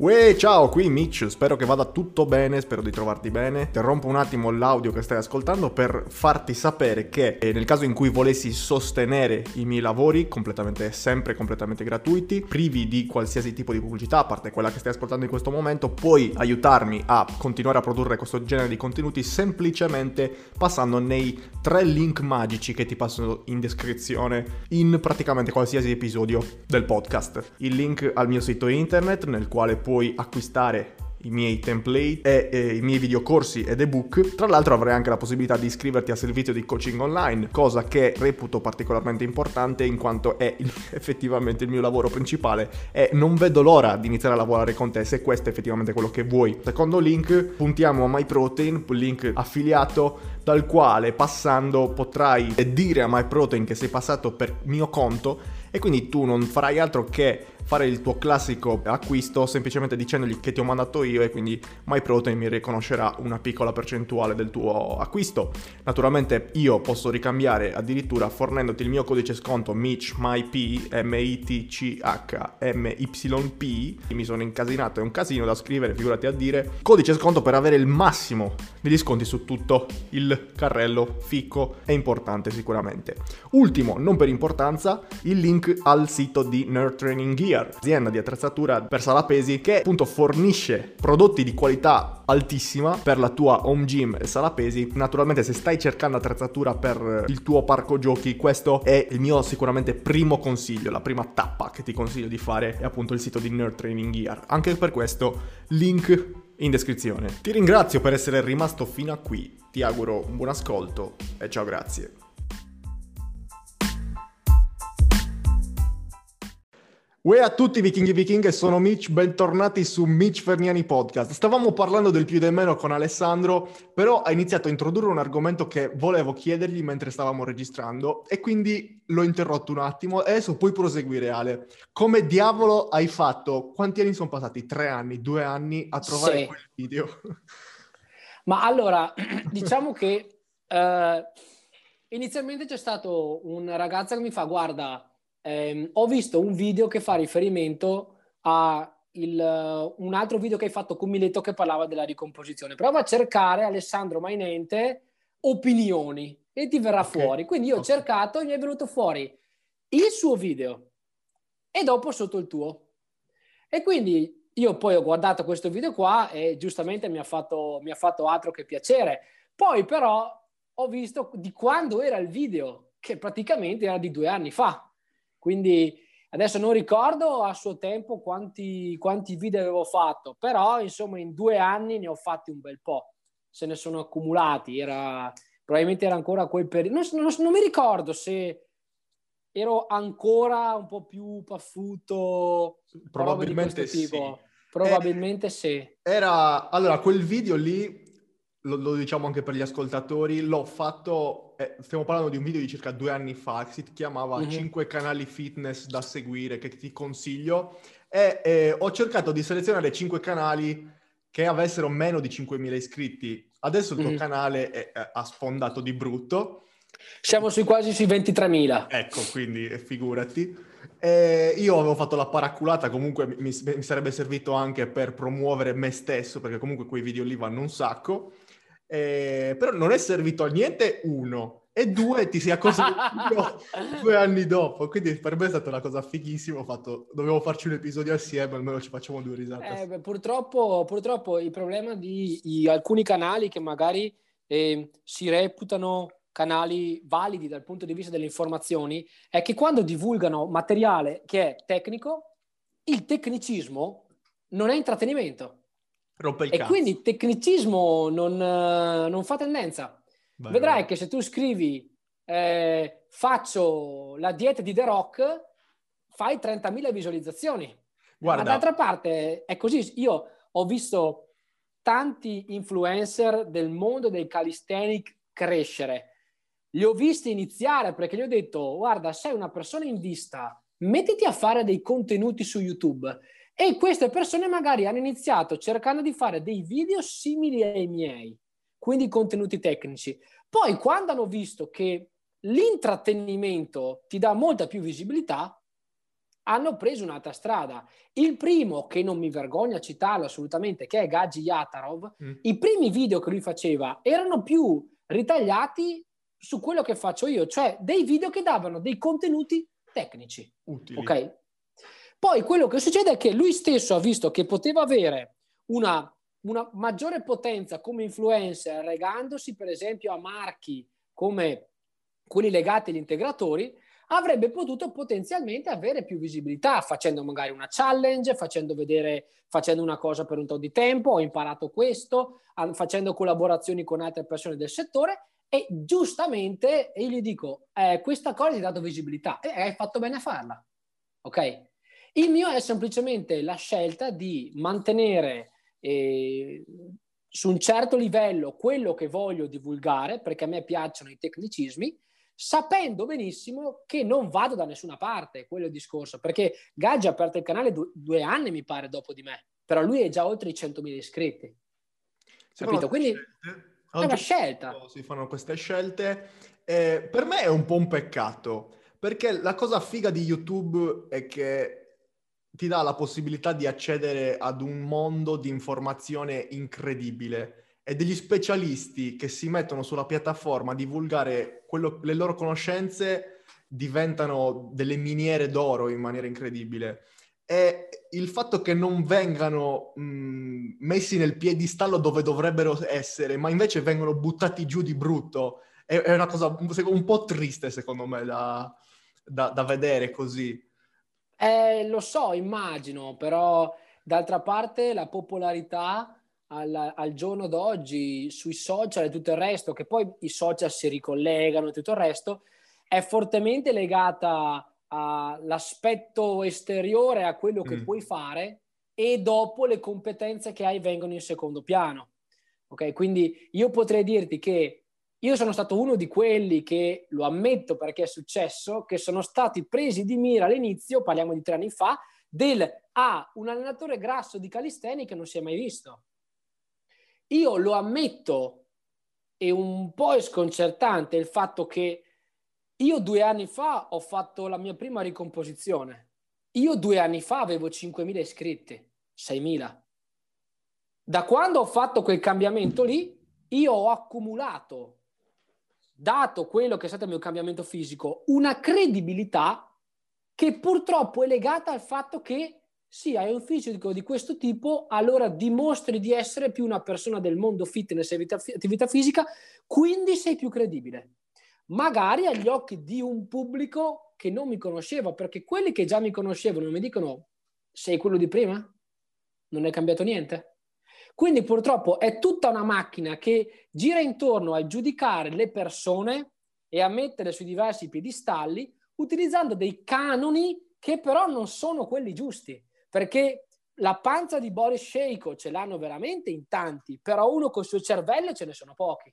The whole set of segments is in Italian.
Uè, ciao, qui Mitch, spero che vada tutto bene, spero di trovarti bene. Interrompo un attimo l'audio che stai ascoltando per farti sapere che eh, nel caso in cui volessi sostenere i miei lavori, completamente, sempre completamente gratuiti, privi di qualsiasi tipo di pubblicità, a parte quella che stai ascoltando in questo momento, puoi aiutarmi a continuare a produrre questo genere di contenuti semplicemente passando nei tre link magici che ti passo in descrizione in praticamente qualsiasi episodio del podcast. Il link al mio sito internet nel quale puoi puoi acquistare i miei template e, e, i miei videocorsi ed ebook. Tra l'altro avrai anche la possibilità di iscriverti al servizio di coaching online, cosa che reputo particolarmente importante in quanto è il, effettivamente il mio lavoro principale e non vedo l'ora di iniziare a lavorare con te se questo è effettivamente quello che vuoi. Secondo link puntiamo a MyProtein, link affiliato dal quale passando potrai dire a MyProtein che sei passato per mio conto e quindi tu non farai altro che fare il tuo classico acquisto semplicemente dicendogli che ti ho mandato io e quindi MyProtein mi riconoscerà una piccola percentuale del tuo acquisto. Naturalmente io posso ricambiare addirittura fornendoti il mio codice sconto MITCHMYP M-I-T-C-H-M-Y-P mi sono incasinato, è un casino da scrivere, figurati a dire, codice sconto per avere il massimo degli sconti su tutto il carrello ficco è importante sicuramente. Ultimo, non per importanza, il link al sito di Nerd Training Gear Gear, azienda di attrezzatura per sala pesi che appunto fornisce prodotti di qualità altissima per la tua home gym e sala pesi. Naturalmente se stai cercando attrezzatura per il tuo parco giochi, questo è il mio sicuramente primo consiglio, la prima tappa che ti consiglio di fare è appunto il sito di Nerd Training Gear. Anche per questo link in descrizione. Ti ringrazio per essere rimasto fino a qui, ti auguro un buon ascolto e ciao grazie. Uè a tutti vichinghi vichinghe, sono Mitch, bentornati su Mitch Ferniani Podcast. Stavamo parlando del più e del meno con Alessandro, però ha iniziato a introdurre un argomento che volevo chiedergli mentre stavamo registrando e quindi l'ho interrotto un attimo e adesso puoi proseguire Ale. Come diavolo hai fatto? Quanti anni sono passati? Tre anni, due anni a trovare sì. quel video? Ma allora, diciamo che uh, inizialmente c'è stato un ragazzo che mi fa guarda ehm, ho visto un video che fa riferimento a il, un altro video che hai fatto con Mileto che parlava della ricomposizione. Prova a cercare Alessandro Mainente opinioni e ti verrà okay. fuori. Quindi io ho okay. cercato e mi è venuto fuori il suo video e dopo sotto il tuo. E quindi io poi ho guardato questo video qua e giustamente mi ha fatto, mi ha fatto altro che piacere. Poi però ho visto di quando era il video, che praticamente era di due anni fa. Quindi adesso non ricordo a suo tempo quanti, quanti video avevo fatto, però insomma in due anni ne ho fatti un bel po', se ne sono accumulati, era, probabilmente era ancora quel periodo, non, non, non mi ricordo se ero ancora un po' più paffuto, probabilmente sì. Probabilmente eh, sì. Era allora quel video lì lo, lo, diciamo anche per gli ascoltatori, l'ho fatto, eh, stiamo parlando di un video di circa due anni fa, che si chiamava mm-hmm. 5 canali fitness da seguire, che ti consiglio, e eh, ho cercato di selezionare 5 canali che avessero meno di 5.000 iscritti. Adesso il tuo mm-hmm. canale è, è, ha sfondato di brutto. Siamo sui quasi sui 23.000. Ecco, quindi eh, figurati. Eh, io avevo fatto la paraculata, comunque mi, mi, sarebbe servito anche per promuovere me stesso, perché comunque quei video lì vanno un sacco. Eh, però non è servito a niente uno e due ti si accorso due anni dopo quindi per me è stata una cosa fighissima fatto, dovevo farci un episodio assieme almeno ci facciamo due risate. Eh, beh, purtroppo, purtroppo il problema di, di alcuni canali che magari eh, si reputano canali validi dal punto di vista delle informazioni è che quando divulgano materiale che è tecnico il tecnicismo non è intrattenimento Rompe il e cazzo. quindi tecnicismo non, uh, non fa tendenza. Vai, Vedrai che se tu scrivi eh, faccio la dieta di The Rock, fai 30.000 visualizzazioni. Guarda. Ma d'altra parte è così. Io ho visto tanti influencer del mondo del calisthenic crescere. Li ho visti iniziare perché gli ho detto, guarda, sei una persona in vista, mettiti a fare dei contenuti su YouTube e queste persone magari hanno iniziato cercando di fare dei video simili ai miei, quindi contenuti tecnici. Poi quando hanno visto che l'intrattenimento ti dà molta più visibilità, hanno preso un'altra strada. Il primo, che non mi vergogno a citarlo assolutamente, che è Gaggi Yatarov, mm. i primi video che lui faceva erano più ritagliati su quello che faccio io, cioè dei video che davano dei contenuti tecnici. Utili. Ok? Poi quello che succede è che lui stesso ha visto che poteva avere una, una maggiore potenza come influencer, regandosi per esempio a marchi come quelli legati agli integratori, avrebbe potuto potenzialmente avere più visibilità facendo magari una challenge, facendo vedere, facendo una cosa per un po' di tempo, ho imparato questo, facendo collaborazioni con altre persone del settore e giustamente io gli dico, eh, questa cosa ti ha dato visibilità e hai fatto bene a farla. Ok? Il mio è semplicemente la scelta di mantenere eh, su un certo livello quello che voglio divulgare, perché a me piacciono i tecnicismi, sapendo benissimo che non vado da nessuna parte, quello è il discorso, perché Gaggi ha aperto il canale due, due anni, mi pare, dopo di me, però lui è già oltre i 100.000 iscritti. Capito? Quindi è una scelta. Si fanno queste scelte. Eh, per me è un po' un peccato, perché la cosa figa di YouTube è che ti dà la possibilità di accedere ad un mondo di informazione incredibile e degli specialisti che si mettono sulla piattaforma a divulgare quello, le loro conoscenze diventano delle miniere d'oro in maniera incredibile è il fatto che non vengano mh, messi nel piedistallo dove dovrebbero essere, ma invece vengono buttati giù di brutto. È, è una cosa un po' triste, secondo me, da, da, da vedere così. Eh, lo so, immagino, però d'altra parte la popolarità al, al, giorno d'oggi sui social e tutto il resto, che poi i social si ricollegano e tutto il resto, è fortemente legata all'aspetto esteriore, a quello che mm. puoi fare e dopo le competenze che hai vengono in secondo piano. Ok, quindi io potrei dirti che io sono stato uno di quelli che, lo ammetto perché è successo, che sono stati presi di mira all'inizio, parliamo di tre anni fa, del ah, un allenatore grasso di calisteni che non si è mai visto. Io lo ammetto, e un po' è sconcertante il fatto che io due anni fa ho fatto la mia prima ricomposizione. Io due anni fa avevo 5.000 iscritti, 6.000. Da quando ho fatto quel cambiamento lì, io ho accumulato, dato quello che è stato il mio cambiamento fisico, una credibilità che purtroppo è legata al fatto che sì, hai un fisico di questo tipo, allora dimostri di essere più una persona del mondo fitness e attività fisica, quindi sei più credibile magari agli occhi di un pubblico che non mi conosceva, perché quelli che già mi conoscevano mi dicono sei quello di prima? Non è cambiato niente? Quindi purtroppo è tutta una macchina che gira intorno a giudicare le persone e a mettere sui diversi piedistalli utilizzando dei canoni che però non sono quelli giusti, perché la panza di Boris Sheiko ce l'hanno veramente in tanti, però uno col suo cervello ce ne sono pochi.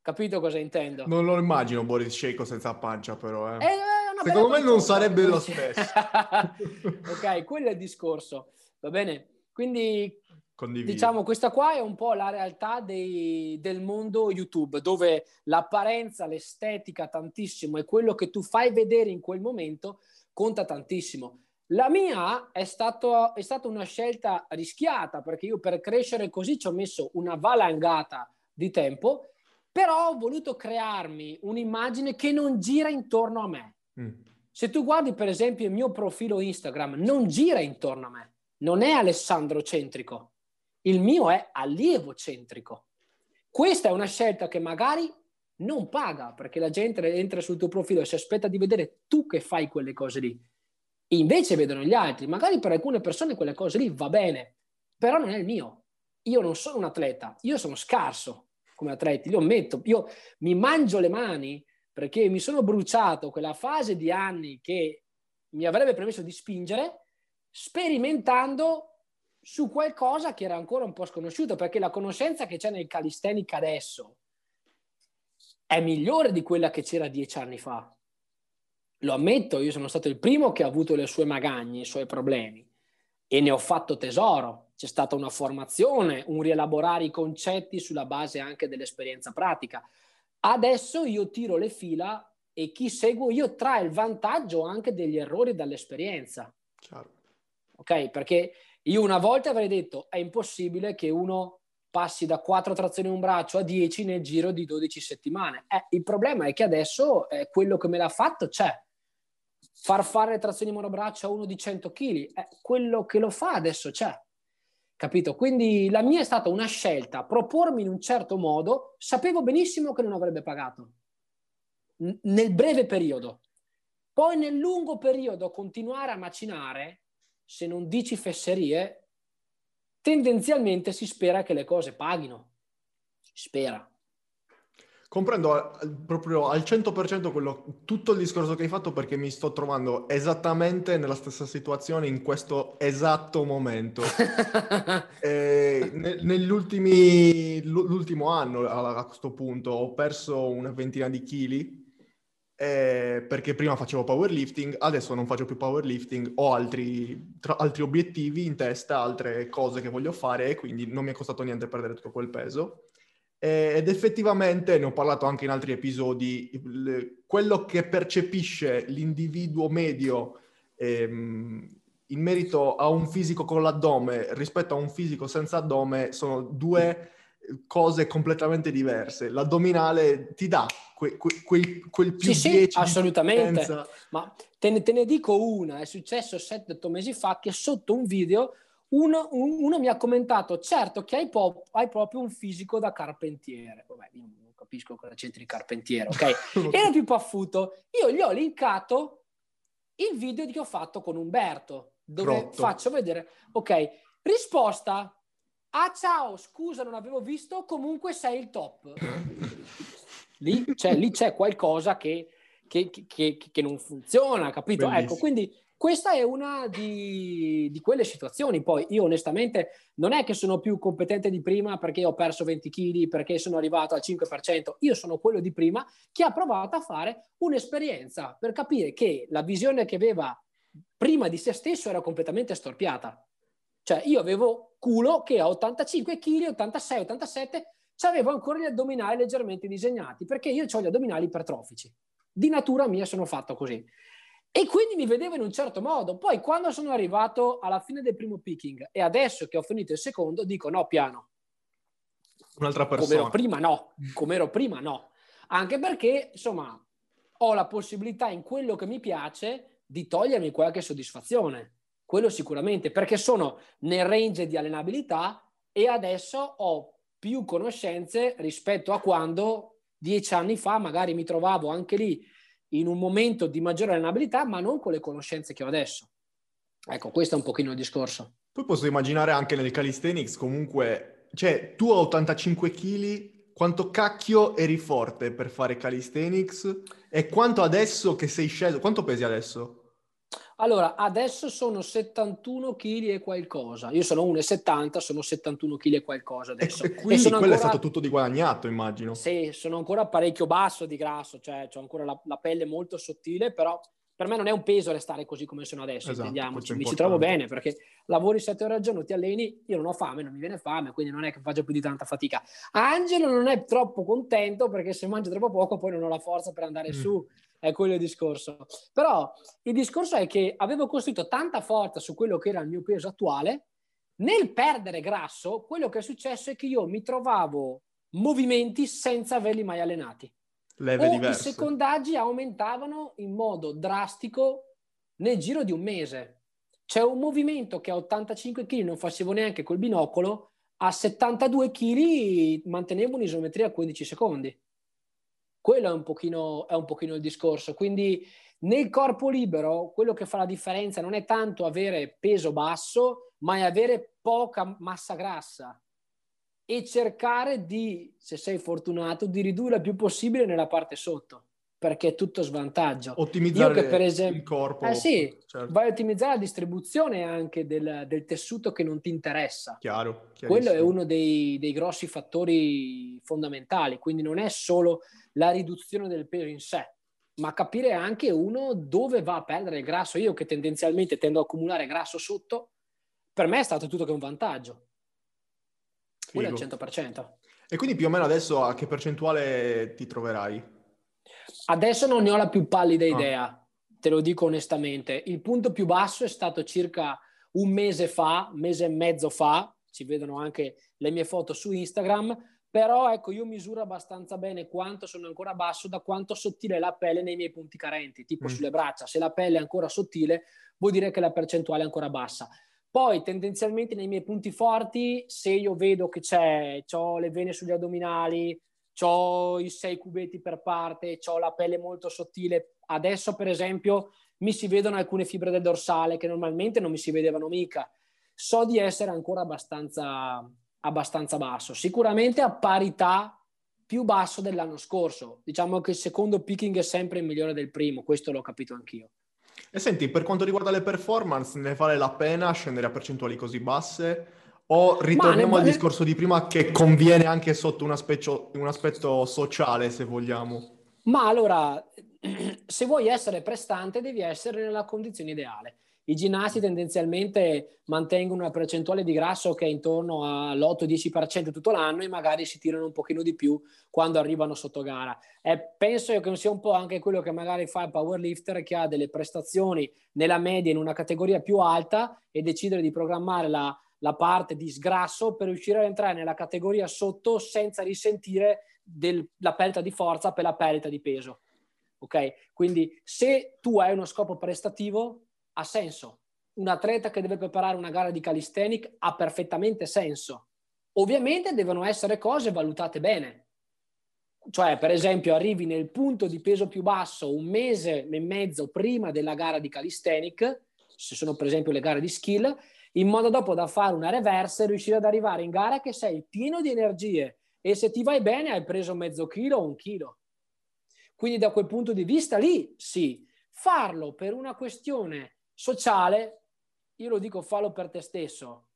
Capito cosa intendo? Non lo immagino Boris Sheiko senza pancia, però. Eh. Eh, Secondo me non sarebbe lo stesso. ok, quello è il discorso. Va bene? Quindi Condivido. Diciamo, questa qua è un po' la realtà dei, del mondo YouTube, dove l'apparenza, l'estetica tantissimo e quello che tu fai vedere in quel momento conta tantissimo. La mia è, stato, è stata una scelta rischiata, perché io per crescere così ci ho messo una valangata di tempo però ho voluto crearmi un'immagine che non gira intorno a me. Mm. Se tu guardi per esempio il mio profilo Instagram, non gira intorno a me, non è Alessandro centrico, il mio è allievo centrico. Questa è una scelta che magari non paga perché la gente entra sul tuo profilo e si aspetta di vedere tu che fai quelle cose lì. Invece vedono gli altri, magari per alcune persone quelle cose lì va bene, però non è il mio. Io non sono un atleta, io sono scarso come atleti, lo ammetto, io mi mangio le mani perché mi sono bruciato quella fase di anni che mi avrebbe permesso di spingere sperimentando su qualcosa che era ancora un po' sconosciuto, perché la conoscenza che c'è nel calisthenics adesso è migliore di quella che c'era dieci anni fa. Lo ammetto, io sono stato il primo che ha avuto le sue magagne, i suoi problemi e ne ho fatto tesoro c'è stata una formazione, un rielaborare i concetti sulla base anche dell'esperienza pratica. Adesso io tiro le fila e chi seguo io trae il vantaggio anche degli errori dall'esperienza. Chiaro. Ok? Perché io una volta avrei detto è impossibile che uno passi da 4 trazioni un braccio a 10 nel giro di 12 settimane. Eh, il problema è che adesso eh, quello che me l'ha fatto c'è. Far fare le trazioni monobraccio a uno di 100 kg, eh, quello che lo fa adesso c'è. Capito? Quindi la mia è stata una scelta, propormi in un certo modo, sapevo benissimo che non avrebbe pagato n- nel breve periodo. Poi nel lungo periodo continuare a macinare, se non dici fesserie, tendenzialmente si spera che le cose paghino. Si spera. Comprendo proprio al 100% quello, tutto il discorso che hai fatto perché mi sto trovando esattamente nella stessa situazione in questo esatto momento. eh, ne, negli ultimi, l'ultimo anno a, questo punto ho perso una ventina di chili eh, perché prima facevo powerlifting, adesso non faccio più powerlifting, ho altri, tra, altri obiettivi in testa, altre cose che voglio fare e quindi non mi è costato niente perdere tutto quel peso. Ed effettivamente, ne ho parlato anche in altri episodi, il, quello che percepisce l'individuo medio ehm, in merito a un fisico con l'addome rispetto a un fisico senza addome sono due cose completamente diverse. L'addominale ti dà que, que, quel, quel, più sì, 10 sì, assolutamente. Ma te ne, te ne, dico una, è successo 7-8 mesi fa che sotto un video uno, uno, mi ha commentato, certo che hai, po- hai, proprio un fisico da carpentiere. Vabbè, io non capisco cosa c'entri carpentiere, ok? Era più paffuto. Io gli ho linkato il video che ho fatto con Umberto, dove Rotto. faccio vedere, ok, risposta, ah ciao, scusa non avevo visto, comunque sei il top. lì, c'è, lì c'è qualcosa che, che, che, che non funziona, capito? Ecco, Bellissimo. Ecco, quindi questa è una di, di, quelle situazioni. Poi io onestamente non è che sono più competente di prima perché ho perso 20 kg, perché sono arrivato al 5%. Io sono quello di prima che ha provato a fare un'esperienza per capire che la visione che aveva prima di se stesso era completamente storpiata. Cioè io avevo culo che a 85 kg, 86, 87, avevo ancora gli addominali leggermente disegnati perché io ho gli addominali ipertrofici. Di natura mia sono fatto così. E quindi mi vedevo in un certo modo. Poi quando sono arrivato alla fine del primo picking e adesso che ho finito il secondo, dico no, piano. Un'altra persona. Come ero prima no, come ero prima no. Anche perché, insomma, ho la possibilità in quello che mi piace di togliermi qualche soddisfazione. Quello sicuramente, perché sono nel range di allenabilità e adesso ho più conoscenze rispetto a quando dieci anni fa magari mi trovavo anche lì in un momento di maggiore allenabilità, ma non con le conoscenze che ho adesso. Ecco, questo è un pochino il discorso. Poi posso immaginare anche nel calisthenics comunque, cioè tu a 85 kg, quanto cacchio eri forte per fare calisthenics e quanto adesso che sei sceso, quanto pesi adesso? Allora, adesso sono 71 kg e qualcosa. Io sono 1,70, sono 71 kg e qualcosa adesso. E, quindi e quello ancora... è stato tutto di guadagnato, immagino. Sì, sono ancora parecchio basso di grasso, cioè ho ancora la, la, pelle molto sottile, però per me non è un peso restare così come sono adesso, esatto, intendiamoci. Mi ci trovo bene perché lavori 7 ore al giorno, ti alleni, io non ho fame, non mi viene fame, quindi non è che faccio più di tanta fatica. Angelo non è troppo contento perché se mangio troppo poco poi non ho la forza per andare mm. su è quello il discorso. Però il discorso è che avevo costruito tanta forza su quello che era il mio peso attuale. Nel perdere grasso, quello che è successo è che io mi trovavo movimenti senza averli mai allenati. Leve o diverse. i secondaggi aumentavano in modo drastico nel giro di un mese. C'è un movimento che a 85 kg non facevo neanche col binocolo, a 72 kg mantenevo un'isometria a 15 secondi. Quello è un, pochino, è un pochino il discorso. Quindi nel corpo libero quello che fa la differenza non è tanto avere peso basso, ma è avere poca massa grassa e cercare di, se sei fortunato, di ridurre il più possibile nella parte sotto perché è tutto svantaggio. Ottimizzare che, per esempio, il corpo. Eh sì, certo. vai a ottimizzare la distribuzione anche del, del tessuto che non ti interessa. Chiaro. Quello è uno dei, dei, grossi fattori fondamentali, quindi non è solo la riduzione del peso in sé, ma capire anche uno dove va a perdere il grasso. Io che tendenzialmente tendo a accumulare grasso sotto, per me è stato tutto che un vantaggio. Quello è al 100%. E quindi più o meno adesso a che percentuale ti troverai? Adesso non ne ho la più pallida ah. idea, ah. te lo dico onestamente. Il punto più basso è stato circa un mese fa, mese e mezzo fa, si vedono anche le mie foto su Instagram, però ecco io misuro abbastanza bene quanto sono ancora basso da quanto sottile è la pelle nei miei punti carenti, tipo mm. sulle braccia. Se la pelle è ancora sottile vuol dire che la percentuale è ancora bassa. Poi tendenzialmente nei miei punti forti, se io vedo che c'è, ho le vene sugli addominali, ho i sei cubetti per parte, ho la pelle molto sottile, adesso per esempio mi si vedono alcune fibre del dorsale che normalmente non mi si vedevano mica. So di essere ancora abbastanza, abbastanza basso, sicuramente a parità più basso dell'anno scorso. Diciamo che il secondo picking è sempre il migliore del primo, questo l'ho capito anch'io. E senti, per quanto riguarda le performance, ne vale la pena scendere a percentuali così basse? O ritorniamo al discorso di prima che conviene anche sotto un aspetto, un aspetto sociale, se vogliamo? Ma allora, se vuoi essere prestante, devi essere nella condizione ideale. I ginnasti tendenzialmente mantengono una percentuale di grasso che è intorno all'8-10% tutto l'anno e magari si tirano un pochino di più quando arrivano sotto gara. E penso che sia un po' anche quello che magari fa il powerlifter che ha delle prestazioni nella media in una categoria più alta e decidere di programmare la, la parte di sgrasso per riuscire ad entrare nella categoria sotto senza risentire della perdita di forza per la perdita di peso. Ok? Quindi se tu hai uno scopo prestativo, ha senso. Un atleta che deve preparare una gara di calisthenic ha perfettamente senso. Ovviamente devono essere cose valutate bene. Cioè, per esempio, arrivi nel punto di peso più basso un mese e mezzo prima della gara di calisthenic, se sono per esempio le gare di skill, in modo dopo da fare una reverse e riuscire ad arrivare in gara che sei pieno di energie e se ti vai bene hai preso mezzo chilo o un chilo. Quindi da quel punto di vista lì sì, farlo per una questione sociale, io lo dico fallo per te stesso.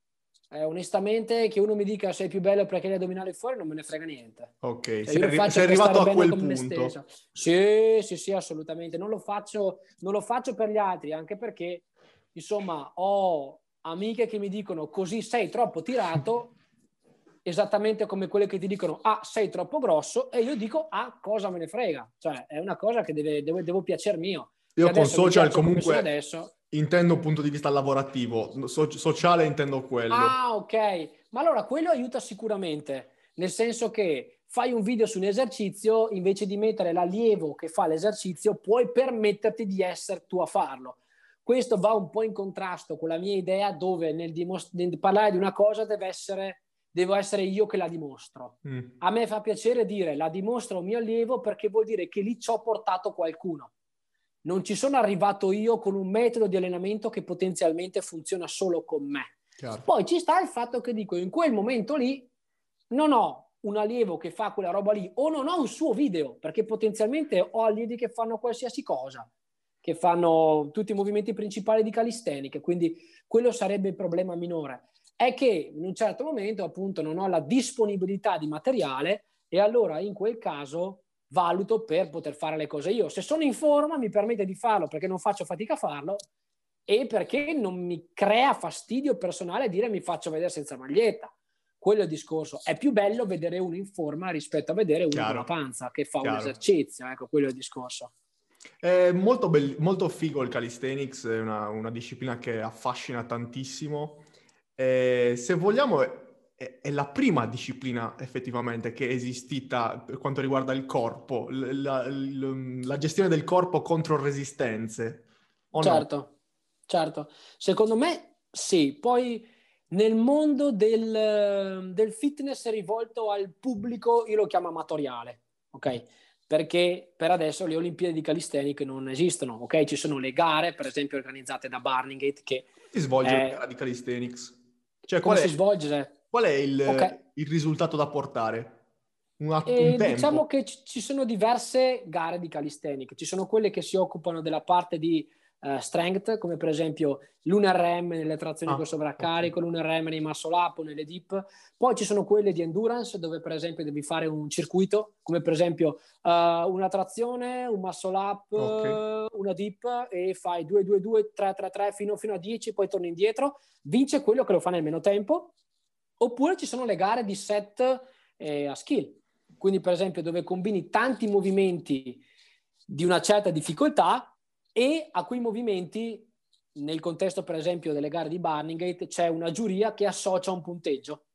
Eh, onestamente, che uno mi dica sei più bello perché hai addominali fuori, non me ne frega niente. Ok, cioè, sei, arri- sei arrivato a quel punto. Sì, sì, sì, assolutamente. Non lo, faccio, non lo faccio per gli altri, anche perché, insomma, ho amiche che mi dicono così sei troppo tirato, esattamente come quelle che ti dicono ah, sei troppo grosso, e io dico ah, cosa me ne frega. Cioè, è una cosa che deve, deve, devo piacer mio. Io con social comunque adesso, intendo un punto di vista lavorativo, so- sociale intendo quello. Ah, ok. Ma allora quello aiuta sicuramente, nel senso che fai un video su un esercizio, invece di mettere l'allievo che fa l'esercizio, puoi permetterti di essere tu a farlo. Questo va un po' in contrasto con la mia idea dove nel, dimost- nel parlare di una cosa deve essere, devo essere io che la dimostro. Mm. A me fa piacere dire la dimostro a un mio allievo perché vuol dire che lì ci ho portato qualcuno non ci sono arrivato io con un metodo di allenamento che potenzialmente funziona solo con me. Chiaro. Poi ci sta il fatto che dico, in quel momento lì non ho un allievo che fa quella roba lì o non ho un suo video, perché potenzialmente ho allievi che fanno qualsiasi cosa, che fanno tutti i movimenti principali di calistenica, quindi quello sarebbe il problema minore. È che in un certo momento appunto non ho la disponibilità di materiale e allora in quel caso valuto per poter fare le cose io. Se sono in forma mi permette di farlo perché non faccio fatica a farlo e perché non mi crea fastidio personale dire mi faccio vedere senza maglietta. Quello è il discorso. È più bello vedere uno in forma rispetto a vedere uno Chiaro. con la panza che fa Chiaro. un esercizio. Ecco, quello è il discorso. È molto, be- molto figo il calisthenics, è una, una disciplina che affascina tantissimo. E se vogliamo, è, la prima disciplina effettivamente che è esistita per quanto riguarda il corpo, la, la, la gestione del corpo contro resistenze. certo, no? certo. Secondo me sì. Poi nel mondo del, del fitness rivolto al pubblico io lo chiamo amatoriale, ok? Perché per adesso le Olimpiadi di calisthenics non esistono, ok? Ci sono le gare, per esempio, organizzate da Barningate che... Si svolge è... gara di calisthenics? Cioè, Come si svolge? Qual è il, okay. il risultato da portare? Un, un diciamo che ci sono diverse gare di calisthenics. Ci sono quelle che si occupano della parte di uh, strength, come per esempio l'UNRM nelle trazioni ah, con sovraccarico, okay. l'UNRM nei muscle up o nelle dip. Poi ci sono quelle di endurance, dove per esempio devi fare un circuito, come per esempio uh, una trazione, un muscle up, okay. uh, una dip e fai 2, 2, 2, 3, 3, 3 fino, fino a 10, poi torni indietro. Vince quello che lo fa nel meno tempo Oppure ci sono le gare di set eh, a skill, quindi per esempio dove combini tanti movimenti di una certa difficoltà e a quei movimenti, nel contesto per esempio delle gare di Barningate, c'è una giuria che associa un punteggio.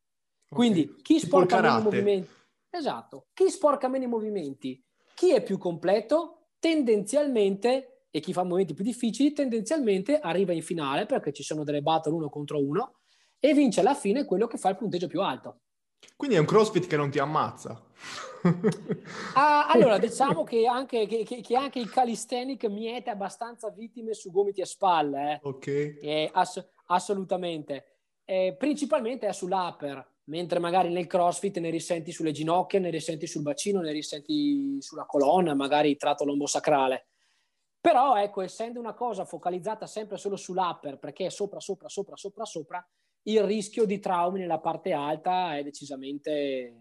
Quindi okay. chi sporca meno movimenti, esatto, chi sporca meno i movimenti, chi è più completo, tendenzialmente, e chi fa movimenti più difficili, tendenzialmente arriva in finale perché ci sono delle battle uno contro uno e vince alla fine quello che fa il punteggio più alto. Quindi è un crossfit che non ti ammazza. ah, allora, diciamo che anche, che, che anche, il calisthenic miete abbastanza vittime su gomiti e spalle. Eh. Ok. Eh, ass- assolutamente. Eh, principalmente è sull'upper, mentre magari nel crossfit ne risenti sulle ginocchia, ne risenti sul bacino, ne risenti sulla colonna, magari tratto lombosacrale. Però ecco, essendo una cosa focalizzata sempre solo sull'upper, perché è sopra, sopra, sopra, sopra, sopra, il rischio di traumi nella parte alta è decisamente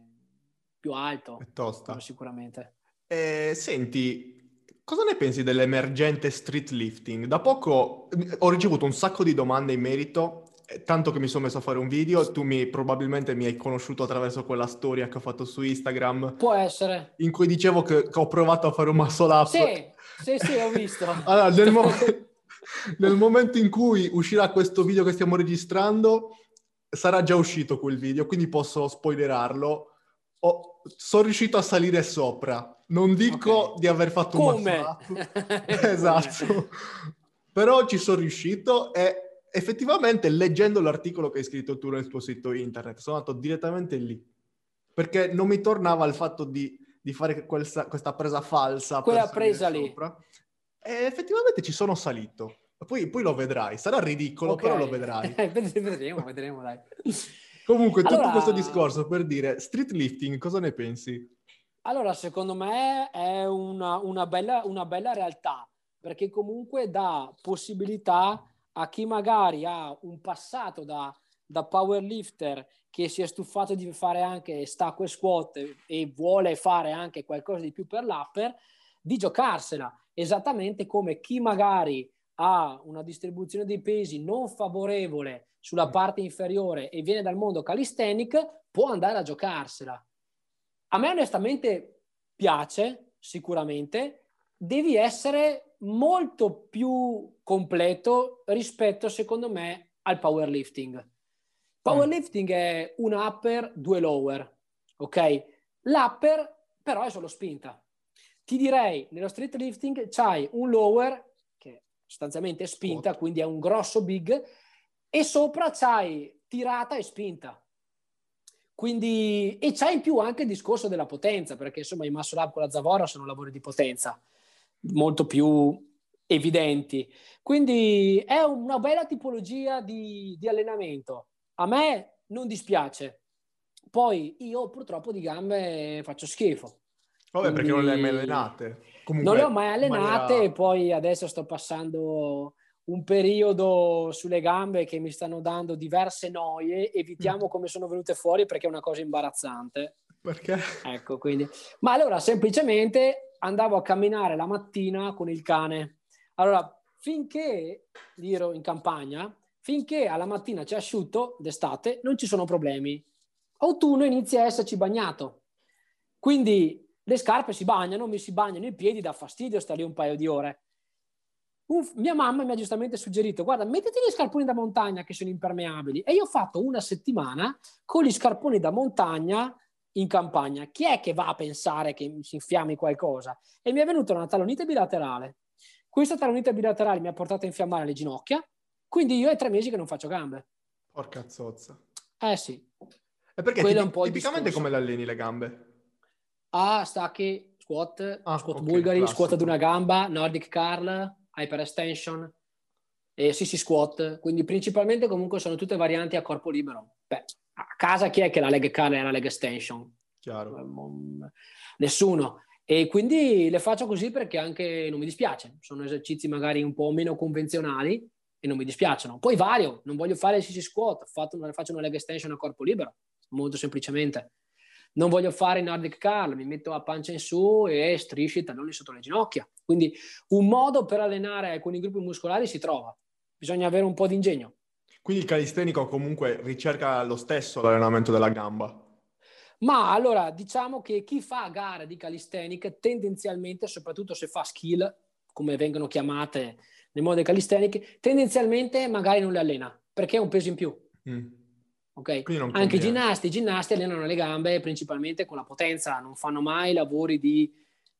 più alto. È tosta. Sicuramente. Eh, senti, cosa ne pensi dell'emergente street lifting? Da poco ho ricevuto un sacco di domande in merito eh, tanto che mi sono messo a fare un video, tu mi, probabilmente mi hai conosciuto attraverso quella storia che ho fatto su Instagram. Può essere. In cui dicevo che, che ho provato a fare un muscle up. Sì, sì, sì, ho visto. allora, nel, mo- nel momento in cui uscirà questo video che stiamo registrando, sarà già uscito quel video, quindi posso spoilerarlo. Ho, sono riuscito a salire sopra. Non dico okay. di aver fatto Come? un up. esatto. Però ci sono riuscito e effettivamente leggendo l'articolo che hai scritto tu nel tuo sito internet, sono andato direttamente lì, perché non mi tornava il fatto di, di fare questa, questa, presa falsa. Quella presa lì. E effettivamente ci sono salito. Poi, poi lo vedrai, sarà ridicolo, okay. però lo vedrai. vedremo, vedremo, dai. Comunque, allora... tutto questo discorso per dire, street lifting, cosa ne pensi? Allora, secondo me è una, una, bella, una bella realtà, perché comunque dà possibilità a chi magari ha un passato da, da powerlifter che si è stufato di fare anche stacco e squat e vuole fare anche qualcosa di più per l'upper, di giocarsela, esattamente come chi magari ha una distribuzione dei pesi non favorevole sulla parte inferiore e viene dal mondo calisthenic, può andare a giocarsela. A me onestamente piace, sicuramente, devi essere molto più completo rispetto, secondo me, al powerlifting. Powerlifting mm. è un upper, due lower, ok? L'upper però è solo spinta. Ti direi, nello street lifting c'hai un lower, che sostanzialmente è spinta, oh. quindi è un grosso big, e sopra c'hai tirata e spinta. Quindi, e c'hai in più anche il discorso della potenza, perché insomma i muscle up con la Zavora sono lavori di potenza molto più evidenti. Quindi è una bella tipologia di, di allenamento. A me non dispiace. Poi io purtroppo di gambe faccio schifo. Vabbè, Quindi... perché non le hai mai allenate. Comunque, non le ho mai allenate maniera... e poi adesso sto passando un periodo sulle gambe che mi stanno dando diverse noie. Evitiamo mm. come sono venute fuori perché è una cosa imbarazzante. Perché? Ecco, quindi. Ma allora, semplicemente andavo a camminare la mattina con il cane. Allora, finché ero in campagna, finché alla mattina c'è asciutto d'estate, non ci sono problemi. Autunno inizia a esserci bagnato. Quindi le scarpe si bagnano, mi si bagnano i piedi, dà fastidio stare lì un paio di ore. Un, mia mamma mi ha giustamente suggerito, guarda, mettiti gli scarponi da montagna che sono impermeabili. E io ho fatto una settimana con gli scarponi da montagna in campagna, chi è che va a pensare che si infiammi qualcosa? E mi è venuta una talonite bilaterale. Questa talonite bilaterale mi ha portato a infiammare le ginocchia, quindi io è tre mesi che non faccio gambe. Porca zozza. Eh sì. E perché tipi- un po tipicamente come le alleni le gambe? Ah, stacchi, squat, ah, squat okay, bulgari, classico. squat ad una gamba, Nordic curl, hyper extension, e sì sì squat. Quindi principalmente comunque sono tutte varianti a corpo libero. Beh, a casa chi è che la leg curl e la leg extension? Chiaro. Eh, nessuno. E quindi le faccio così perché anche non mi dispiace. Sono esercizi magari un po' meno convenzionali e non mi dispiacciono. Poi vario, non voglio fare il CC squat, una, faccio una leg extension a corpo libero, molto semplicemente. Non voglio fare Nordic curl, mi metto a pancia in su e strisci i talloni sotto le ginocchia. Quindi un modo per allenare alcuni gruppi muscolari si trova. Bisogna avere un po' di ingegno. Quindi il calistenico comunque ricerca lo stesso l'allenamento della gamba? Ma allora diciamo che chi fa gare di calisthenic tendenzialmente, soprattutto se fa skill, come vengono chiamate nel modo dei calisthenic, tendenzialmente magari non le allena perché è un peso in più. Mm. Okay? Anche i ginnasti, i ginnasti allenano le gambe principalmente con la potenza, non fanno mai lavori di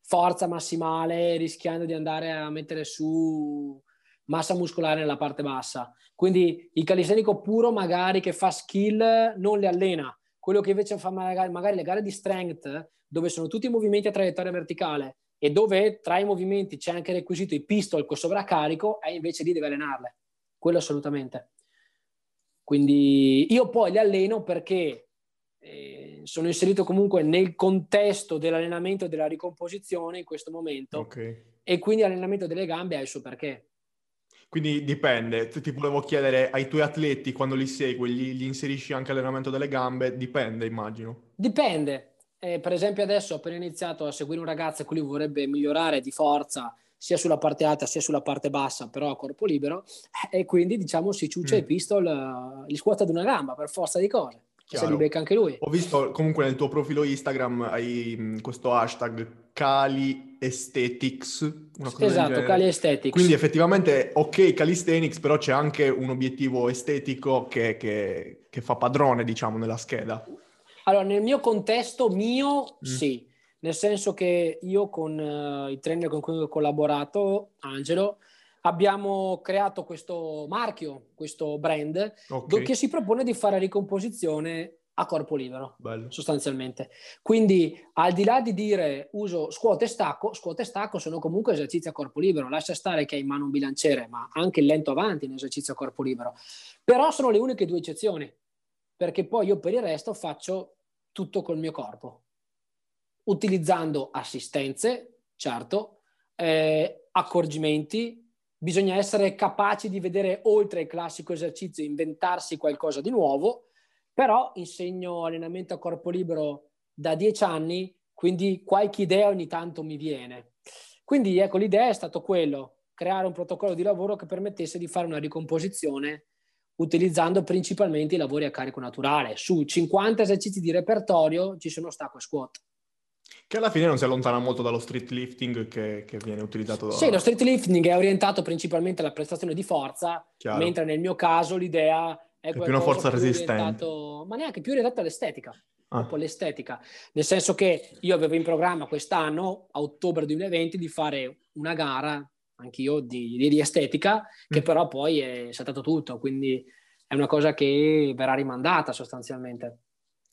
forza massimale rischiando di andare a mettere su massa muscolare nella parte bassa. Quindi il calistenico puro magari che fa skill non le allena. Quello che invece fa magari, magari le gare di strength, dove sono tutti i movimenti a traiettoria verticale e dove tra i movimenti c'è anche requisito il pistol col sovraccarico, è invece lì deve allenarle. Quello assolutamente. Quindi io poi li alleno perché eh, sono inserito comunque nel contesto dell'allenamento e della ricomposizione in questo momento okay. e quindi l'allenamento delle gambe ha il suo perché. Quindi dipende, ti volevo chiedere ai tuoi atleti quando li segui, gli, gli inserisci anche allenamento delle gambe? Dipende, immagino. Dipende. Eh, per esempio adesso ho appena iniziato a seguire un ragazzo che lui vorrebbe migliorare di forza sia sulla parte alta sia sulla parte bassa, però a corpo libero, e quindi diciamo si ciuccia mm. i pistol, uh, li scuote ad una gamba per forza di cose. Chiaro. Se li becca anche lui. Ho visto comunque nel tuo profilo Instagram hai mm, questo hashtag Cali Aesthetics. esatto, Cali Aesthetics. Quindi effettivamente ok calisthenics, però c'è anche un obiettivo estetico che, che, che fa padrone, diciamo, nella scheda. Allora, nel mio contesto mio, mm. sì nel senso che io con uh, i trainer con cui ho collaborato, Angelo, abbiamo creato questo marchio, questo brand, okay. che si propone di fare ricomposizione a corpo libero, Bello. sostanzialmente. Quindi, al di là di dire uso scuote e stacco, scuote e stacco sono comunque esercizi a corpo libero. Lascia stare che hai in mano un bilanciere, ma anche il lento avanti in esercizio a corpo libero. Però sono le uniche due eccezioni, perché poi io per il resto faccio tutto col mio corpo utilizzando assistenze, certo, eh, accorgimenti, bisogna essere capaci di vedere oltre il classico esercizio, inventarsi qualcosa di nuovo, però insegno allenamento a corpo libero da dieci anni, quindi qualche idea ogni tanto mi viene. Quindi ecco, l'idea è stato quello, creare un protocollo di lavoro che permettesse di fare una ricomposizione utilizzando principalmente i lavori a carico naturale. Su 50 esercizi di repertorio ci sono stacco e squat. Che alla fine non si allontana molto dallo street lifting che, che viene utilizzato da... Sì, lo street lifting è orientato principalmente alla prestazione di forza, Chiaro. mentre nel mio caso l'idea è, è più una forza più resistente. Ma neanche più orientato all'estetica. Ah. Proprio all'estetica. Nel senso che io avevo in programma quest'anno, a ottobre 2020, di fare una gara, anch'io, di, di, di estetica, che mm. però poi è saltato tutto, quindi è una cosa che verrà rimandata sostanzialmente.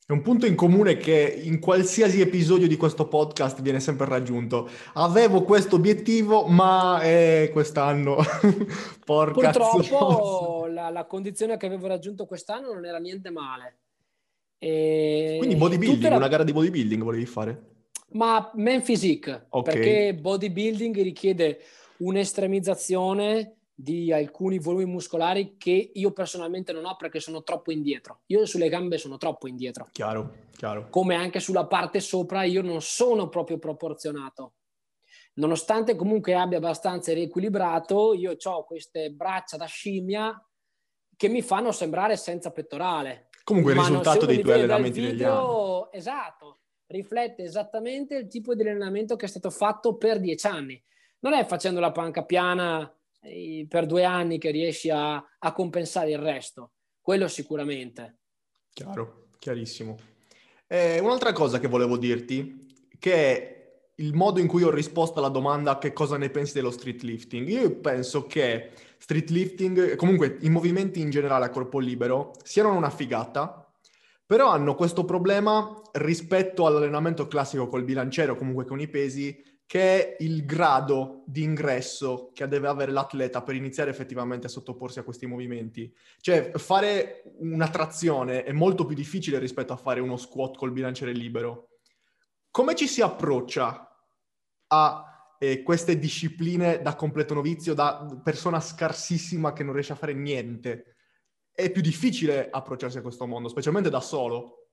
È un punto in comune che in qualsiasi episodio di questo podcast viene sempre raggiunto. Avevo questo obiettivo, ma eh, quest'anno, porca Purtroppo la, la, condizione che avevo raggiunto quest'anno non era niente male. E... Quindi bodybuilding, era... una gara di bodybuilding volevi fare? Ma men physique, okay. perché bodybuilding richiede un'estremizzazione di alcuni volumi muscolari che io personalmente non ho perché sono troppo indietro. Io sulle gambe sono troppo indietro. Chiaro, chiaro. Come anche sulla parte sopra io non sono proprio proporzionato. Nonostante comunque abbia abbastanza riequilibrato, io ho queste braccia da scimmia che mi fanno sembrare senza pettorale. Comunque il risultato dei tuoi allenamenti video, negli anni. Esatto, riflette esattamente il tipo di allenamento che è stato fatto per dieci anni. Non è facendo la panca piana per due anni che riesci a, a compensare il resto. Quello sicuramente. Chiaro, chiarissimo. Eh, un'altra cosa che volevo dirti, che è il modo in cui ho risposto alla domanda che cosa ne pensi dello street lifting. Io penso che street lifting, comunque i movimenti in generale a corpo libero, siano una figata, però hanno questo problema rispetto all'allenamento classico col bilanciere o comunque con i pesi, che è il grado di ingresso che deve avere l'atleta per iniziare effettivamente a sottoporsi a questi movimenti. Cioè, fare una trazione è molto più difficile rispetto a fare uno squat col bilanciere libero. Come ci si approccia a eh, queste discipline da completo novizio, da persona scarsissima che non riesce a fare niente? È più difficile approcciarsi a questo mondo, specialmente da solo.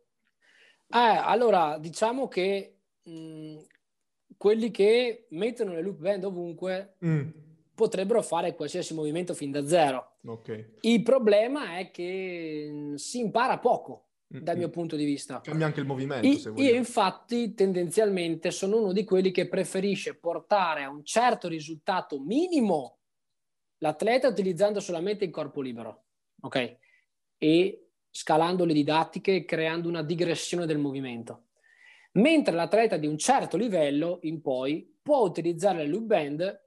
Eh, allora, diciamo che mh, mm, quelli che mettono le loop band ovunque mm. potrebbero fare qualsiasi movimento fin da zero. Okay. Il problema è che si impara poco dal mio punto di vista. Cambia anche il movimento. I, io infatti tendenzialmente sono uno di quelli che preferisce portare a un certo risultato minimo l'atleta utilizzando solamente il corpo libero, ok? E scalando le didattiche creando una digressione del movimento. Mentre l'atleta di un certo livello in poi può utilizzare le loop band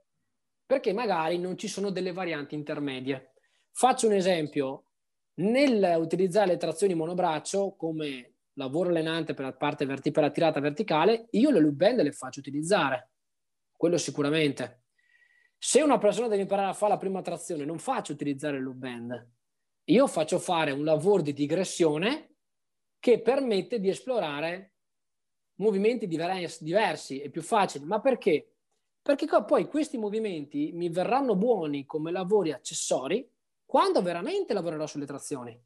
perché magari non ci sono delle varianti intermedie. Faccio un esempio, nel utilizzare le trazioni monobraccio come lavoro allenante per la parte verti- per la tirata verticale, io le loop band le faccio utilizzare, quello sicuramente. Se una persona deve imparare a fare la prima trazione, non faccio utilizzare le loop band, io faccio fare un lavoro di digressione che permette di esplorare movimenti diversi, e più facili. Ma perché? Perché poi questi movimenti mi verranno buoni come lavori accessori quando veramente lavorerò sulle trazioni.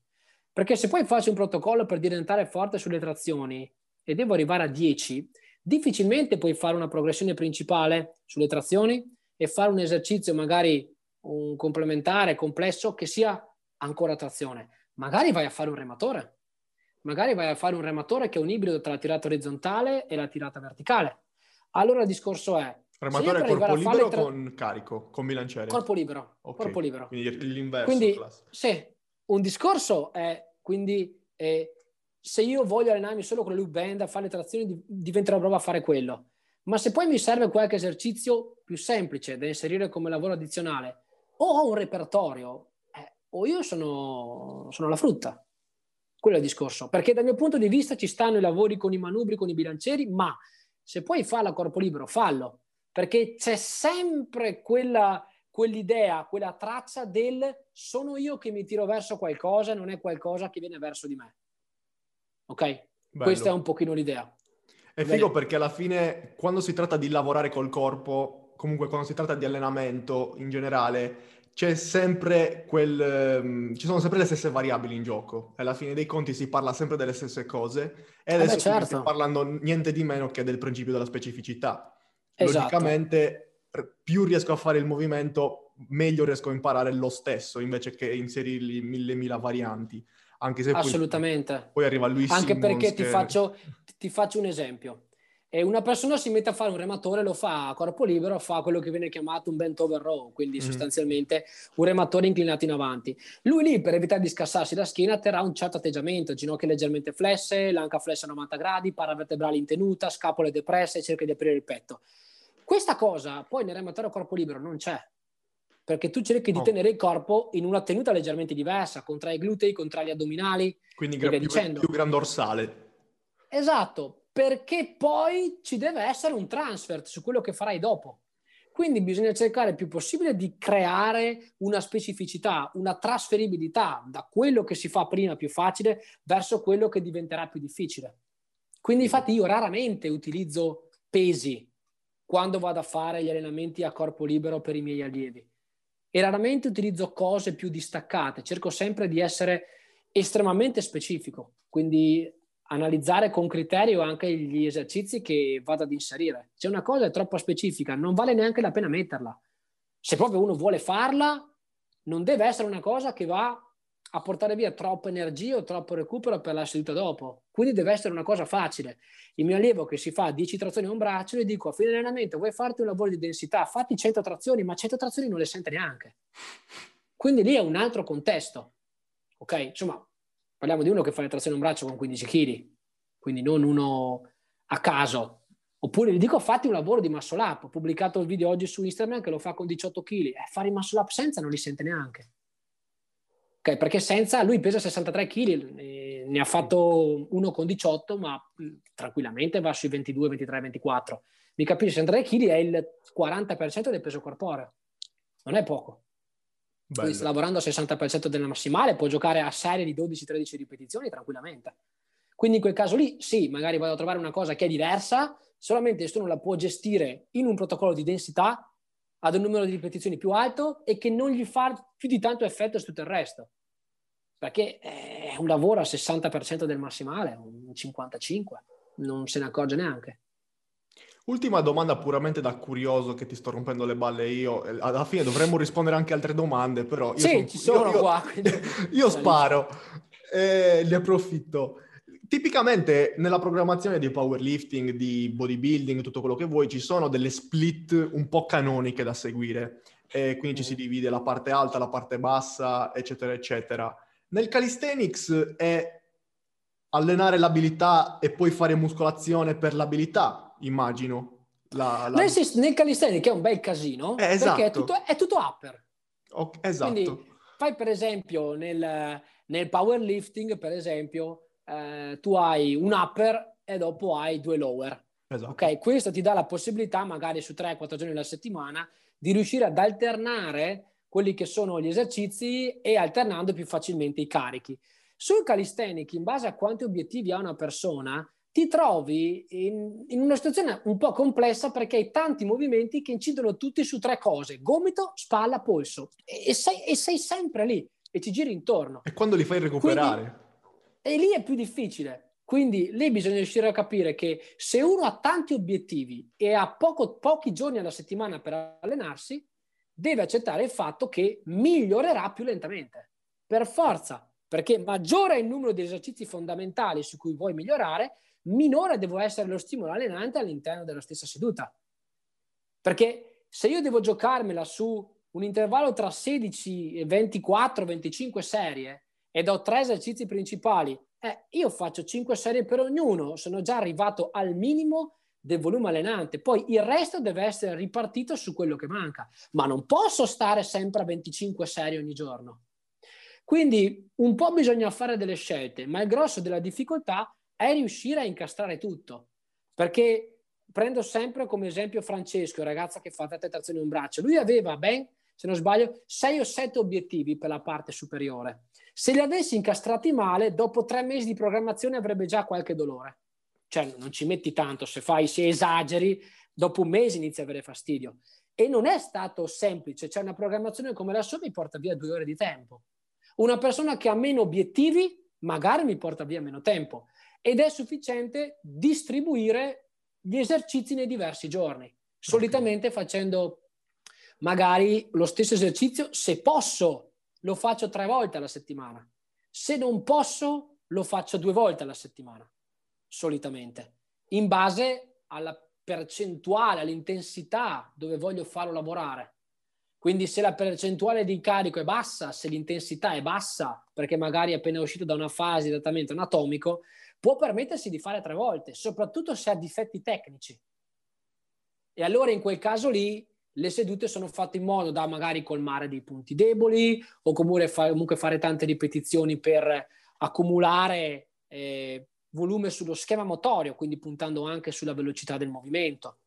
Perché se poi faccio un protocollo per diventare forte sulle trazioni e devo arrivare a 10, difficilmente puoi fare una progressione principale sulle trazioni e fare un esercizio magari un complementare complesso che sia ancora trazione. Magari vai a fare un rematore. Magari vai a fare un rematore che è un ibrido tra la tirata orizzontale e la tirata verticale. Allora il discorso è... Rematore corpo libero tra... con carico, con bilanciere? Corpo libero. Okay. Corpo libero. Quindi l'inverso. Quindi, sì, un discorso è quindi eh, se io voglio allenarmi solo con le loop band a fare le trazioni diventerò bravo a fare quello. Ma se poi mi serve qualche esercizio più semplice da inserire come lavoro addizionale o ho un repertorio o io sono, sono la frutta. Quello è il discorso. Perché dal mio punto di vista ci stanno i lavori con i manubri, con i bilancieri, ma se puoi farlo a corpo libero, fallo. Perché c'è sempre quella, quell'idea, quella traccia del sono io che mi tiro verso qualcosa, non è qualcosa che viene verso di me. Ok? Bello. Questa è un pochino l'idea. È figo perché alla fine, quando si tratta di lavorare col corpo, comunque quando si tratta di allenamento in generale, c'è sempre quel... Um, ci sono sempre le stesse variabili in gioco. Alla fine dei conti si parla sempre delle stesse cose e adesso eh certo. stiamo parlando niente di meno che del principio della specificità. Esatto. Logicamente, più riesco a fare il movimento, meglio riesco a imparare lo stesso, invece che inserirgli mille mila varianti. Anche se Assolutamente. Poi, poi arriva lui Anche Simmons perché che... ti, faccio, ti faccio un esempio e una persona si mette a fare un rematore, lo fa a corpo libero, fa quello che viene chiamato un bent over row, quindi mm. sostanzialmente un rematore inclinato in avanti. Lui lì, per evitare di scassarsi la schiena, terrà un certo atteggiamento, ginocchia leggermente flesse, l'anca flessa a 90 gradi, paravertebrali in tenuta, scapole depresse, cerca di aprire il petto. Questa cosa poi nel rematore a corpo libero non c'è, perché tu cerchi di oh. tenere il corpo in una tenuta leggermente diversa, contra i glutei, contra gli addominali, quindi gra- più, più gran dorsale. Esatto, perché poi ci deve essere un transfer su quello che farai dopo. Quindi bisogna cercare il più possibile di creare una specificità, una trasferibilità da quello che si fa prima più facile verso quello che diventerà più difficile. Quindi infatti io raramente utilizzo pesi quando vado a fare gli allenamenti a corpo libero per i miei allievi e raramente utilizzo cose più distaccate, cerco sempre di essere estremamente specifico. Quindi analizzare con criterio anche gli esercizi che vado ad inserire. Se una cosa è troppo specifica, non vale neanche la pena metterla. Se proprio uno vuole farla, non deve essere una cosa che va a portare via troppa energia o troppo recupero per la seduta dopo. Quindi deve essere una cosa facile. Il mio allievo che si fa 10 trazioni a un braccio, gli dico a fine allenamento vuoi farti un lavoro di densità, fatti 100 trazioni, ma 100 trazioni non le sente neanche. Quindi lì è un altro contesto. Ok? Insomma, parliamo di uno che fa le trazioni a un braccio con 15 kg, quindi non uno a caso. Oppure gli dico fatti un lavoro di muscle up, ho pubblicato il video oggi su Instagram che lo fa con 18 kg, eh, fare i muscle up senza non li sente neanche. Okay, perché senza lui pesa 63 kg, ne ha fatto uno con 18, ma tranquillamente va sui 22, 23, 24. Mi capisci, 63 kg è il 40% del peso corporeo, non è poco. Bello. Quindi lavorando al 60% della massimale, può giocare a serie di 12-13 ripetizioni tranquillamente. Quindi in quel caso lì, sì, magari vado a trovare una cosa che è diversa, solamente questo non la può gestire in un protocollo di densità ad un numero di ripetizioni più alto e che non gli fa più di tanto effetto su tutto il resto. Perché è un lavoro al 60% del massimale, un 55%, non se ne accorge neanche. Ultima domanda puramente da curioso che ti sto rompendo le balle io. Alla fine dovremmo rispondere anche a altre domande, però... Io sì, sono, ci sono io, qua. Io, io sparo e ne approfitto. Tipicamente nella programmazione di powerlifting, di bodybuilding, tutto quello che vuoi, ci sono delle split un po' canoniche da seguire. E quindi ci si divide la parte alta, la parte bassa, eccetera, eccetera. Nel calisthenics è allenare l'abilità e poi fare muscolazione per l'abilità, immagino. La, la... Nel, calisthenics è un bel casino, eh, esatto. perché è tutto, è tutto upper. Okay, esatto. Quindi fai per esempio nel, nel powerlifting, per esempio, eh, tu hai un upper e dopo hai due lower. Esatto. Ok, questo ti dà la possibilità, magari su 3-4 giorni alla settimana, di riuscire ad alternare quelli che sono gli esercizi e alternando più facilmente i carichi. Sul calisthenic, in base a quanti obiettivi ha una persona, ti trovi in, in, una situazione un po' complessa perché hai tanti movimenti che incidono tutti su tre cose: gomito, spalla, polso. E, e, sei, e sei, sempre lì e ci giri intorno. E quando li fai recuperare? Quindi, e lì è più difficile. Quindi lì bisogna riuscire a capire che se uno ha tanti obiettivi e ha poco, pochi giorni alla settimana per allenarsi, deve accettare il fatto che migliorerà più lentamente. Per forza, perché maggiore è il numero di esercizi fondamentali su cui vuoi migliorare, minore deve essere lo stimolo allenante all'interno della stessa seduta. Perché se io devo giocarmela su un intervallo tra 16 e 24, 25 serie, ed ho tre esercizi principali, eh, io faccio cinque serie per ognuno, sono già arrivato al minimo del volume allenante, poi il resto deve essere ripartito su quello che manca, ma non posso stare sempre a 25 serie ogni giorno. Quindi un po' bisogna fare delle scelte, ma il grosso della difficoltà è riuscire a incastrare tutto, perché prendo sempre come esempio Francesco, ragazza che fa tette trazione un braccio, lui aveva ben, se non sbaglio, sei o sette obiettivi per la parte superiore se li avessi incastrati male, dopo tre mesi di programmazione avrebbe già qualche dolore. Cioè, non ci metti tanto, se fai, se esageri, dopo un mese inizi a avere fastidio. E non è stato semplice, cioè una programmazione come la sua mi porta via due ore di tempo. Una persona che ha meno obiettivi magari mi porta via meno tempo ed è sufficiente distribuire gli esercizi nei diversi giorni, solitamente facendo magari lo stesso esercizio se posso lo faccio tre volte alla settimana. Se non posso, lo faccio due volte alla settimana, solitamente, in base alla percentuale, all'intensità dove voglio farlo lavorare. Quindi se la percentuale di carico è bassa, se l'intensità è bassa, perché magari è appena uscito da una fase di trattamento anatomico, può permettersi di fare tre volte, soprattutto se ha difetti tecnici. E allora in quel caso lì le sedute sono fatte in modo da magari colmare dei punti deboli o comunque, fa, comunque fare tante ripetizioni per accumulare eh, volume sullo schema motorio, quindi puntando anche sulla velocità del movimento.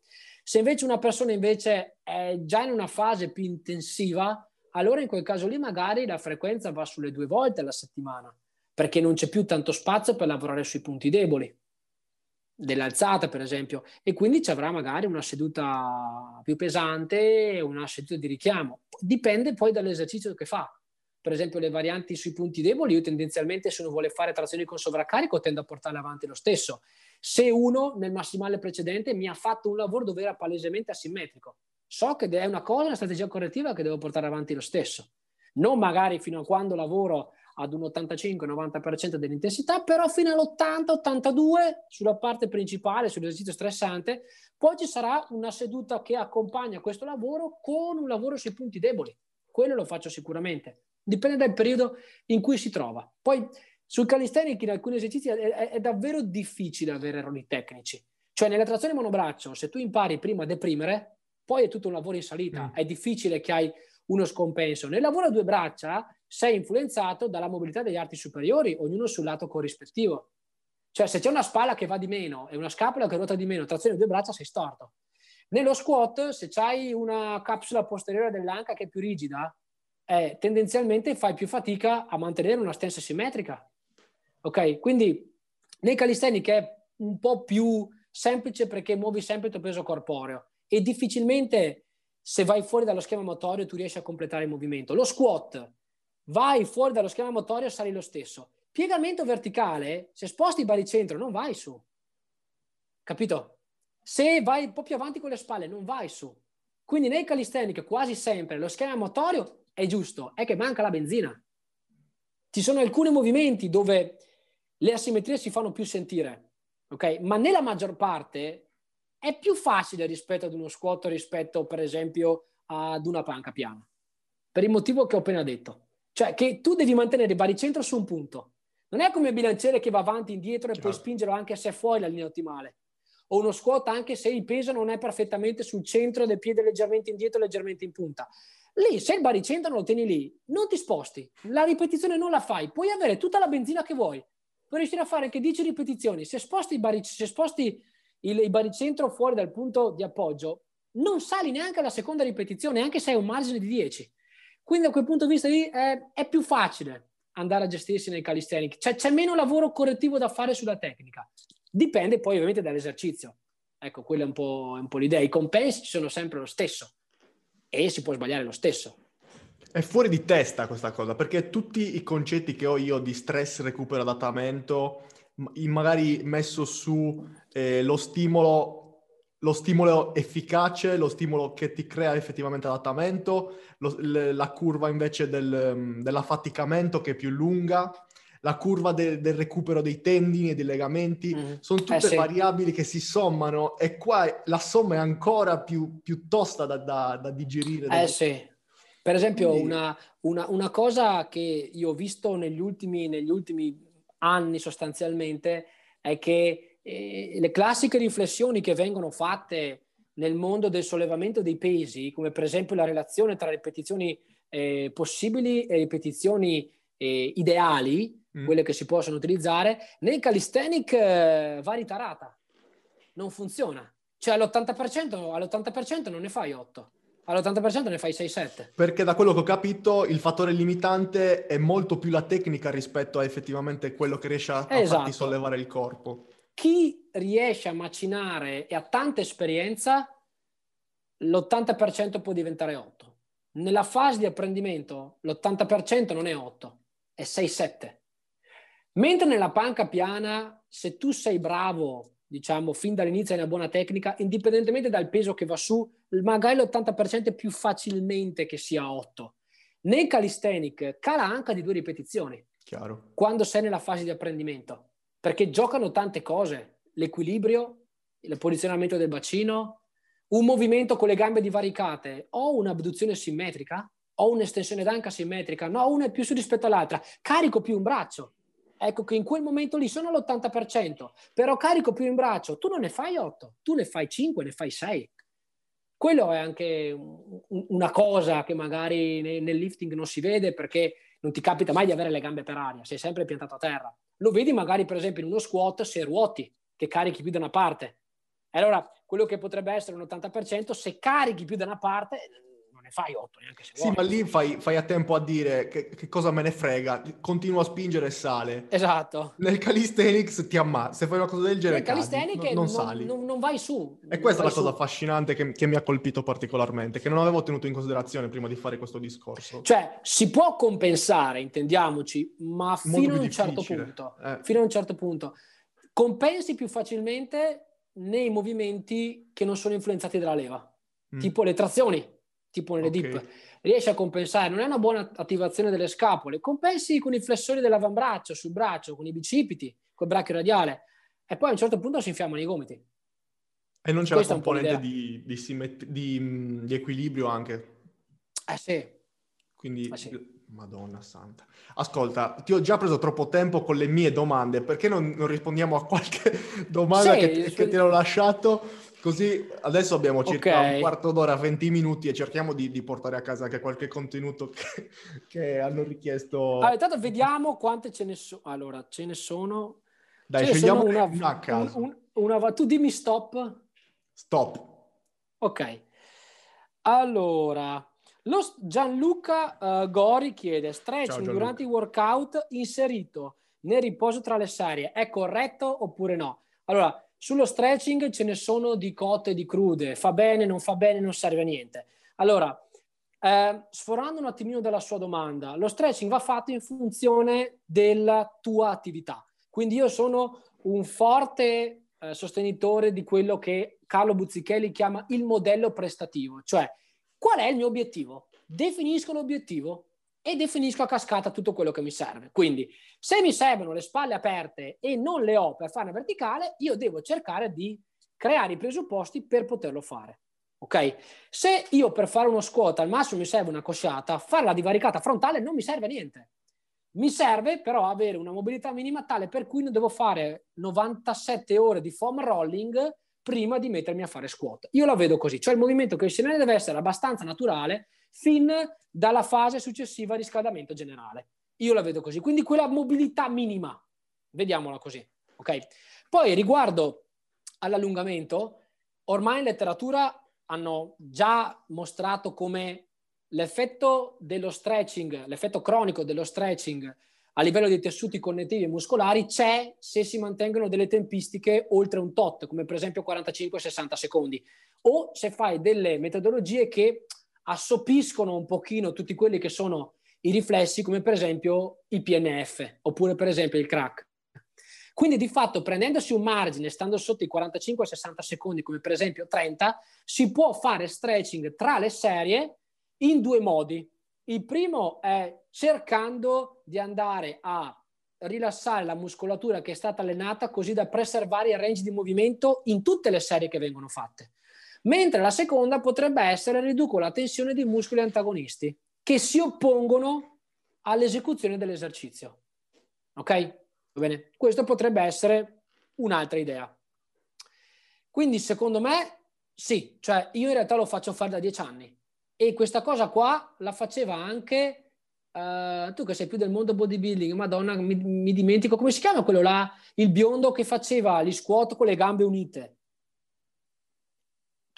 Se invece una persona invece è già in una fase più intensiva, allora in quel caso lì magari la frequenza va sulle due volte alla settimana, perché non c'è più tanto spazio per lavorare sui punti deboli dell'alzata, per esempio, e quindi ci avrà magari una seduta più pesante una seduta di richiamo. Dipende poi dall'esercizio che fa. Per esempio, le varianti sui punti deboli, io tendenzialmente se uno vuole fare trazioni con sovraccarico tendo a portarle avanti lo stesso. Se uno nel massimale precedente mi ha fatto un lavoro dove era palesemente asimmetrico, so che è una cosa, una strategia correttiva che devo portare avanti lo stesso. Non magari fino a quando lavoro ad un 85-90% dell'intensità, però fino all'80-82% sulla parte principale, sull'esercizio stressante, poi ci sarà una seduta che accompagna questo lavoro con un lavoro sui punti deboli. Quello lo faccio sicuramente. Dipende dal periodo in cui si trova. Poi sul calisthenics in alcuni esercizi è, è, è davvero difficile avere errori tecnici. Cioè nella trazione monobraccio, se tu impari prima a deprimere, poi è tutto un lavoro in salita. Mm. È difficile che hai uno scompenso. Nel lavoro a due braccia sei influenzato dalla mobilità degli arti superiori, ognuno sul lato corrispettivo. Cioè, se c'è una spalla che va di meno e una scapola che ruota di meno, trazione due braccia, sei storto. Nello squat, se hai una capsula posteriore dell'anca che è più rigida, eh, tendenzialmente fai più fatica a mantenere una stance simmetrica. Ok? Quindi nei calisthenics è un po' più semplice perché muovi sempre il tuo peso corporeo e difficilmente se vai fuori dallo schema motorio tu riesci a completare il movimento. Lo squat, vai fuori dallo schema motorio sali lo stesso. Piegamento verticale, se sposti il baricentro non vai su. Capito? Se vai un po' più avanti con le spalle non vai su. Quindi nei calisthenics quasi sempre lo schema motorio è giusto, è che manca la benzina. Ci sono alcuni movimenti dove le asimmetrie si fanno più sentire, ok? Ma nella maggior parte è più facile rispetto ad uno squat rispetto, per esempio, ad una panca piana. Per il motivo che ho appena detto. Cioè che tu devi mantenere il baricentro su un punto. Non è come il bilanciere che va avanti e indietro e certo. puoi spingerlo anche se è fuori la linea ottimale. O uno squat anche se il peso non è perfettamente sul centro del piede leggermente indietro, leggermente in punta. Lì, se il baricentro lo tieni lì, non ti sposti, la ripetizione non la fai, puoi avere tutta la benzina che vuoi, puoi riuscire a fare anche 10 ripetizioni. Se sposti, il, baric- se sposti il, il baricentro fuori dal punto di appoggio, non sali neanche alla seconda ripetizione, anche se hai un margine di 10. Quindi da quel punto di vista lì è, è più facile andare a gestirsi nel calisthenics, cioè c'è meno lavoro correttivo da fare sulla tecnica. Dipende poi ovviamente dall'esercizio. Ecco, quella è un po', un po l'idea. I compensi sono sempre lo stesso e si può sbagliare lo stesso. È fuori di testa questa cosa, perché tutti i concetti che ho io di stress, recupero, adattamento, magari messo su eh, lo stimolo lo stimolo efficace, lo stimolo che ti crea effettivamente adattamento, lo, le, la curva invece del, mm, dell'affaticamento che è più lunga, la curva de, del recupero dei tendini e dei legamenti, mm. sono tutte eh, sì. variabili che si sommano e qua la somma è ancora più, più tosta da, da, da digerire. Eh sì. Per esempio, Quindi... una, una, una, cosa che io ho visto negli ultimi, negli ultimi anni sostanzialmente è che eh, le classiche riflessioni che vengono fatte nel mondo del sollevamento dei pesi, come per esempio la relazione tra ripetizioni eh, possibili e ripetizioni eh, ideali, mm. quelle che si possono utilizzare, nel calisthenic eh, va ritarata, non funziona. Cioè all'80%, all'80% non ne fai 8 all'80% ne fai 6-7. Perché da quello che ho capito il fattore limitante è molto più la tecnica rispetto a effettivamente quello che riesce a, esatto. a farti sollevare il corpo chi riesce a macinare e ha tanta esperienza, l'80% può diventare 8. Nella fase di apprendimento l'80% non è 8, è 6-7. Mentre nella panca piana, se tu sei bravo, diciamo, fin dall'inizio hai una buona tecnica, indipendentemente dal peso che va su, magari l'80% è più facilmente che sia 8. Nel calisthenic cala anche di due ripetizioni. Chiaro. Quando sei nella fase di apprendimento perché giocano tante cose, l'equilibrio, il posizionamento del bacino, un movimento con le gambe divaricate, o un'abduzione simmetrica, o un'estensione d'anca simmetrica, no, una è più su rispetto all'altra, carico più un braccio. Ecco che in quel momento lì sono l'80%, però carico più in braccio, tu non ne fai 8, tu ne fai 5, ne fai 6. Quello è anche una cosa che magari nel lifting non si vede perché non ti capita mai di avere le gambe per aria, sei sempre piantato a terra. Lo vedi magari per esempio in uno squat se ruoti, che carichi più da una parte. Allora, quello che potrebbe essere un 80%, se carichi più da una parte, ne fai 8 neanche se vuoi. Sì, ma lì fai, fai, a tempo a dire che, che, cosa me ne frega, continuo a spingere e sale. Esatto. Nel calisthenics ti ammazza, se fai una cosa del genere Nel calisthenics non, non, sali. Non, non, vai su. E questa è la cosa su. affascinante che, che, mi ha colpito particolarmente, che non avevo tenuto in considerazione prima di fare questo discorso. Cioè, si può compensare, intendiamoci, ma fino a un certo punto. Eh. Fino a un certo punto. Compensi più facilmente nei movimenti che non sono influenzati dalla leva, mm. tipo le trazioni tipo nelle okay. dip, riesci a compensare, non è una buona attivazione delle scapole, compensi con i flessori dell'avambraccio, sul braccio, con i bicipiti, col brachio radiale, e poi a un certo punto si infiammano i gomiti. E non c'è Questa la componente di, di, simmet- di, di, equilibrio anche? Eh sì. Quindi, eh sì. Madonna santa. Ascolta, ti ho già preso troppo tempo con le mie domande, perché non, non rispondiamo a qualche domanda sì, che, che ti ho lasciato? Così adesso abbiamo circa okay. un quarto d'ora, 20 minuti e cerchiamo di, di, portare a casa anche qualche contenuto che, che hanno richiesto. Allora, intanto vediamo quante ce ne sono. Allora, ce ne sono. Dai, ce scegliamo una, una a caso. Un, un, una, tu dimmi stop. Stop. Ok. Allora, lo Gianluca uh, Gori chiede stretching Ciao, durante i workout inserito nel riposo tra le serie. È corretto oppure no? Allora, sullo stretching ce ne sono di cotte e di crude, fa bene, non fa bene, non serve a niente. Allora, eh, sforando un attimino dalla sua domanda, lo stretching va fatto in funzione della tua attività. Quindi io sono un forte eh, sostenitore di quello che Carlo Buzzichelli chiama il modello prestativo, cioè qual è il mio obiettivo? Definisco l'obiettivo, e definisco a cascata tutto quello che mi serve. Quindi, se mi servono le spalle aperte e non le ho per fare una verticale, io devo cercare di creare i presupposti per poterlo fare. Ok? Se io per fare uno squat al massimo mi serve una cosciata, fare la divaricata frontale non mi serve a niente. Mi serve però avere una mobilità minima tale per cui non devo fare 97 ore di foam rolling prima di mettermi a fare squat. Io la vedo così, cioè il movimento che si deve essere abbastanza naturale fin dalla fase successiva di riscaldamento generale. Io la vedo così, quindi quella mobilità minima, vediamola così. Ok? Poi riguardo all'allungamento, ormai in letteratura hanno già mostrato come l'effetto dello stretching, l'effetto cronico dello stretching a livello dei tessuti connettivi e muscolari c'è se si mantengono delle tempistiche oltre un tot, come per esempio 45-60 secondi, o se fai delle metodologie che assopiscono un pochino tutti quelli che sono i riflessi, come per esempio il PNF, oppure per esempio il crack. Quindi di fatto prendendosi un margine, stando sotto i 45-60 secondi, come per esempio 30, si può fare stretching tra le serie in due modi. Il primo è cercando di andare a rilassare la muscolatura che è stata allenata così da preservare il range di movimento in tutte le serie che vengono fatte. Mentre la seconda potrebbe essere riduco la tensione dei muscoli antagonisti che si oppongono all'esecuzione dell'esercizio. Ok? Bene, questo potrebbe essere un'altra idea. Quindi secondo me sì, cioè io in realtà lo faccio fare da dieci anni e questa cosa qua la faceva anche uh, tu che sei più del mondo bodybuilding, madonna, mi, mi, dimentico come si chiama quello là, il biondo che faceva gli squat con le gambe unite.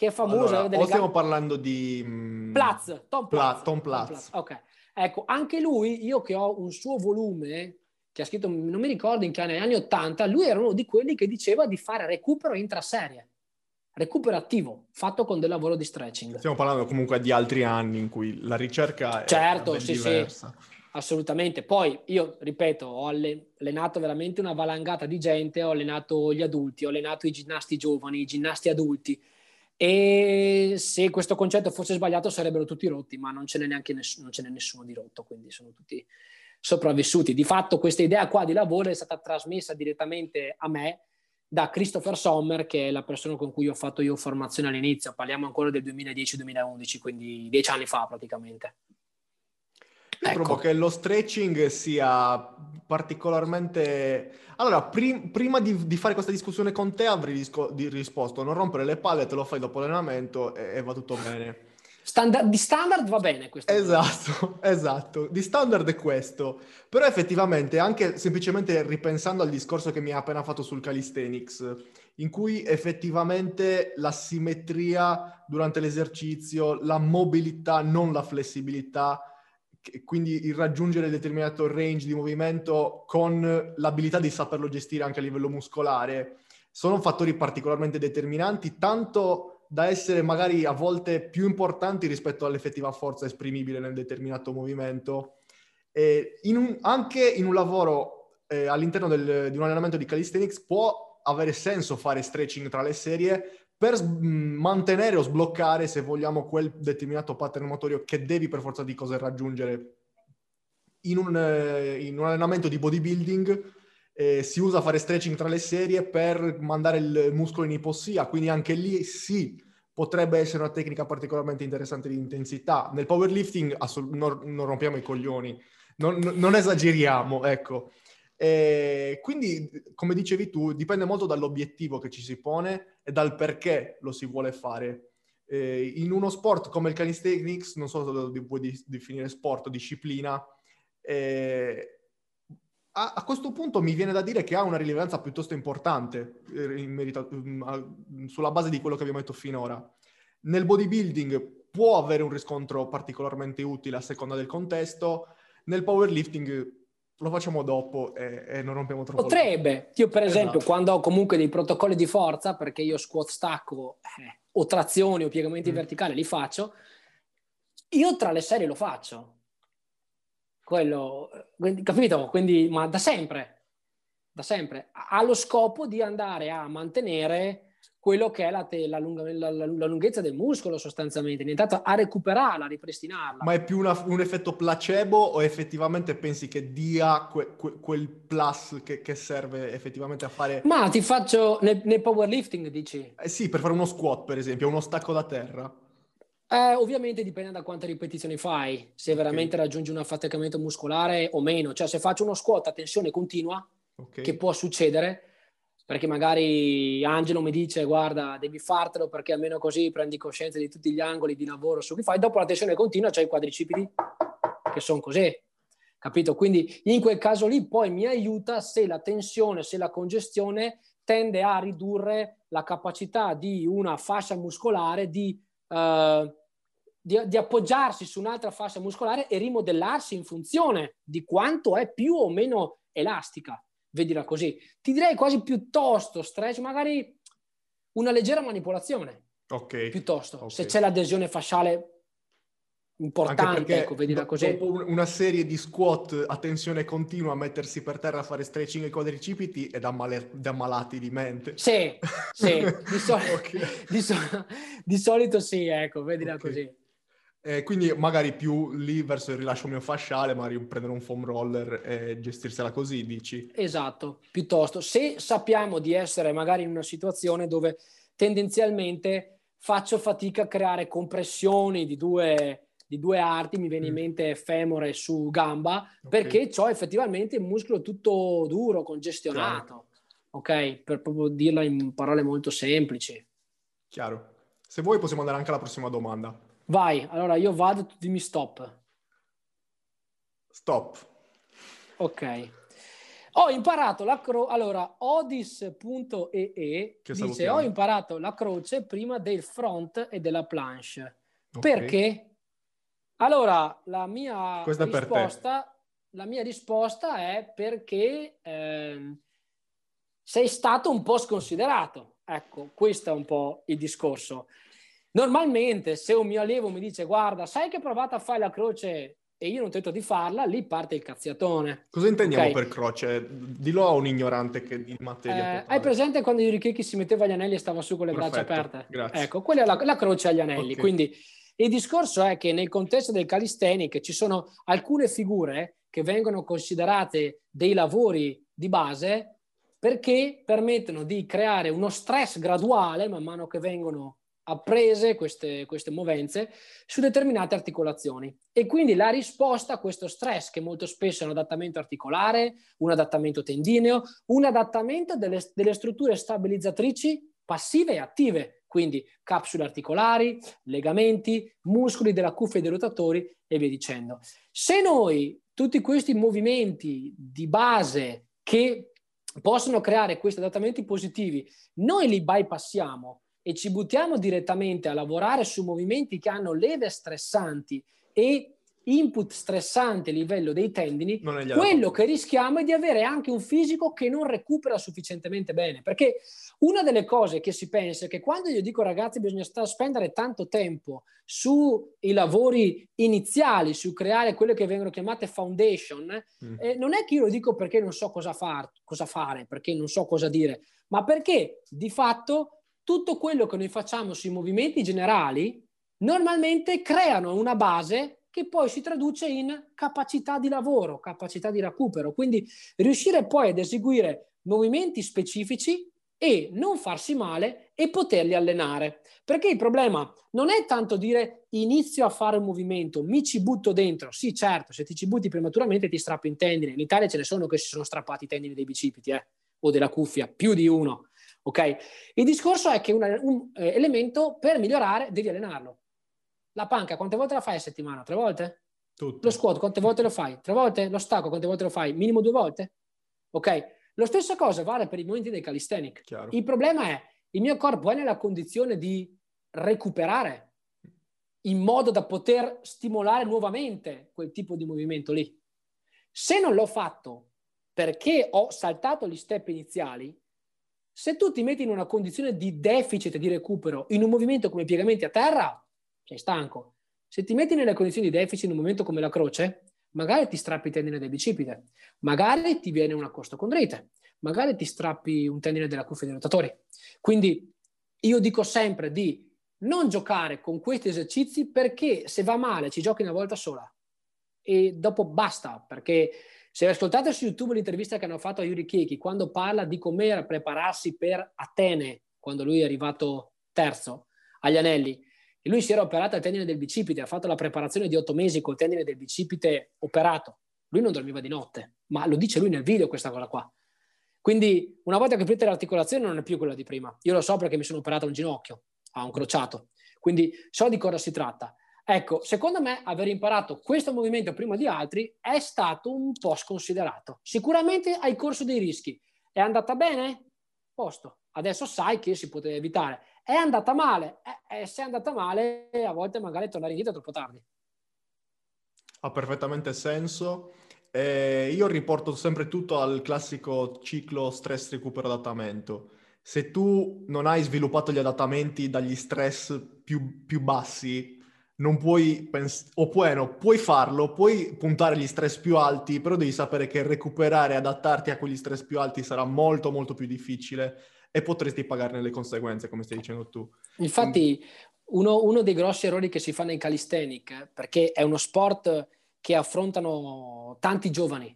Che è famoso. Allora, o stiamo gambe... parlando di... Mm, Platz, Tom Platz. Tom Platz. Tom Platz. Ok, ecco, anche lui, io che ho un suo volume che ha scritto, non mi ricordo in che anni, negli anni 80, lui era uno di quelli che diceva di fare recupero intraserie recupero attivo fatto con del lavoro di stretching. Stiamo parlando comunque di altri anni in cui la ricerca certo, è sì, diversa. Sì, assolutamente. Poi io, ripeto, ho allenato veramente una valangata di gente, ho allenato gli adulti, ho allenato i ginnasti giovani, i ginnasti adulti e se questo concetto fosse sbagliato sarebbero tutti rotti, ma non ce n'è neanche nessuno, non ce n'è nessuno di rotto, quindi sono tutti sopravvissuti. Di fatto questa idea qua di lavoro è stata trasmessa direttamente a me da Christopher Sommer, che è la persona con cui ho fatto io formazione all'inizio. Parliamo ancora del 2010-2011, quindi dieci anni fa praticamente. Io ecco. trovo che lo stretching sia particolarmente... Allora, prim- prima di, di, fare questa discussione con te avrei risco- di risposto non rompere le palle, te lo fai dopo l'allenamento e, e va tutto bene. Standard, di standard va bene questo. Esatto, esatto. Di standard è questo. Però effettivamente, anche semplicemente ripensando al discorso che mi ha appena fatto sul calisthenics, in cui effettivamente la simmetria durante l'esercizio, la mobilità, non la flessibilità, quindi il raggiungere determinato range di movimento con l'abilità di saperlo gestire anche a livello muscolare, sono fattori particolarmente determinanti, tanto da essere magari a volte più importanti rispetto all'effettiva forza esprimibile nel determinato movimento. In un, anche in un lavoro eh, all'interno del, di un allenamento di calisthenics può avere senso fare stretching tra le serie per s- mantenere o sbloccare, se vogliamo, quel determinato pattern motorio che devi per forza di cose raggiungere. In un, eh, in un allenamento di bodybuilding eh, si usa fare stretching tra le serie per mandare il muscolo in ipossia, quindi anche lì sì, potrebbe essere una tecnica particolarmente interessante di intensità. Nel powerlifting assol- non, non, rompiamo i coglioni, non, non esageriamo, ecco. E quindi, come dicevi tu, dipende molto dall'obiettivo che ci si pone e dal perché lo si vuole fare. Eh, in uno sport come il calisthenics, non so se vuoi definire sport o disciplina, eh, a, a, questo punto mi viene da dire che ha una rilevanza piuttosto importante eh, merito, mm, sulla base di quello che abbiamo detto finora. Nel bodybuilding può avere un riscontro particolarmente utile a seconda del contesto, nel powerlifting lo facciamo dopo e, e non rompiamo troppo. Potrebbe. Io per esempio esatto. quando ho comunque dei protocolli di forza, perché io squat stacco eh, o trazioni o piegamenti mm. verticali li faccio, io tra le serie lo faccio quello, capito? Quindi, ma da sempre, da sempre, ha lo scopo di andare a mantenere quello che è la, te, la, lunga, la, la, lunghezza del muscolo sostanzialmente, nient'altro a recuperarla, a ripristinarla. Ma è più una, un effetto placebo o effettivamente pensi che dia que, que, quel plus che, che, serve effettivamente a fare... Ma ti faccio nel, nel powerlifting, dici? Eh sì, per fare uno squat per esempio, uno stacco da terra. Eh, ovviamente dipende da quante ripetizioni fai, se veramente okay. raggiungi un affaticamento muscolare o meno. Cioè se faccio uno squat a tensione continua, okay. che può succedere, perché magari Angelo mi dice guarda devi fartelo perché almeno così prendi coscienza di tutti gli angoli di lavoro su cui fai, dopo la tensione continua c'è i quadricipiti che sono così, capito? Quindi in quel caso lì poi mi aiuta se la tensione, se la congestione tende a ridurre la capacità di una fascia muscolare di, uh, di, di appoggiarsi su un'altra fascia muscolare e rimodellarsi in funzione di quanto è più o meno elastica vedila così. Ti direi quasi piuttosto stretch, magari una leggera manipolazione. Ok. Piuttosto, okay. se c'è l'adesione fasciale importante, ecco, vedila così. Dopo una serie di squat a tensione continua, mettersi per terra a fare stretching ai quadricipiti è da, male, da malati di mente. Sì, sì, di, soli- okay. di, so- di, solito sì, ecco, vedila okay. così. Eh, quindi magari più lì verso il rilascio miofasciale, magari prendere un foam roller e gestirsela così, dici? Esatto, piuttosto. Se sappiamo di essere magari in una situazione dove tendenzialmente faccio fatica a creare compressioni di due, di due arti, mi viene in mm. mente femore su gamba, okay. perché ho effettivamente il muscolo tutto duro, congestionato. Chiaro. Ok? Per proprio dirla in parole molto semplici. Chiaro. Se vuoi possiamo andare anche alla prossima domanda. Vai, allora io vado, tu dimmi stop. Stop. Ok. Ho imparato la croce, allora odis.ee dice ho imparato la croce prima del front e della planche. Okay. Perché? Allora, la mia risposta, la mia risposta è perché eh, sei stato un po' sconsiderato. Ecco, questo è un po' il discorso. Normalmente se un mio allievo mi dice guarda, sai che ho provato a fare la croce e io non tento di farla, lì parte il cazziatone. Cosa intendiamo okay. per croce? Dillo a un ignorante che di materia eh, Hai presente quando Yurikeki si metteva gli anelli e stava su con le Perfetto, braccia aperte? Grazie. Ecco, quella è la, la croce agli anelli. Okay. Quindi il discorso è che nel contesto del calisthenic ci sono alcune figure che vengono considerate dei lavori di base perché permettono di creare uno stress graduale man mano che vengono apprese queste, queste movenze su determinate articolazioni e quindi la risposta a questo stress che molto spesso è un adattamento articolare, un adattamento tendineo, un adattamento delle, delle strutture stabilizzatrici passive e attive, quindi capsule articolari, legamenti, muscoli della cuffia e dei rotatori e via dicendo. Se noi tutti questi movimenti di base che possono creare questi adattamenti positivi, noi li bypassiamo e ci buttiamo direttamente a lavorare su movimenti che hanno leve stressanti e input stressanti a livello dei tendini, quello che rischiamo è di avere anche un fisico che non recupera sufficientemente bene. Perché una delle cose che si pensa è che quando io dico ragazzi bisogna spendere tanto tempo sui lavori iniziali, su creare quelle che vengono chiamate foundation, mm. eh, non è che io lo dico perché non so cosa, far, cosa fare, perché non so cosa dire, ma perché di fatto tutto quello che noi facciamo sui movimenti generali normalmente creano una base che poi si traduce in capacità di lavoro, capacità di recupero. Quindi riuscire poi ad eseguire movimenti specifici e non farsi male e poterli allenare. Perché il problema non è tanto dire inizio a fare un movimento, mi ci butto dentro. Sì, certo, se ti ci butti prematuramente ti strappi in tendine. In Italia ce ne sono che si sono strappati i tendini dei bicipiti, eh, o della cuffia, più di uno. Ok? Il discorso è che un, un eh, elemento per migliorare devi allenarlo. La panca quante volte la fai a settimana? Tre volte? Tutte. Lo squat quante volte lo fai? Tre volte? Lo stacco quante volte lo fai? Minimo due volte? Ok? Lo stesso cosa vale per i movimenti dei calisthenic. Chiaro. Il problema è il mio corpo è nella condizione di recuperare in modo da poter stimolare nuovamente quel tipo di movimento lì. Se non l'ho fatto perché ho saltato gli step iniziali, se tu ti metti in una condizione di deficit di recupero in un movimento come i piegamenti a terra, sei stanco. Se ti metti nelle condizioni di deficit in un movimento come la croce, magari ti strappi il tendine del bicipite, magari ti viene una costocondrite, magari ti strappi un tendine della cuffia dei rotatori. Quindi io dico sempre di non giocare con questi esercizi perché se va male ci giochi una volta sola e dopo basta perché se ascoltate su YouTube l'intervista che hanno fatto a Yuri Kiki quando parla di come prepararsi per Atene quando lui è arrivato terzo agli anelli e lui si era operato al tendine del bicipite, ha fatto la preparazione di otto mesi col tendine del bicipite operato. Lui non dormiva di notte, ma lo dice lui nel video questa cosa qua. Quindi una volta che aprite l'articolazione non è più quella di prima. Io lo so perché mi sono operato un ginocchio, a un crociato. Quindi so di cosa si tratta. Ecco, secondo me aver imparato questo movimento prima di altri è stato un po' sconsiderato. Sicuramente hai corso dei rischi. È andata bene? Posto. Adesso sai che si poteva evitare. È andata male? Eh, eh, se è andata male, a volte magari tornare indietro è troppo tardi. Ha perfettamente senso. Eh, io riporto sempre tutto al classico ciclo stress recupero adattamento. Se tu non hai sviluppato gli adattamenti dagli stress più, più bassi, non puoi, pens- o puoi, no, puoi farlo, puoi puntare agli stress più alti, però devi sapere che recuperare e adattarti a quegli stress più alti sarà molto molto più difficile e potresti pagarne le conseguenze, come stai dicendo tu. Infatti, uno, uno dei grossi errori che si fa nei calisthenic, perché è uno sport che affrontano tanti giovani,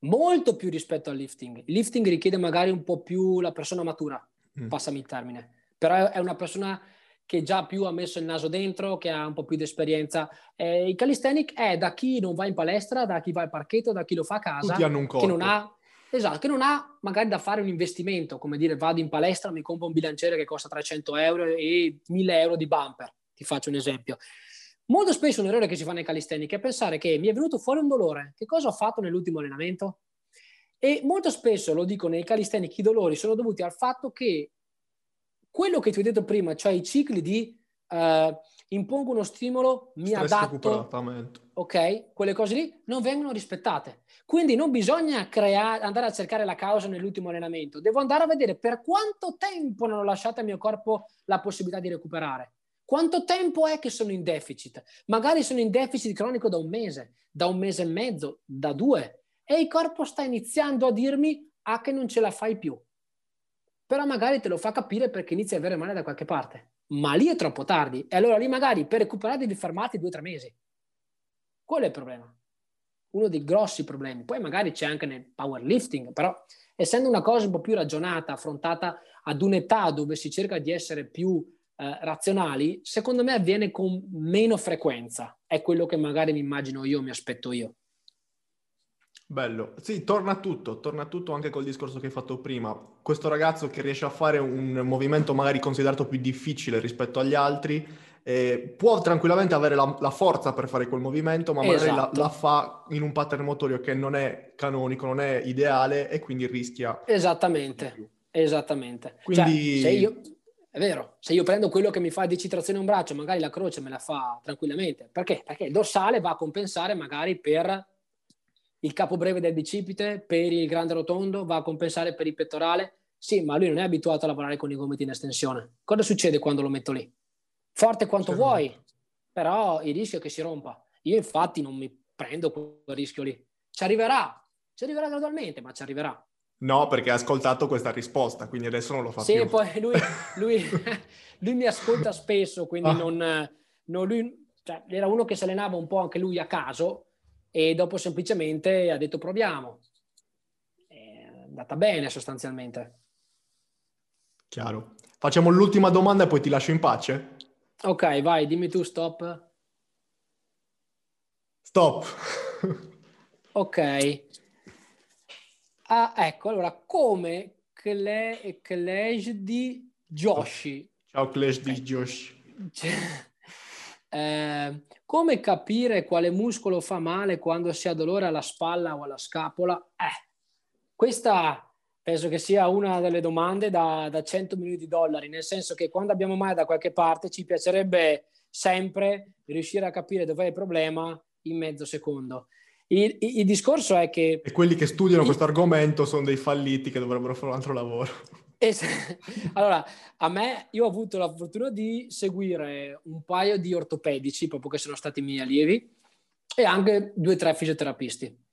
molto più rispetto al lifting. Il lifting richiede magari un po' più la persona matura, mm. passami il termine, però è una persona che già più ha messo il naso dentro, che ha un po' più di esperienza. Eh, il calisthenic è da chi non va in palestra, da chi va al parchetto, da chi lo fa a casa, Tutti hanno un corpo. che non ha Esatto, che non ha magari da fare un investimento, come dire vado in palestra, mi compro un bilanciere che costa 300 euro e 1000 euro di bumper, ti faccio un esempio. Molto spesso un errore che si fa nei calisthenic è pensare che mi è venuto fuori un dolore. Che cosa ho fatto nell'ultimo allenamento? E molto spesso, lo dico nei calisthenic, i dolori sono dovuti al fatto che quello che ti ho detto prima, cioè i cicli di uh, impongo uno stimolo, mi Stress adatto, ok, quelle cose lì non vengono rispettate. Quindi non bisogna creare, andare a cercare la causa nell'ultimo allenamento, devo andare a vedere per quanto tempo non ho lasciato al mio corpo la possibilità di recuperare. Quanto tempo è che sono in deficit? Magari sono in deficit cronico da un mese, da un mese e mezzo, da due, e il corpo sta iniziando a dirmi ah, che non ce la fai più. Però magari te lo fa capire perché inizi a avere male da qualche parte. Ma lì è troppo tardi. E allora lì magari per recuperare devi fermarti due o tre mesi. Quello è il problema. Uno dei grossi problemi. Poi magari c'è anche nel powerlifting, però essendo una cosa un po' più ragionata, affrontata ad un'età dove si cerca di essere più eh, razionali, secondo me avviene con meno frequenza. È quello che magari mi immagino io, mi aspetto io. Bello, sì, torna tutto, torna tutto anche col discorso che hai fatto prima. Questo ragazzo che riesce a fare un movimento magari considerato più difficile rispetto agli altri, eh, può tranquillamente avere la, la, forza per fare quel movimento, ma magari esatto. la, la, fa in un pattern motorio che non è canonico, non è ideale e quindi rischia. Esattamente, esattamente. Quindi... Cioè, io, è vero, se io prendo quello che mi fa 10 trazioni a un braccio, magari la croce me la fa tranquillamente. Perché? Perché il dorsale va a compensare magari per il capo breve del bicipite, per il grande rotondo, va a compensare per il pettorale. Sì, ma lui non è abituato a lavorare con i gomiti in estensione. Cosa succede quando lo metto lì? Forte quanto certo. vuoi, però il rischio è che si rompa. Io infatti non mi prendo quel rischio lì. Ci arriverà, ci arriverà gradualmente, ma ci arriverà. No, perché ha ascoltato questa risposta, quindi adesso non lo fa sì, più. Sì, poi lui, lui, lui, mi ascolta spesso, quindi ah. non, non lui, cioè, era uno che si allenava un po' anche lui a caso e dopo semplicemente ha detto proviamo. È andata bene sostanzialmente. Chiaro. Facciamo l'ultima domanda e poi ti lascio in pace. Ok, vai, dimmi tu stop. Stop. ok. Ah, ecco, allora, come Cle- Clash di Joshi. Ciao Clash di Joshi. Eh, come capire quale muscolo fa male quando si ha dolore alla spalla o alla scapola? Eh, questa penso che sia una delle domande da, da 100 milioni di dollari, nel senso che quando abbiamo male da qualche parte ci piacerebbe sempre riuscire a capire dov'è il problema in mezzo secondo. Il, il, il, discorso è che... E quelli che studiano questo argomento sono dei falliti che dovrebbero fare un altro lavoro. Es- allora, a me, io ho avuto la fortuna di seguire un paio di ortopedici, proprio che sono stati miei allievi, e anche due o tre fisioterapisti.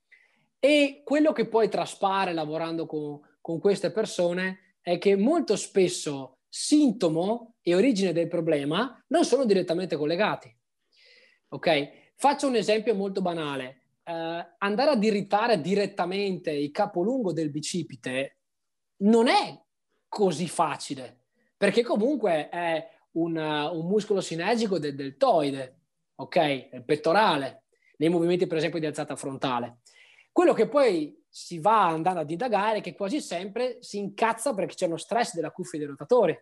E quello che poi traspare lavorando con, con queste persone è che molto spesso sintomo e origine del problema non sono direttamente collegati. Ok? Faccio un esempio molto banale. Eh, andare a diritare direttamente il capolungo del bicipite non è così facile, perché comunque è un, un muscolo sinergico del deltoide, ok? Il pettorale, nei movimenti per esempio di alzata frontale. Quello che poi si va andando ad indagare è che quasi sempre si incazza perché c'è uno stress della cuffia dei rotatori.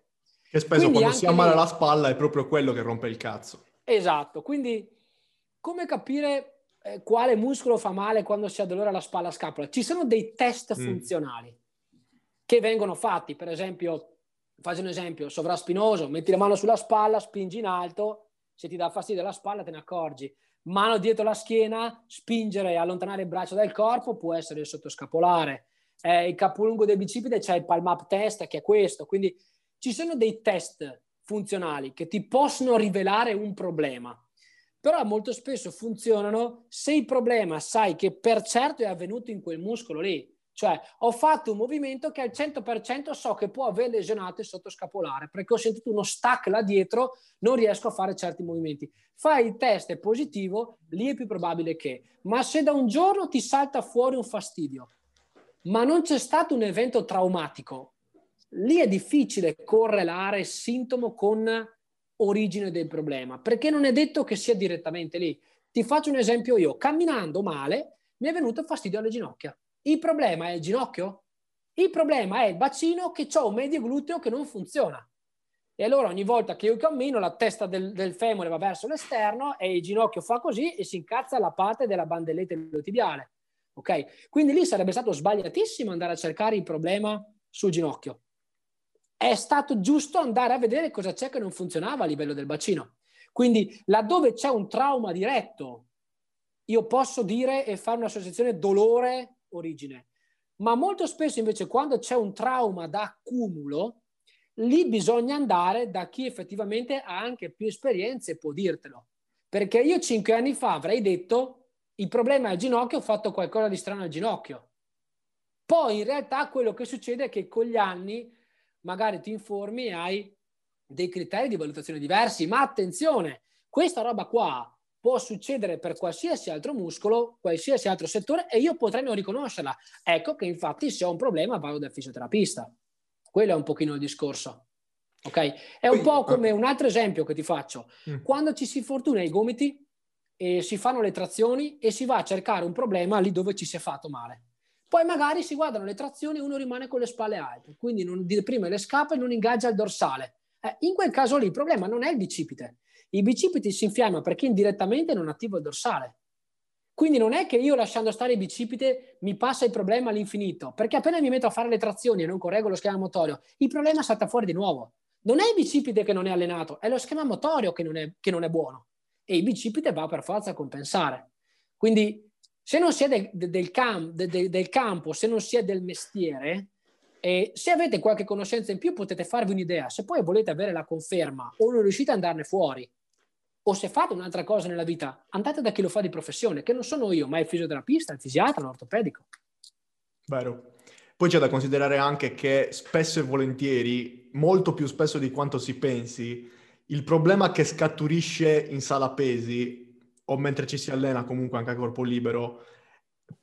Che spesso quindi quando si ammala lì... la spalla è proprio quello che rompe il cazzo. Esatto, quindi come capire eh, quale muscolo fa male quando si ha dolore alla spalla scapola? Ci sono dei test mm. Che vengono fatti, per esempio, faccio un esempio, sovraspinoso, metti la mano sulla spalla, spingi in alto, se ti dà fastidio la spalla te ne accorgi. Mano dietro la schiena, spingere e allontanare il braccio dal corpo può essere il sottoscapolare. Eh, il capolungo del bicipite c'è il palm up test che è questo, quindi ci sono dei test funzionali che ti possono rivelare un problema, però molto spesso funzionano se il problema sai che per certo è avvenuto in quel muscolo lì. Cioè, ho fatto un movimento che al 100% so che può aver lesionato il sottoscapolare perché ho sentito uno stack là dietro, non riesco a fare certi movimenti. Fai il test, è positivo, lì è più probabile che. Ma se da un giorno ti salta fuori un fastidio, ma non c'è stato un evento traumatico, lì è difficile correlare sintomo con origine del problema, perché non è detto che sia direttamente lì. Ti faccio un esempio io, camminando male mi è venuto fastidio alle ginocchia il problema è il ginocchio? Il problema è il bacino che ho un medio gluteo che non funziona. E allora ogni volta che io cammino la testa del, del femore va verso l'esterno e il ginocchio fa così e si incazza la parte della bandelletta iliotibiale. Ok? Quindi lì sarebbe stato sbagliatissimo andare a cercare il problema sul ginocchio. È stato giusto andare a vedere cosa c'è che non funzionava a livello del bacino. Quindi laddove c'è un trauma diretto, io posso dire e fare un'associazione dolore origine. Ma molto spesso invece quando c'è un trauma da accumulo, lì bisogna andare da chi effettivamente ha anche più esperienze e può dirtelo. Perché io cinque anni fa avrei detto il problema è il ginocchio, ho fatto qualcosa di strano al ginocchio. Poi in realtà quello che succede è che con gli anni magari ti informi e hai dei criteri di valutazione diversi, ma attenzione, questa roba qua può succedere per qualsiasi altro muscolo, qualsiasi altro settore e io potrei non riconoscerla. Ecco che infatti se ho un problema vado dal fisioterapista. Quello è un pochino il discorso. Ok? È un po' come un altro esempio che ti faccio. Mm. Quando ci si fortuna i gomiti e si fanno le trazioni e si va a cercare un problema lì dove ci si è fatto male. Poi magari si guardano le trazioni e uno rimane con le spalle alte, quindi non deprime le scape e non ingaggia il dorsale. Eh, in quel caso lì il problema non è il bicipite, il bicipite si infiamma perché indirettamente non attivo il dorsale. Quindi non è che io lasciando stare il bicipite mi passa il problema all'infinito, perché appena mi metto a fare le trazioni e non correggo lo schema motorio, il problema salta fuori di nuovo. Non è il bicipite che non è allenato, è lo schema motorio che non è, che non è buono. E il bicipite va per forza a compensare. Quindi se non si è del, del, cam, del, del campo, se non si è del mestiere, e se avete qualche conoscenza in più potete farvi un'idea. Se poi volete avere la conferma o non riuscite ad andarne fuori, o se fate un'altra cosa nella vita, andate da chi lo fa di professione, che non sono io, ma il fisioterapista, il fisiatra, l'ortopedico. Vero. Poi c'è da considerare anche che spesso e volentieri, molto più spesso di quanto si pensi, il problema che scaturisce in sala pesi o mentre ci si allena comunque anche a corpo libero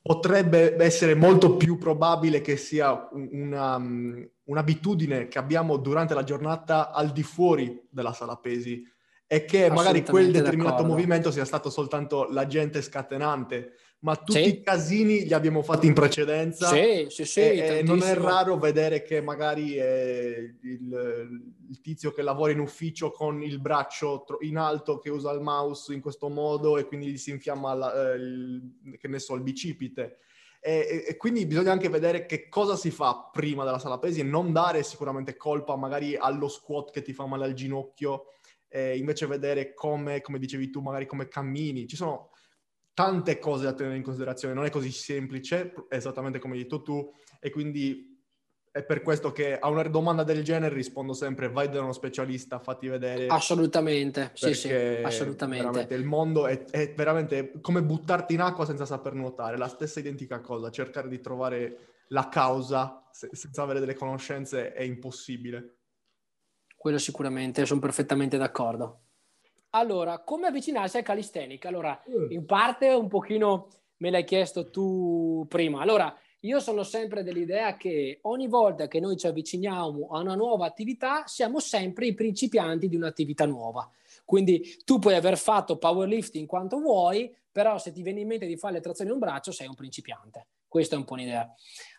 potrebbe essere molto più probabile che sia una, un'abitudine che abbiamo durante la giornata al di fuori della sala pesi e che magari quel determinato d'accordo. movimento sia stato soltanto l'agente scatenante, ma tutti sì. i casini li abbiamo fatti in precedenza. Sì, sì, sì. E, e non è raro vedere che magari il, il, tizio che lavora in ufficio con il braccio in alto che usa il mouse in questo modo e quindi gli si infiamma la, eh, il, che ne so, il bicipite. E, e, quindi bisogna anche vedere che cosa si fa prima della sala pesi e non dare sicuramente colpa magari allo squat che ti fa male al ginocchio eh, invece vedere come, come dicevi tu, magari come cammini. Ci sono tante cose da tenere in considerazione, non è così semplice, esattamente come hai detto tu, e quindi è per questo che a una domanda del genere rispondo sempre vai da uno specialista, fatti vedere. Assolutamente, sì, sì, assolutamente. Il mondo è, è, veramente come buttarti in acqua senza saper nuotare, la stessa identica cosa, cercare di trovare la causa se, senza avere delle conoscenze è impossibile. Quello sicuramente, sono perfettamente d'accordo. Allora, come avvicinarsi al calisthenic? Allora, mm. in parte un pochino me l'hai chiesto tu prima. Allora, io sono sempre dell'idea che ogni volta che noi ci avviciniamo a una nuova attività, siamo sempre i principianti di un'attività nuova. Quindi tu puoi aver fatto powerlifting quanto vuoi, però se ti viene in mente di fare le trazioni in un braccio, sei un principiante. Questa è un po' un'idea.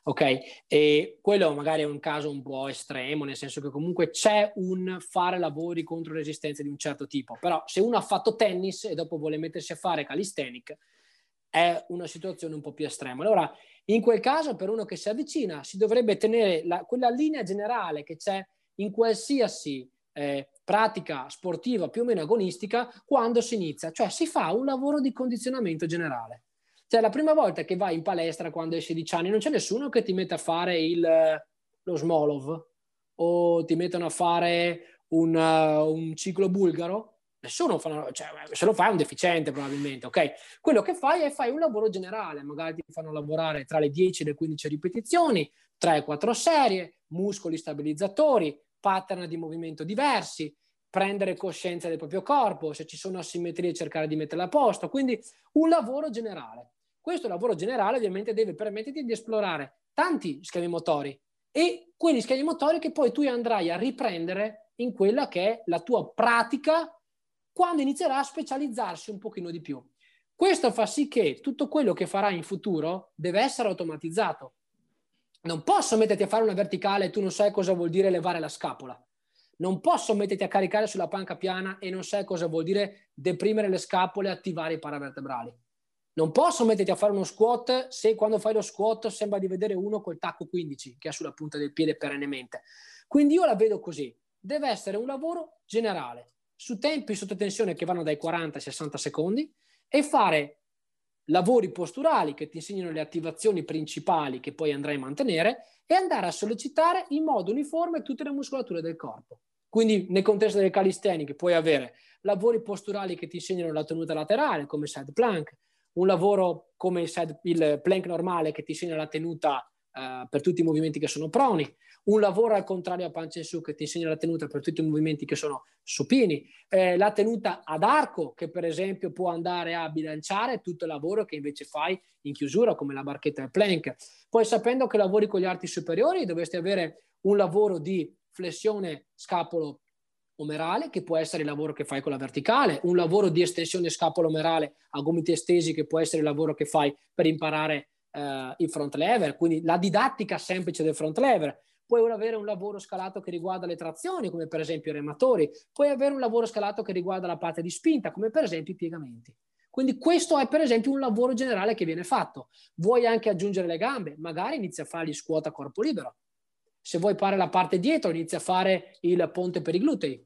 Ok? E quello magari è un caso un po' estremo, nel senso che comunque c'è un fare lavori contro resistenze di un certo tipo. Però se uno ha fatto tennis e dopo vuole mettersi a fare calisthenic, è una situazione un po' più estrema. Allora, in quel caso, per uno che si avvicina, si dovrebbe tenere la, quella linea generale che c'è in qualsiasi eh, pratica sportiva più o meno agonistica quando si inizia, cioè si fa un lavoro di condizionamento generale. Cioè, la prima volta che vai in palestra quando hai 16 anni, non c'è nessuno che ti mette a fare il, lo Smolov o ti mettono a fare un, uh, un ciclo bulgaro. Nessuno fa, cioè, se lo fai è un deficiente probabilmente, ok? Quello che fai è fai un lavoro generale, magari ti fanno lavorare tra le 10 e le 15 ripetizioni, 3-4 serie, muscoli stabilizzatori, pattern di movimento diversi, prendere coscienza del proprio corpo, se ci sono asimmetrie cercare di metterle a posto, quindi un lavoro generale. Questo lavoro generale ovviamente deve permetterti di esplorare tanti schemi motori e quegli schemi motori che poi tu andrai a riprendere in quella che è la tua pratica quando inizierà a specializzarsi un pochino di più. Questo fa sì che tutto quello che farai in futuro deve essere automatizzato. Non posso metterti a fare una verticale e tu non sai cosa vuol dire levare la scapola. Non posso metterti a caricare sulla panca piana e non sai cosa vuol dire deprimere le scapole e attivare i paravertebrali. Non posso metterti a fare uno squat se quando fai lo squat sembra di vedere uno col tacco 15 che ha sulla punta del piede perennemente. Quindi io la vedo così. Deve essere un lavoro generale, su tempi sotto tensione che vanno dai 40 ai 60 secondi e fare lavori posturali che ti insegnano le attivazioni principali che poi andrai a mantenere e andare a sollecitare in modo uniforme tutte le muscolature del corpo. Quindi nel contesto del calisthenics puoi avere lavori posturali che ti insegnano la tenuta laterale come side plank, un lavoro come il, il plank normale che ti insegna la tenuta uh, per tutti i movimenti che sono proni, un lavoro al contrario a pancia in su che ti insegna la tenuta per tutti i movimenti che sono supini, eh, la tenuta ad arco che per esempio può andare a bilanciare tutto il lavoro che invece fai in chiusura come la barchetta del plank. Poi sapendo che lavori con gli arti superiori dovresti avere un lavoro di flessione scapolo omerale, che può essere il lavoro che fai con la verticale, un lavoro di estensione scapolo-omerale a gomiti estesi, che può essere il lavoro che fai per imparare eh, il front lever, quindi la didattica semplice del front lever. Puoi avere un lavoro scalato che riguarda le trazioni, come per esempio i rematori, puoi avere un lavoro scalato che riguarda la parte di spinta, come per esempio i piegamenti. Quindi questo è per esempio un lavoro generale che viene fatto. Vuoi anche aggiungere le gambe, magari inizia a fare gli squat a corpo libero. Se vuoi fare la parte dietro, inizia a fare il ponte per i glutei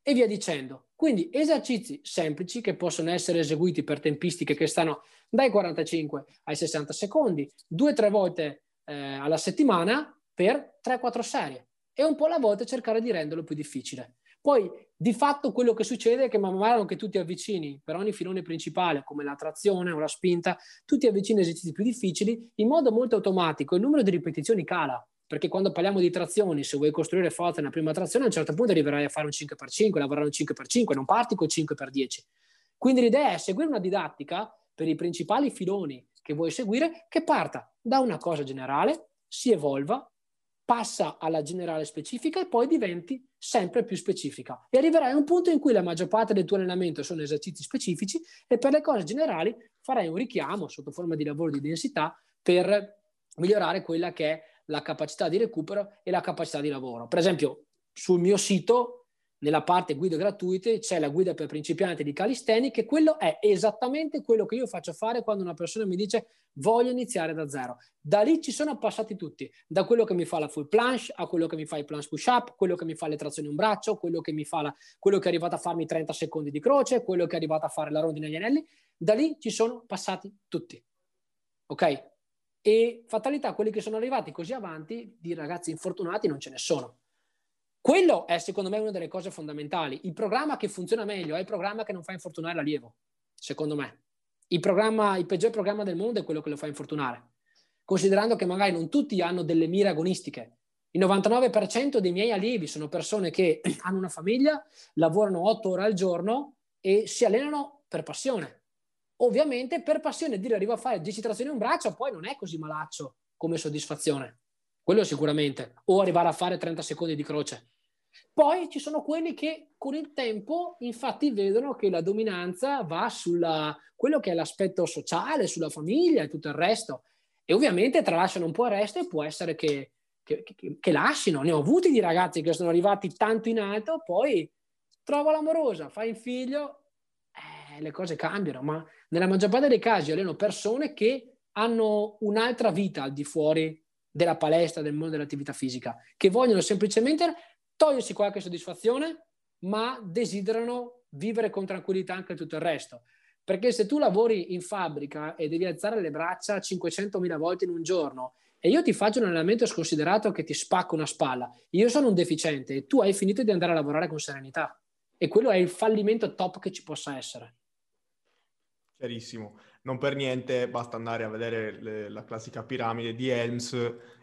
e via dicendo. Quindi esercizi semplici che possono essere eseguiti per tempistiche che stanno dai 45 ai 60 secondi, due o tre volte eh, alla settimana per 3-4 serie e un po' alla volta cercare di renderlo più difficile. Poi di fatto quello che succede è che man mano che tu ti avvicini per ogni filone principale, come la trazione o la spinta, tu ti avvicini a esercizi più difficili, in modo molto automatico il numero di ripetizioni cala perché quando parliamo di trazioni, se vuoi costruire forza nella prima trazione, a un certo punto arriverai a fare un 5x5, lavorare un 5x5, non parti col 5x10. Quindi l'idea è seguire una didattica per i principali filoni che vuoi seguire, che parta da una cosa generale, si evolva, passa alla generale specifica e poi diventi sempre più specifica. E arriverai a un punto in cui la maggior parte del tuo allenamento sono esercizi specifici e per le cose generali farai un richiamo sotto forma di lavoro di densità per migliorare quella che è la capacità di recupero e la capacità di lavoro. Per esempio, sul mio sito, nella parte guide gratuite, c'è la guida per principianti di calisthenics e quello è esattamente quello che io faccio fare quando una persona mi dice voglio iniziare da zero. Da lì ci sono passati tutti, da quello che mi fa la full planche a quello che mi fa i planche push up, quello che mi fa le trazioni un braccio, quello che mi fa la, quello che è arrivato a farmi 30 secondi di croce, quello che è arrivato a fare la rondine agli anelli, da lì ci sono passati tutti. Ok? E fatalità, quelli che sono arrivati così avanti, di ragazzi infortunati non ce ne sono. Quello è secondo me una delle cose fondamentali. Il programma che funziona meglio è il programma che non fa infortunare l'allievo, secondo me. Il, programma, il peggior programma del mondo è quello che lo fa infortunare, considerando che magari non tutti hanno delle mire agonistiche, Il 99% dei miei allievi sono persone che hanno una famiglia, lavorano 8 ore al giorno e si allenano per passione. Ovviamente per passione dire arrivo a fare 10 trazioni un braccio poi non è così malaccio come soddisfazione. Quello sicuramente. O arrivare a fare 30 secondi di croce. Poi ci sono quelli che con il tempo infatti vedono che la dominanza va su quello che è l'aspetto sociale, sulla famiglia e tutto il resto. E ovviamente tralasciano un po' il resto e può essere che, che, che, che lasciano. Ne ho avuti di ragazzi che sono arrivati tanto in alto, poi trovo l'amorosa, fai il figlio, eh, le cose cambiano. Ma nella maggior parte dei casi alleno persone che hanno un'altra vita al di fuori della palestra, del mondo dell'attività fisica, che vogliono semplicemente togliersi qualche soddisfazione, ma desiderano vivere con tranquillità anche tutto il resto. Perché se tu lavori in fabbrica e devi alzare le braccia 500.000 volte in un giorno e io ti faccio un allenamento sconsiderato che ti spacca una spalla, io sono un deficiente e tu hai finito di andare a lavorare con serenità. E quello è il fallimento top che ci possa essere. Chiarissimo. Non per niente basta andare a vedere le, la classica piramide di Helms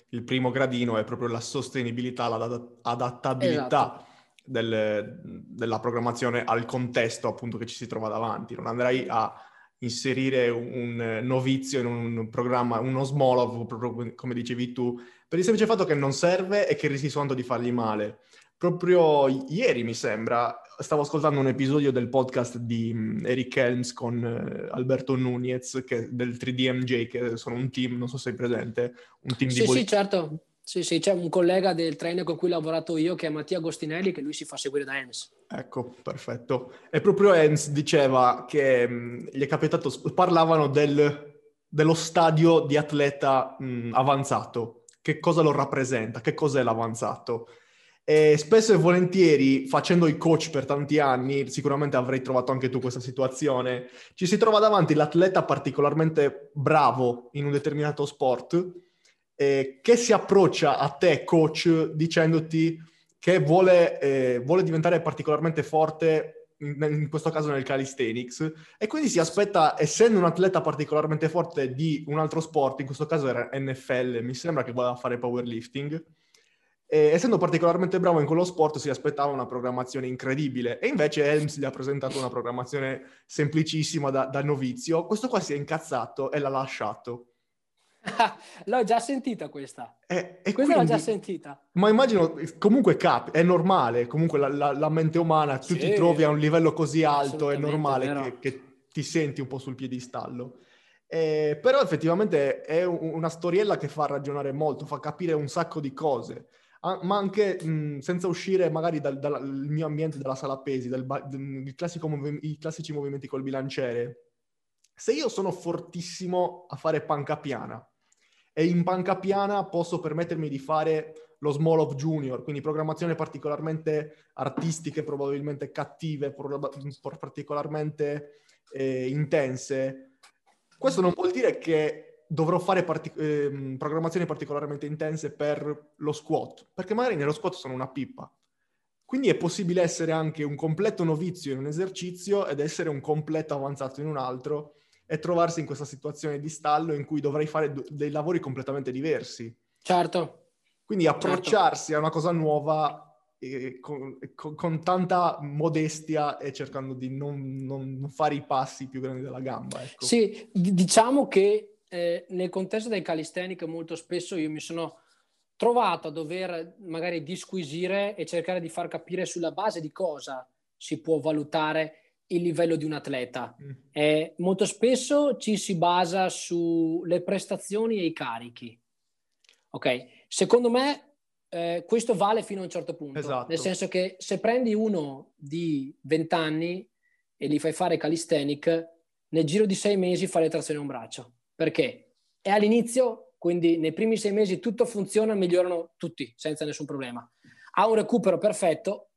il primo gradino è proprio la sostenibilità, l'adattabilità esatto. del, della programmazione al contesto appunto che ci si trova davanti. Non andrei a inserire un novizio in un programma, uno Smolov, proprio come dicevi tu, per il semplice fatto che non serve e che rischi soltanto di fargli male. Proprio ieri, mi sembra, stavo ascoltando un episodio del podcast di mm, Eric Helms con uh, Alberto Nunez che, del 3DMJ, che sono un team, non so se sei presente, un team sì, di... Sì, sì, certo. Sì, sì, c'è un collega del trainer con cui ho lavorato io che è Mattia Agostinelli, che lui si fa seguire da Helms. Ecco, perfetto. E proprio Helms diceva che mh, mm, gli è capitato, parlavano del, dello stadio di atleta mh, mm, avanzato, che cosa lo rappresenta, che cos'è l'avanzato. E spesso e volentieri, facendo il coach per tanti anni, sicuramente avrei trovato anche tu questa situazione, ci si trova davanti l'atleta particolarmente bravo in un determinato sport eh, che si approccia a te, coach, dicendoti che vuole, eh, vuole diventare particolarmente forte in, in, questo caso nel calisthenics, e quindi si aspetta, essendo un atleta particolarmente forte di un altro sport, in questo caso era NFL, mi sembra che voleva fare powerlifting, e, essendo particolarmente bravo in quello sport si aspettava una programmazione incredibile e invece Helms gli ha presentato una programmazione semplicissima da, da novizio. Questo qua si è incazzato e l'ha lasciato. l'ho già sentita questa. E, e questa quindi, l'ho già sentita. Ma immagino, comunque cap, è normale, comunque la, la, la mente umana, tu sì, ti trovi a un livello così alto, è normale che, che, ti senti un po' sul piedistallo. Eh, però effettivamente è un, una storiella che fa ragionare molto, fa capire un sacco di cose ma anche mh, senza uscire magari dal, dal mio ambiente, dalla sala pesi, dal, dal, movi- i classici movimenti col bilanciere. Se io sono fortissimo a fare panca piana e in panca piana posso permettermi di fare lo small of junior, quindi programmazioni particolarmente artistiche, probabilmente cattive, particolarmente eh, intense, questo non vuol dire che dovrò fare partic- eh, programmazioni particolarmente intense per lo squat, perché magari nello squat sono una pippa. Quindi è possibile essere anche un completo novizio in un esercizio ed essere un completo avanzato in un altro e trovarsi in questa situazione di stallo in cui dovrei fare d- dei lavori completamente diversi. Certo. Quindi approcciarsi certo. a una cosa nuova con, con, con, tanta modestia e cercando di non, non, fare i passi più grandi della gamba. Ecco. Sì, diciamo che eh, nel contesto del calisthenic molto spesso io mi sono trovato a dover magari disquisire e cercare di far capire sulla base di cosa si può valutare il livello di un atleta. Mm. Eh, molto spesso ci si basa sulle prestazioni e i carichi. Ok, secondo me eh, questo vale fino a un certo punto, esatto. nel senso che se prendi uno di 20 anni e gli fai fare calisthenic, nel giro di sei mesi fa le trazioni a un braccio. Perché è all'inizio, quindi nei primi sei mesi tutto funziona, migliorano tutti senza nessun problema. Ha un recupero perfetto,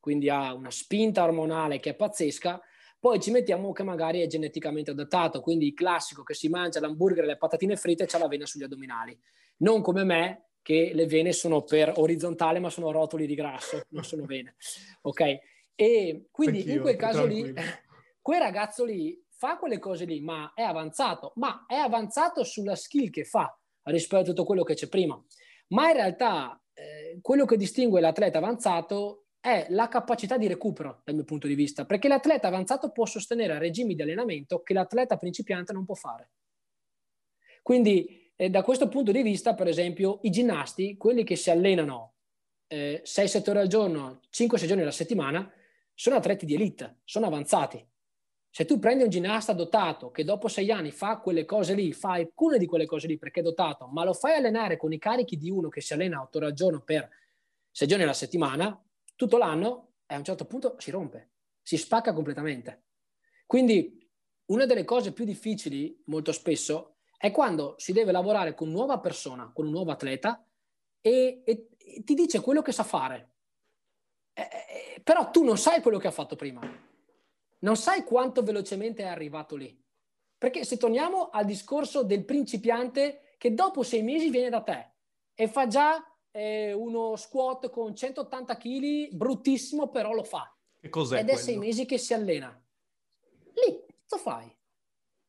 quindi ha una spinta ormonale che è pazzesca, poi ci mettiamo che magari è geneticamente adattato, quindi il classico che si mangia l'hamburger e le patatine fritte e c'ha la vena sugli addominali. Non come me, che le vene sono per orizzontale, ma sono rotoli di grasso, non sono vene. Ok? E quindi Anch'io, in quel caso lì, quel ragazzo lì fa quelle cose lì, ma è avanzato, ma è avanzato sulla skill che fa rispetto a tutto quello che c'è prima. Ma in realtà eh, quello che distingue l'atleta avanzato è la capacità di recupero, dal mio punto di vista, perché l'atleta avanzato può sostenere regimi di allenamento che l'atleta principiante non può fare. Quindi, eh, da questo punto di vista, per esempio, i ginnasti, quelli che si allenano eh, 6-7 ore al giorno, 5-6 giorni alla settimana, sono atleti di elite, sono avanzati. Se tu prendi un ginnasta dotato che dopo sei anni fa quelle cose lì, fa alcune di quelle cose lì perché è dotato, ma lo fai allenare con i carichi di uno che si allena 8 ore al giorno per 6 giorni alla settimana, tutto l'anno, a un certo punto si rompe, si spacca completamente. Quindi una delle cose più difficili molto spesso è quando si deve lavorare con nuova persona, con un nuovo atleta e, e, e ti dice quello che sa fare. Eh, eh, però tu non sai quello che ha fatto prima, non sai quanto velocemente è arrivato lì. Perché se torniamo al discorso del principiante che dopo sei mesi viene da te e fa già eh, uno squat con 180 kg, bruttissimo, però lo fa. Che cos'è Ed quello? è sei mesi che si allena. Lì, cosa fai?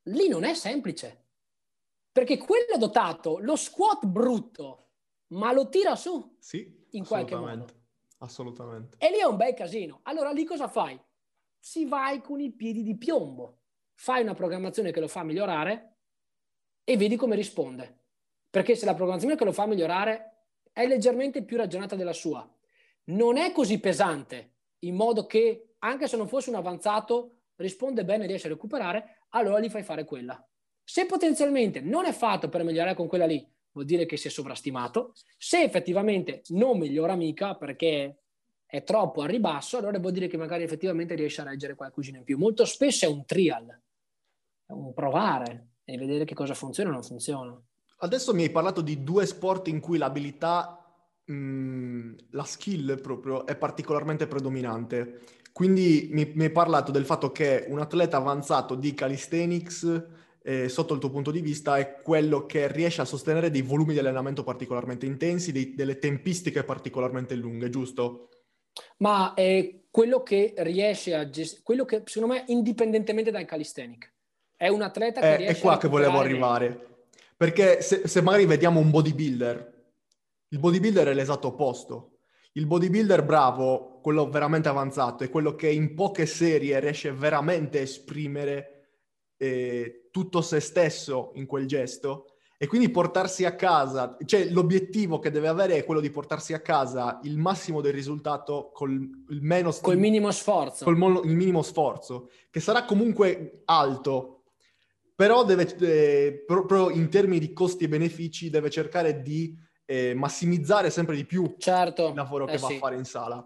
Lì non è semplice. Perché quello dotato, lo squat brutto, ma lo tira su Sì, in qualche modo. Assolutamente. E lì è un bel casino. Allora lì cosa fai? Si vai con i piedi di piombo. Fai una programmazione che lo fa migliorare e vedi come risponde. Perché se la programmazione che lo fa migliorare è leggermente più ragionata della sua, non è così pesante, in modo che anche se non fosse un avanzato risponde bene e riesce a recuperare, allora gli fai fare quella. Se potenzialmente non è fatto per migliorare con quella lì, vuol dire che si è sovrastimato. Se effettivamente non migliora mica perché è troppo al ribasso, allora vuol dire che magari effettivamente riesce a reggere qualcosina in più. Molto spesso è un trial, è un provare e vedere che cosa funziona o non funziona. Adesso mi hai parlato di due sport in cui l'abilità, mh, la skill proprio, è particolarmente predominante. Quindi mi, mi hai parlato del fatto che un atleta avanzato di calisthenics, eh, sotto il tuo punto di vista, è quello che riesce a sostenere dei volumi di allenamento particolarmente intensi, dei- delle tempistiche particolarmente lunghe, giusto? Ma è quello che riesce a gestire, quello che secondo me, indipendentemente dal calisthenic, è un atleta che È, riesce è qua a che volevo arrivare. Perché se, se magari vediamo un bodybuilder, il bodybuilder è l'esatto opposto. Il bodybuilder bravo, quello veramente avanzato, è quello che in poche serie riesce veramente a esprimere eh, tutto se stesso in quel gesto e quindi portarsi a casa, cioè l'obiettivo che deve avere è quello di portarsi a casa il massimo del risultato col il meno Col minimo sforzo. col mo- il minimo sforzo, che sarà comunque alto, però deve, eh, proprio in termini di costi e benefici, deve cercare di eh, massimizzare sempre di più Certo. il lavoro che eh va sì. a fare in sala.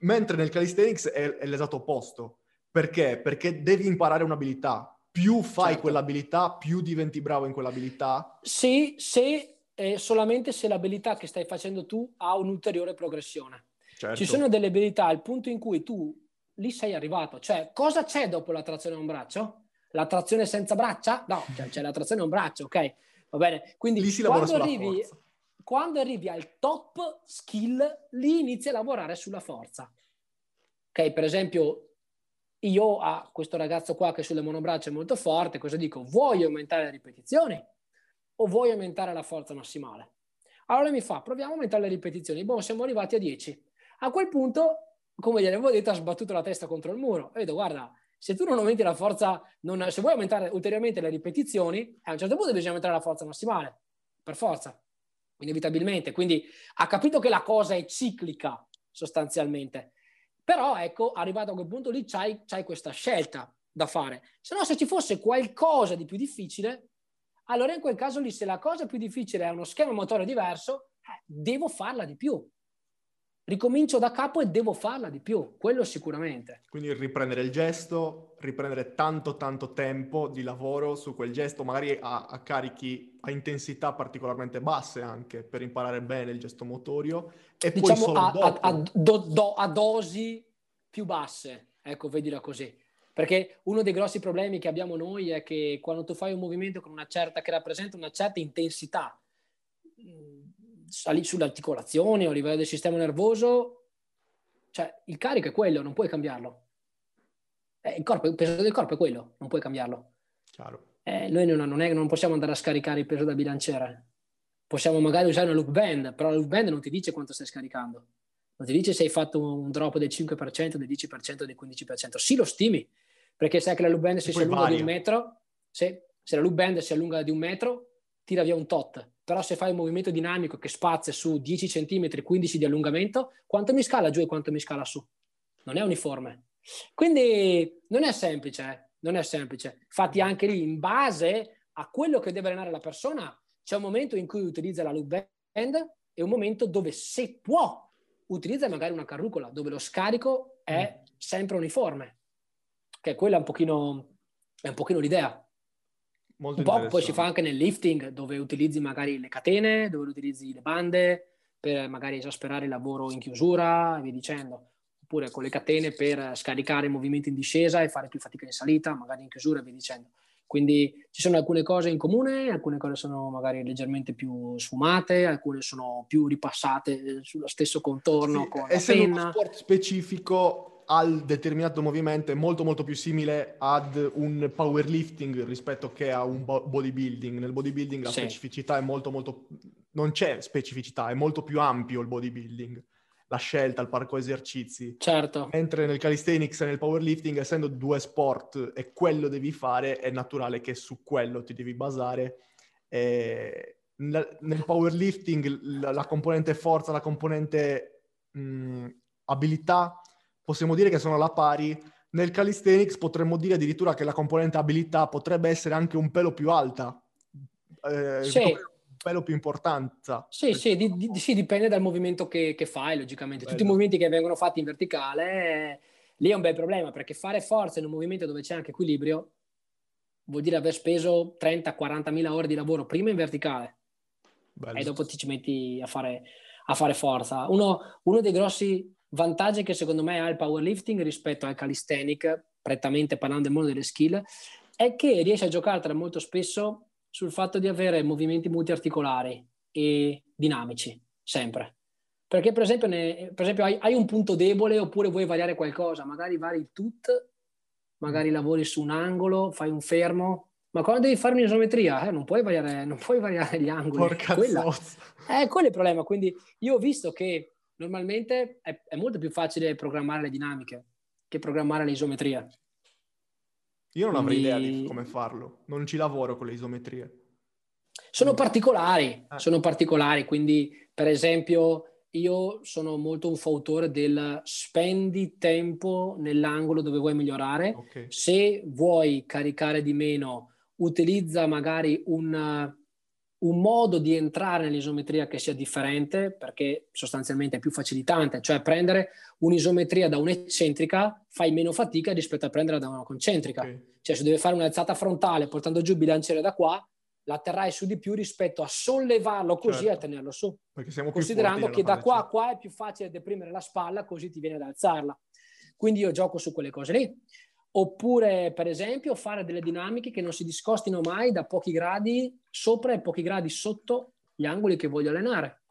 Mentre nel calisthenics è, è l'esatto opposto. Perché? Perché devi imparare un'abilità. Più fai Certo. quell'abilità, più diventi bravo in quell'abilità. Sì, se, eh, solamente se l'abilità che stai facendo tu ha un'ulteriore progressione. Certo. Ci sono delle abilità al punto in cui tu lì sei arrivato. Cioè, cosa c'è dopo la trazione a un braccio? La trazione senza braccia? No, cioè, c'è la trazione a un braccio, ok? Va bene. Quindi Lì si quando sulla arrivi, forza. quando arrivi al top skill, lì inizi a lavorare sulla forza. Ok, per esempio, io a questo ragazzo qua che sulle monobraccia è molto forte, cosa dico? Vuoi aumentare le ripetizioni o vuoi aumentare la forza massimale? Allora mi fa, proviamo a aumentare le ripetizioni. Boh, siamo arrivati a 10. A quel punto, come gli avevo detto, ha sbattuto la testa contro il muro. E detto, guarda, se tu non aumenti la forza, non- se vuoi aumentare ulteriormente le ripetizioni, a un certo punto bisogna aumentare la forza massimale, per forza, inevitabilmente. Quindi ha capito che la cosa è ciclica, sostanzialmente. Però, ecco, arrivato a quel punto lì, c'hai, c'hai questa scelta da fare. Se no, se ci fosse qualcosa di più difficile, allora in quel caso lì, se la cosa più difficile è uno schema motore diverso, eh, devo farla di più. Ricomincio da capo e devo farla di più, quello sicuramente. Quindi riprendere il gesto, riprendere tanto tanto tempo di lavoro su quel gesto, magari a, a carichi, a intensità particolarmente basse anche, per imparare bene il gesto motorio. E poi Diciamo solo a, a do- do- a dosi più basse, ecco, vedila così. Perché uno dei grossi problemi che abbiamo noi è che quando tu fai un movimento con una certa, che rappresenta una certa intensità, articolazioni o a livello del sistema nervoso, cioè il carico è quello, non puoi cambiarlo. Eh, il, corpo, il peso del corpo è quello, non puoi cambiarlo. Chiaro. Eh, noi non, non è, non possiamo andare a scaricare il peso da bilanciere. possiamo magari usare una loop band, però la loop band non ti dice quanto stai scaricando, non ti dice se hai fatto un drop del 5%, del 10%, del 15%, sì lo stimi, perché sai che la loop band se si allunga varia. di un metro, se, se la loop band si allunga di un metro, tira via un tot, però se fai un movimento dinamico che spazia su 10 cm, 15 di allungamento, quanto mi scala giù e quanto mi scala su? Non è uniforme. Quindi non è semplice, eh? non è semplice. Infatti anche lì, in base a quello che deve allenare la persona, c'è un momento in cui utilizza la loop band e un momento dove se può utilizza magari una carrucola, dove lo scarico è mm. sempre uniforme. Che quella è un pochino, è un pochino l'idea. Molto un po' poi si fa anche nel lifting, dove utilizzi magari le catene, dove utilizzi le bande per magari esasperare il lavoro in chiusura e via dicendo. Oppure con le catene per scaricare movimenti in discesa e fare più fatica in salita, magari in chiusura e via dicendo. Quindi ci sono alcune cose in comune, alcune cose sono magari leggermente più sfumate, alcune sono più ripassate sullo stesso contorno sì, con essendo uno sport specifico al determinato movimento è molto molto più simile ad un powerlifting rispetto che a un bodybuilding. Nel bodybuilding la sì. specificità è molto molto non c'è specificità, è molto più ampio il bodybuilding. La scelta, il parco esercizi. Certo. Mentre nel calisthenics e nel powerlifting, essendo due sport e quello devi fare, è naturale che su quello ti devi basare. E nel powerlifting la, componente forza, la componente mh, abilità possiamo dire che sono alla pari. Nel calisthenics potremmo dire addirittura che la componente abilità potrebbe essere anche un pelo più alta, eh, sì. un pelo più importanza. Sì, sì, di, di, sì, dipende dal movimento che, che fai, logicamente. Bello. Tutti i movimenti che vengono fatti in verticale, eh, lì è un bel problema, perché fare forza in un movimento dove c'è anche equilibrio vuol dire aver speso 30-40 mila ore di lavoro prima in verticale Bello. e dopo ti ci metti a fare, a fare forza. Uno, uno dei grossi vantaggi che secondo me ha il powerlifting rispetto al calisthenic, prettamente parlando del mondo delle skill, è che riesce a giocartela molto spesso sul fatto di avere movimenti multiarticolari e dinamici, sempre. Perché per esempio, ne, per esempio hai, hai, un punto debole oppure vuoi variare qualcosa, magari vari il tut, magari lavori su un angolo, fai un fermo, ma quando devi fare un'isometria eh, non, puoi variare, non puoi variare gli angoli. Porca Quella, eh, quello è il problema. Quindi io ho visto che normalmente è, è, molto più facile programmare le dinamiche che programmare l'isometria. Io non Quindi... avrei idea di come farlo, non ci lavoro con le isometrie. Sono particolari, eh. sono particolari, quindi per esempio io sono molto un fautore del spendi tempo nell'angolo dove vuoi migliorare. Okay. Se vuoi caricare di meno, utilizza magari un un modo di entrare nell'isometria che sia differente perché sostanzialmente è più facilitante, cioè prendere un'isometria da un'eccentrica fai meno fatica rispetto a prenderla da una concentrica. Okay. Cioè se devi fare un'alzata frontale portando giù il bilanciere da qua, la terrai su di più rispetto a sollevarlo così certo. e a tenerlo su. Considerando che da qua a qua è più facile deprimere la spalla così ti viene ad alzarla. Quindi io gioco su quelle cose lì oppure per esempio fare delle dinamiche che non si discostino mai da pochi gradi sopra e pochi gradi sotto gli angoli che voglio allenare.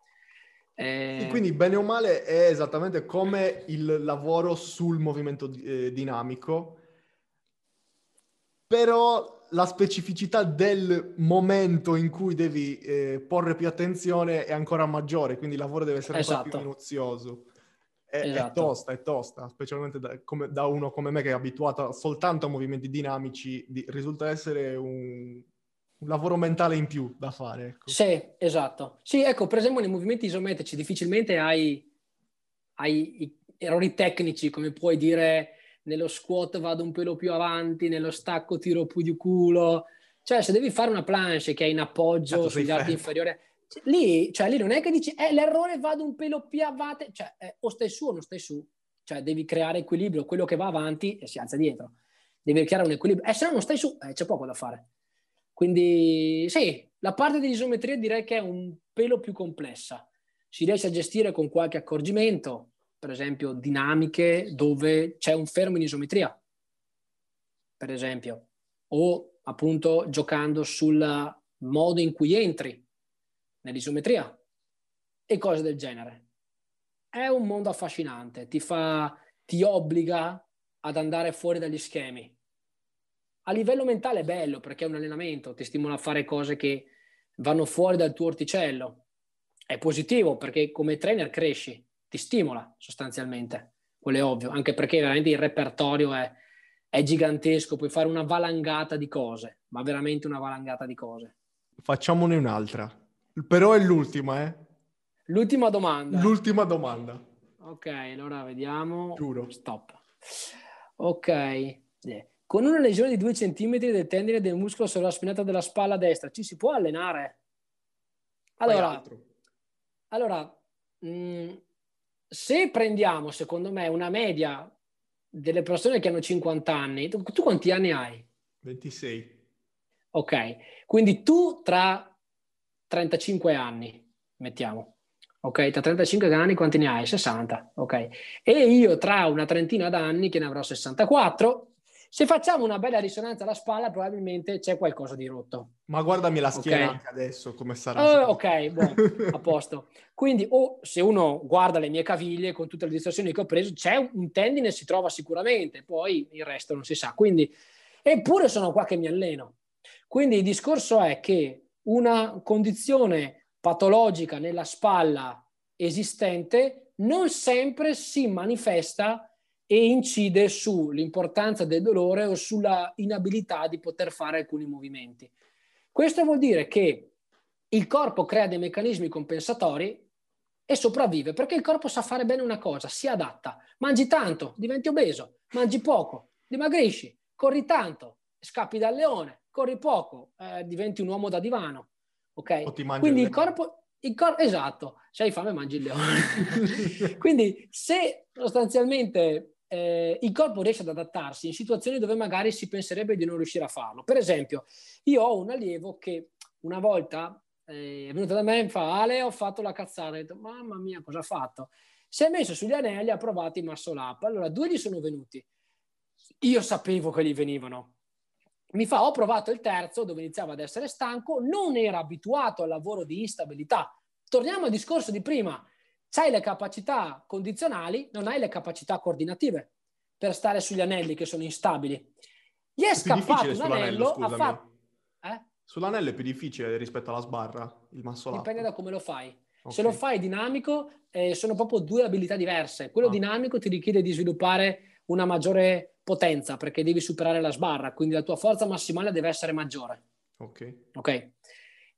Eh... Quindi bene o male è esattamente come il lavoro sul movimento eh, dinamico, però la specificità del momento in cui devi eh, porre più attenzione è ancora maggiore, quindi il lavoro deve essere esatto. più minuzioso è, esatto. è tosta, è tosta, specialmente da, come, da, uno come me che è abituato soltanto a movimenti dinamici, di, risulta essere un, un, lavoro mentale in più da fare. Ecco. Sì, esatto. Sì, ecco, per esempio nei movimenti isometrici difficilmente hai, hai errori tecnici, come puoi dire nello squat vado un pelo più avanti, nello stacco tiro più di culo. Cioè, se devi fare una planche che è in appoggio certo, sugli arti lì, cioè, lì non è che dici, eh, l'errore vado un pelo più avanti, cioè, eh, o stai su o non stai su. Cioè, devi creare equilibrio, quello che va avanti e si alza dietro. Devi creare un equilibrio. Eh, se no non stai su, eh, c'è poco da fare. Quindi, sì, la parte di isometria direi che è un pelo più complessa. Si riesce a gestire con qualche accorgimento, per esempio dinamiche dove c'è un fermo in isometria, per esempio, o appunto giocando sul modo in cui entri nell'isometria e cose del genere. È un mondo affascinante, ti fa, ti obbliga ad andare fuori dagli schemi. A livello mentale è bello perché è un allenamento, ti stimola a fare cose che vanno fuori dal tuo orticello. È positivo perché come trainer cresci, ti stimola sostanzialmente, quello è ovvio, anche perché veramente il repertorio è, è gigantesco, puoi fare una valangata di cose, ma veramente una valangata di cose. Facciamone un'altra, però è l'ultima, eh? L'ultima domanda. L'ultima domanda. Ok, allora vediamo. Giuro. Stop. Ok. Con una lesione di 2 cm del tendine del muscolo sulla spinata della spalla destra ci si può allenare? Allora, allora mh, mm, se prendiamo, secondo me, una media delle persone che hanno 50 anni, tu, tu quanti anni hai? 26. Ok, quindi tu tra 35 anni, mettiamo, ok, tra 35 anni quanti ne hai? 60, ok, e io tra una trentina d'anni che ne avrò 64, se facciamo una bella risonanza alla spalla, probabilmente c'è qualcosa di rotto. Ma guardami la schiena okay. anche adesso, come sarà. Uh, ok, boh, a posto. Quindi, o se uno guarda le mie caviglie con tutte le distorsioni che ho preso, c'è un tendine, si trova sicuramente, poi il resto non si sa. Quindi, eppure sono qua che mi alleno. Quindi il discorso è che una condizione patologica nella spalla esistente non sempre si manifesta e incide sull'importanza del dolore o sulla inabilità di poter fare alcuni movimenti. Questo vuol dire che il corpo crea dei meccanismi compensatori e sopravvive perché il corpo sa fare bene una cosa, si adatta. Mangi tanto, diventi obeso, mangi poco, dimagrisci, corri tanto, scappi dal leone, corri poco, eh, diventi un uomo da divano. Ok? Quindi il corpo, il corpo, esatto, se hai fame mangi il leone. Quindi se sostanzialmente eh, il corpo riesce ad adattarsi in situazioni dove magari si penserebbe di non riuscire a farlo. Per esempio, io ho un allievo che una volta eh, è venuto da me e mi fa Ale ho fatto la cazzata, ho detto mamma mia cosa ha fatto? Si è messo sugli anelli, ha provato i muscle up, allora due gli sono venuti, io sapevo che gli venivano, mi fa ho provato il terzo dove iniziava ad essere stanco, non era abituato al lavoro di instabilità, torniamo al discorso di prima, hai le capacità condizionali, non hai le capacità coordinative per stare sugli anelli che sono instabili. Gli è, è scappato un anello, ha fatto... Eh? Sull'anello è più difficile rispetto alla sbarra, il massolato. Dipende da come lo fai. Okay. Se lo fai dinamico, eh, sono proprio due abilità diverse. Quello ah. dinamico ti richiede di sviluppare una maggiore potenza perché devi superare la sbarra, quindi la tua forza massimale deve essere maggiore. Ok. Ok.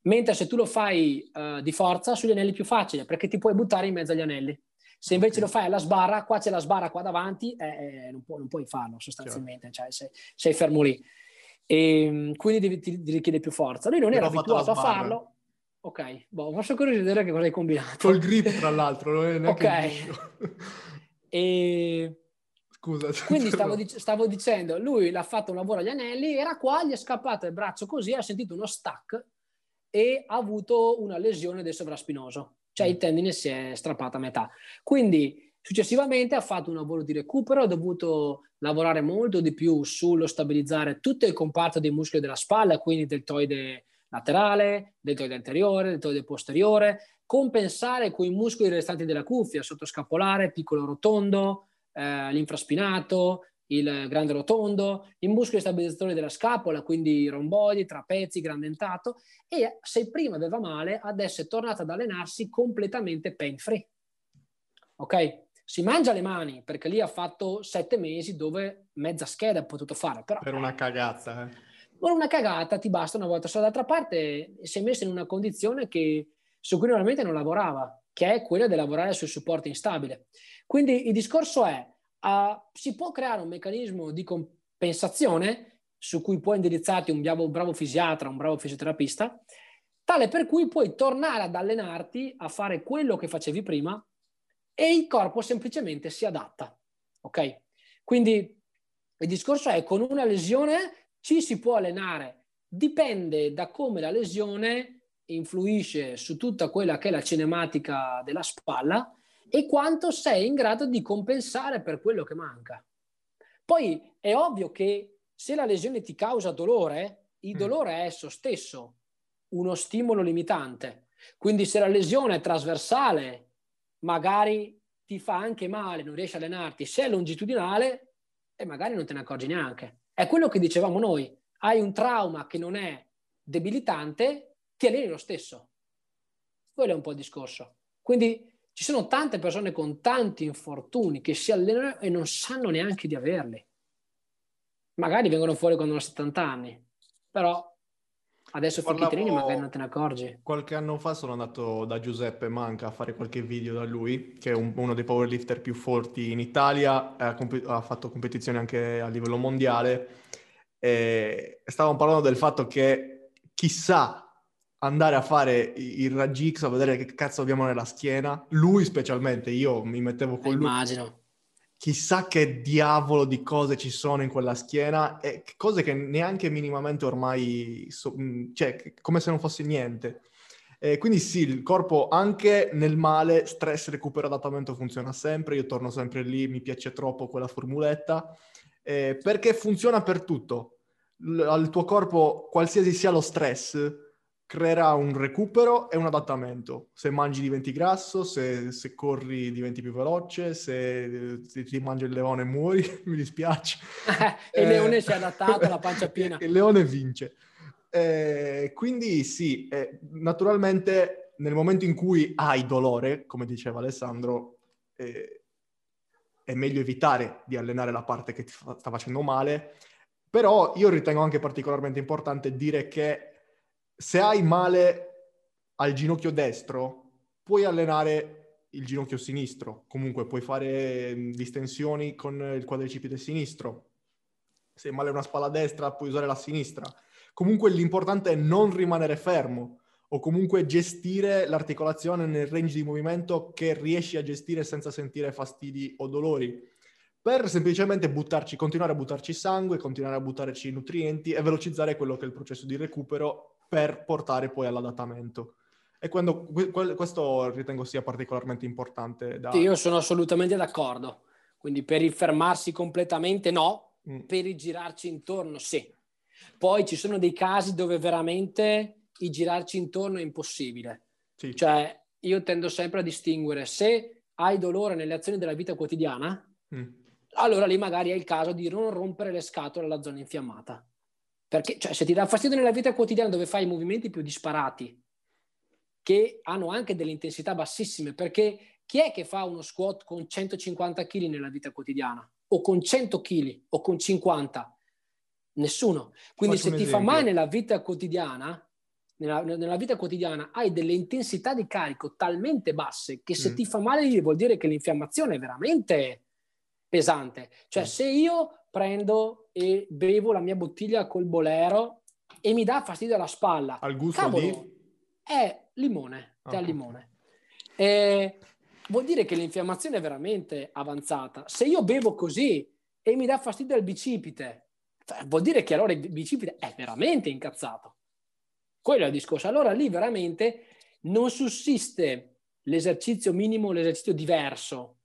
Mentre se tu lo fai uh, di forza, sugli anelli è più facile, perché ti puoi buttare in mezzo agli anelli. Se invece lo fai alla sbarra, qua c'è la sbarra qua davanti, eh, eh, non, pu- non, puoi farlo sostanzialmente, cioè sei, sei, fermo lì. E, ehm, quindi devi, ti, ti, richiede più forza. Lui non era abituato a farlo. Ok, boh, posso curioso di vedere che cosa hai combinato. Col grip, tra l'altro, non è neanche Ok. e... Scusa. Quindi stavo, dic- stavo, dicendo, lui l'ha fatto un lavoro agli anelli, era qua, gli è scappato il braccio così, ha sentito uno stack e ha avuto una lesione del sovraspinoso, cioè il mm. tendine si è strappato a metà. Quindi successivamente ha fatto un lavoro di recupero, ha dovuto lavorare molto di più sullo stabilizzare tutto il comparto dei muscoli della spalla, quindi deltoide laterale, deltoide anteriore, deltoide posteriore, compensare quei muscoli restanti della cuffia, sottoscapolare, piccolo rotondo, eh, l'infraspinato, il grande rotondo, i muscoli stabilizzatori della scapola, quindi romboidi, trapezi, grandentato e se prima aveva male adesso è tornato ad allenarsi completamente pain free. Ok? Si mangia le mani perché lì ha fatto sette mesi dove mezza scheda ha potuto fare. Però, per una cagata. Eh. Per una cagata ti basta una volta. Dall'altra parte si è messo in una condizione che, su cui normalmente non lavorava, che è quella di lavorare sul supporto instabile. Quindi il discorso è uh, si può creare un meccanismo di compensazione su cui puoi indirizzarti un bravo, un bravo fisiatra, un bravo fisioterapista, tale per cui puoi tornare ad allenarti a fare quello che facevi prima e il corpo semplicemente si adatta. Ok? Quindi il discorso è con una lesione ci si può allenare, dipende da come la lesione influisce su tutta quella che è la cinematica della spalla e quanto sei in grado di compensare per quello che manca. Poi è ovvio che se la lesione ti causa dolore, il mm. dolore è esso stesso uno stimolo limitante. Quindi se la lesione è trasversale, magari ti fa anche male, non riesci a allenarti. Se è longitudinale, e magari non te ne accorgi neanche. È quello che dicevamo noi. Hai un trauma che non è debilitante, ti alleni lo stesso. Quello è un po' il discorso. Quindi ci sono tante persone con tanti infortuni che si allenano e non sanno neanche di averli. Magari vengono fuori quando hanno 70 anni, però adesso finché treni magari non te ne accorgi. Qualche anno fa sono andato da Giuseppe Manca a fare qualche video da lui, che è un, uno dei powerlifter più forti in Italia, ha, comp- ha fatto competizioni anche a livello mondiale. E stavamo parlando del fatto che chissà andare a fare il raggi X a vedere che cazzo abbiamo nella schiena. Lui specialmente, io mi mettevo con lui. Immagino. Chissà che diavolo di cose ci sono in quella schiena e cose che neanche minimamente ormai, so, cioè come se non fosse niente. E quindi sì, il corpo anche nel male, stress, recupero, adattamento funziona sempre, io torno sempre lì, mi piace troppo quella formuletta, eh, perché funziona per tutto. L- al tuo corpo, qualsiasi sia lo stress, creerà un recupero e un adattamento. Se mangi diventi grasso, se, se corri diventi più veloce, se, se, ti mangi il leone muori, mi dispiace. il eh, leone si è adattato alla pancia piena. il leone vince. Eh, quindi sì, eh, naturalmente nel momento in cui hai dolore, come diceva Alessandro, eh, è meglio evitare di allenare la parte che ti fa, sta facendo male, però io ritengo anche particolarmente importante dire che se hai male al ginocchio destro, puoi allenare il ginocchio sinistro, comunque puoi fare distensioni con il quadricipite sinistro. Se hai male una spalla destra, puoi usare la sinistra. Comunque l'importante è non rimanere fermo o comunque gestire l'articolazione nel range di movimento che riesci a gestire senza sentire fastidi o dolori per semplicemente buttarci, continuare a buttarci sangue, continuare a buttarci nutrienti e velocizzare quello che è il processo di recupero per portare poi all'adattamento. E quando, questo ritengo sia particolarmente importante. Da... Io sono assolutamente d'accordo. Quindi per il fermarsi completamente no, mm. per il girarci intorno sì. Poi ci sono dei casi dove veramente il girarci intorno è impossibile. Sì. Cioè, io tendo sempre a distinguere se hai dolore nelle azioni della vita quotidiana, mm. allora lì magari è il caso di non rompere le scatole alla zona infiammata. Perché cioè, se ti dà fastidio nella vita quotidiana dove fai i movimenti più disparati, che hanno anche delle intensità bassissime, perché chi è che fa uno squat con 150 kg nella vita quotidiana? O con 100 kg? O con 50? Nessuno. Quindi Faccio se ti esempio. fa male nella vita quotidiana, nella, nella, vita quotidiana hai delle intensità di carico talmente basse che se mm. ti fa male vuol dire che l'infiammazione è veramente pesante. Cioè mm. se io prendo e bevo la mia bottiglia col bolero e mi dà fastidio alla spalla. Al gusto Cavolo, di? È limone, tè al limone. E vuol dire che l'infiammazione è veramente avanzata. Se io bevo così e mi dà fastidio al bicipite, cioè, vuol dire che allora il bicipite è veramente incazzato. Quello è il discorso. Allora lì veramente non sussiste l'esercizio minimo, l'esercizio diverso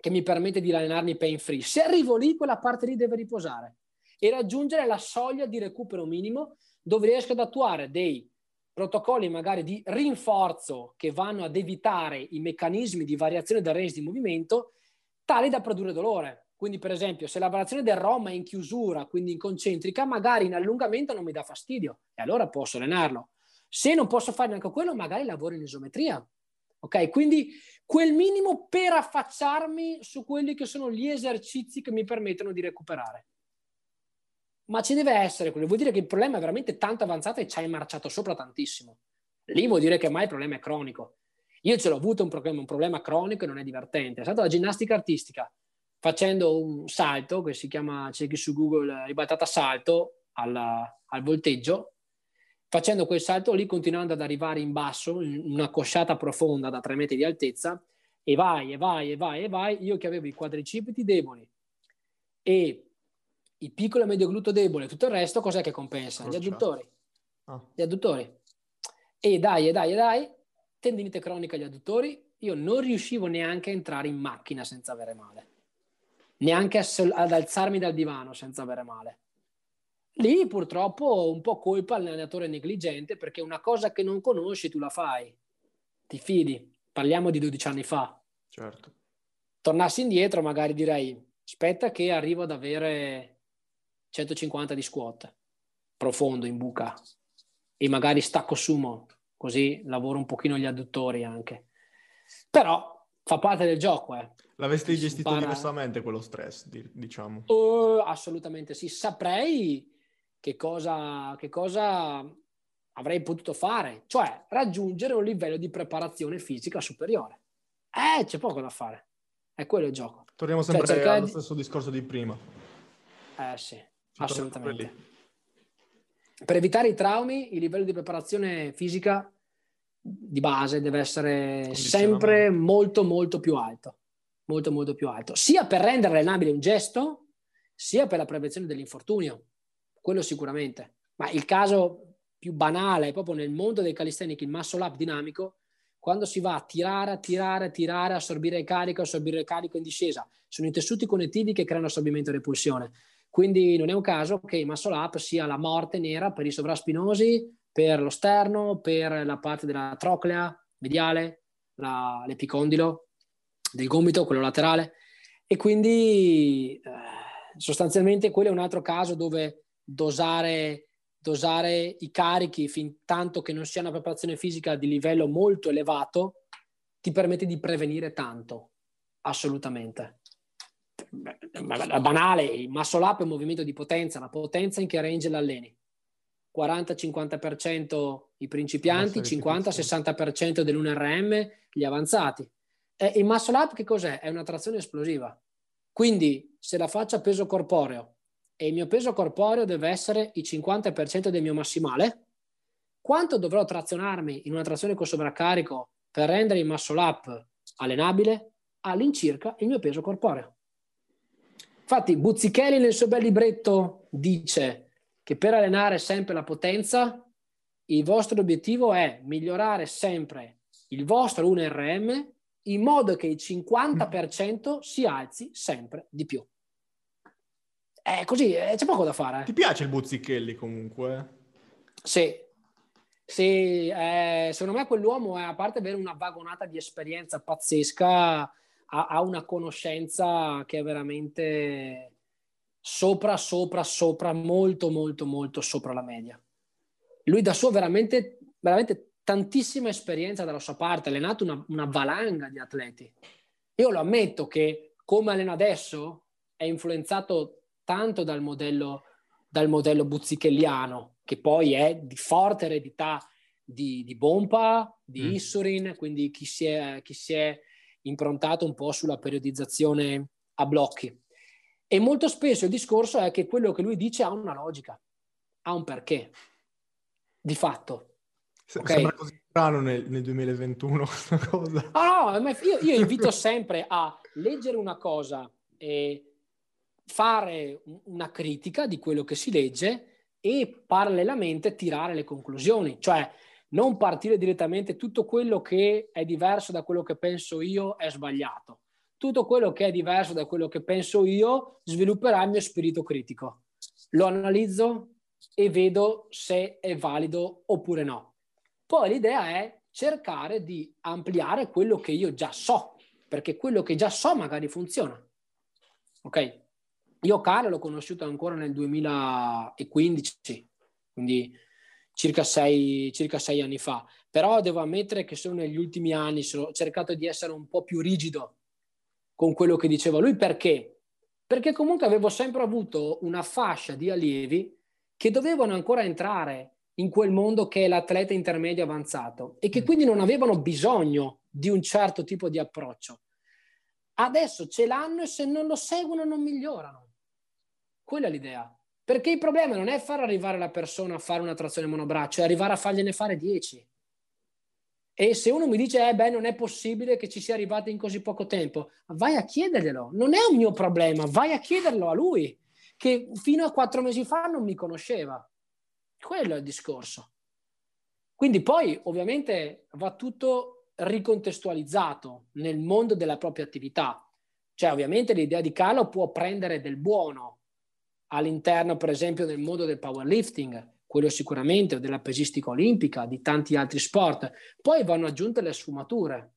che mi permette di allenarmi pain free. Se arrivo lì, quella parte lì deve riposare e raggiungere la soglia di recupero minimo dove riesco ad attuare dei protocolli magari di rinforzo che vanno ad evitare i meccanismi di variazione del range di movimento tali da produrre dolore. Quindi, per esempio, se la variazione del ROM è in chiusura, quindi in concentrica, magari in allungamento non mi dà fastidio e allora posso allenarlo. Se non posso fare neanche quello, magari lavoro in isometria. Ok? Quindi quel minimo per affacciarmi su quelli che sono gli esercizi che mi permettono di recuperare. Ma ci deve essere quello, vuol dire che il problema è veramente tanto avanzato e ci hai marciato sopra tantissimo. Lì vuol dire che mai il problema è cronico. Io ce l'ho avuto un problema, un problema cronico e non è divertente. È stata la ginnastica artistica, facendo un salto, che si chiama, cerchi su Google, ribaltata salto alla, al volteggio, facendo quel salto lì, continuando ad arrivare in basso, in una cosciata profonda da tre metri di altezza, e vai, e vai, e vai, e vai. Io che avevo i quadricipiti deboli e il piccolo e medio gluto debole, tutto il resto, cos'è che compensa? Gli adduttori. Ah. Gli adduttori. E dai, e dai, e dai, tendinite cronica agli adduttori, io non riuscivo neanche a entrare in macchina senza avere male, neanche ad alzarmi dal divano senza avere male. Lì purtroppo un po' colpa all'allenatore negligente perché una cosa che non conosci tu la fai, ti fidi. Parliamo di 12 anni fa. Certo. Tornassi indietro magari direi aspetta che arrivo ad avere 150 di squat profondo in buca. e magari stacco sumo, così lavoro un pochino gli adduttori anche. Però fa parte del gioco, eh. L'avresti gestito impara... diversamente quello stress, diciamo? Uh, assolutamente sì. Saprei che cosa, che cosa avrei potuto fare, cioè raggiungere un livello di preparazione fisica superiore. Eh, c'è poco da fare. È quello il gioco. Torniamo cioè, sempre cioè, allo di... stesso discorso di prima. Eh sì, Ci assolutamente. Per evitare i traumi, il livello di preparazione fisica di base deve essere sempre molto molto più alto. Molto molto più alto. Sia per rendere allenabile un gesto, sia per la prevenzione dell'infortunio. Quello sicuramente. Ma il caso più banale, proprio nel mondo del calisthenics, il muscle up dinamico, quando si va a tirare, a tirare, a tirare, assorbire il carico, assorbire il carico in discesa, sono i tessuti connettivi che creano assorbimento e repulsione. Quindi non è un caso che il muscle up sia la morte nera per i sovraspinosi, per lo sterno, per la parte della troclea mediale, la, l'epicondilo del gomito, quello laterale. E quindi eh, sostanzialmente quello è un altro caso dove dosare, dosare i carichi fin tanto che non sia una preparazione fisica di livello molto elevato ti permette di prevenire tanto, assolutamente. Banale, il muscle up è un movimento di potenza, la potenza in che range l'alleni? 40-50% i principianti, 50-60% dell'1RM gli avanzati. E il muscle up che cos'è? È una trazione esplosiva. Quindi se la faccio a peso corporeo e il mio peso corporeo deve essere il 50% del mio massimale, quanto dovrò trazionarmi in una trazione con sovraccarico per rendere il muscle up allenabile? All'incirca il mio peso corporeo. Infatti Buzzichelli nel suo bel libretto dice che per allenare sempre la potenza il vostro obiettivo è migliorare sempre il vostro 1RM in modo che il 50% si alzi sempre di più. È così, eh, c'è poco da fare. Ti piace il Buzzichelli comunque? Sì, sì eh, secondo me quell'uomo, è, a parte avere una vagonata di esperienza pazzesca, ha, ha una conoscenza che è veramente sopra, sopra, sopra, molto, molto, molto sopra la media. Lui da suo veramente, veramente tantissima esperienza dalla sua parte, ha allenato una, una valanga di atleti. Io lo ammetto che come allena adesso è influenzato tanto dal modello, dal modello buzzichelliano, che poi è di forte eredità di, di Bompa, di mm. Issurin, quindi chi si, è, chi si è improntato un po' sulla periodizzazione a blocchi. E molto spesso il discorso è che quello che lui dice ha una logica, ha un perché, di fatto. Okay? Sembra così strano nel, nel 2021 questa cosa. Ah, no, io, io invito sempre a leggere una cosa e fare una critica di quello che si legge e parallelamente tirare le conclusioni, cioè non partire direttamente tutto quello che è diverso da quello che penso io è sbagliato tutto quello che è diverso da quello che penso io svilupperà il mio spirito critico. Lo analizzo e vedo se è valido oppure no. Poi l'idea è cercare di ampliare quello che io già so, perché quello che già so magari funziona. Ok? Io Carlo l'ho conosciuto ancora nel 2015, quindi circa sei, circa sei anni fa, però devo ammettere che solo negli ultimi anni ho cercato di essere un po' più rigido con quello che diceva lui. Perché? Perché comunque avevo sempre avuto una fascia di allievi che dovevano ancora entrare in quel mondo che è l'atleta intermedio avanzato e che mm. quindi non avevano bisogno di un certo tipo di approccio. Adesso ce l'hanno e se non lo seguono non migliorano. Quella è l'idea. Perché il problema non è far arrivare la persona a fare una trazione monobraccio, è arrivare a fargliene fare 10. E se uno mi dice, eh beh, non è possibile che ci sia arrivati in così poco tempo, vai a chiederglielo. Non è un mio problema, vai a chiederlo a lui, che fino a quattro mesi fa non mi conosceva. Quello è il discorso. Quindi poi ovviamente va tutto ricontestualizzato nel mondo della propria attività. Cioè ovviamente l'idea di Carlo può prendere del buono all'interno, per esempio, del mondo del powerlifting, quello sicuramente, o della pesistica olimpica, di tanti altri sport. Poi vanno aggiunte le sfumature,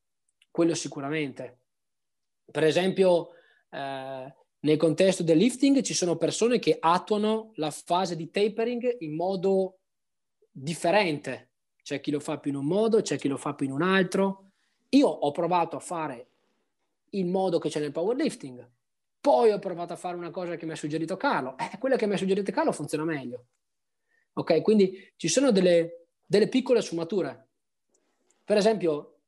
quello sicuramente. Per esempio, eh, nel contesto del lifting ci sono persone che attuano la fase di tapering in modo differente. C'è chi lo fa più in un modo, c'è chi lo fa più in un altro. Io ho provato a fare il modo che c'è nel powerlifting, poi ho provato a fare una cosa che mi ha suggerito Carlo. Eh, quella che mi ha suggerito Carlo funziona meglio. Ok, quindi ci sono delle, delle piccole sfumature. Per esempio,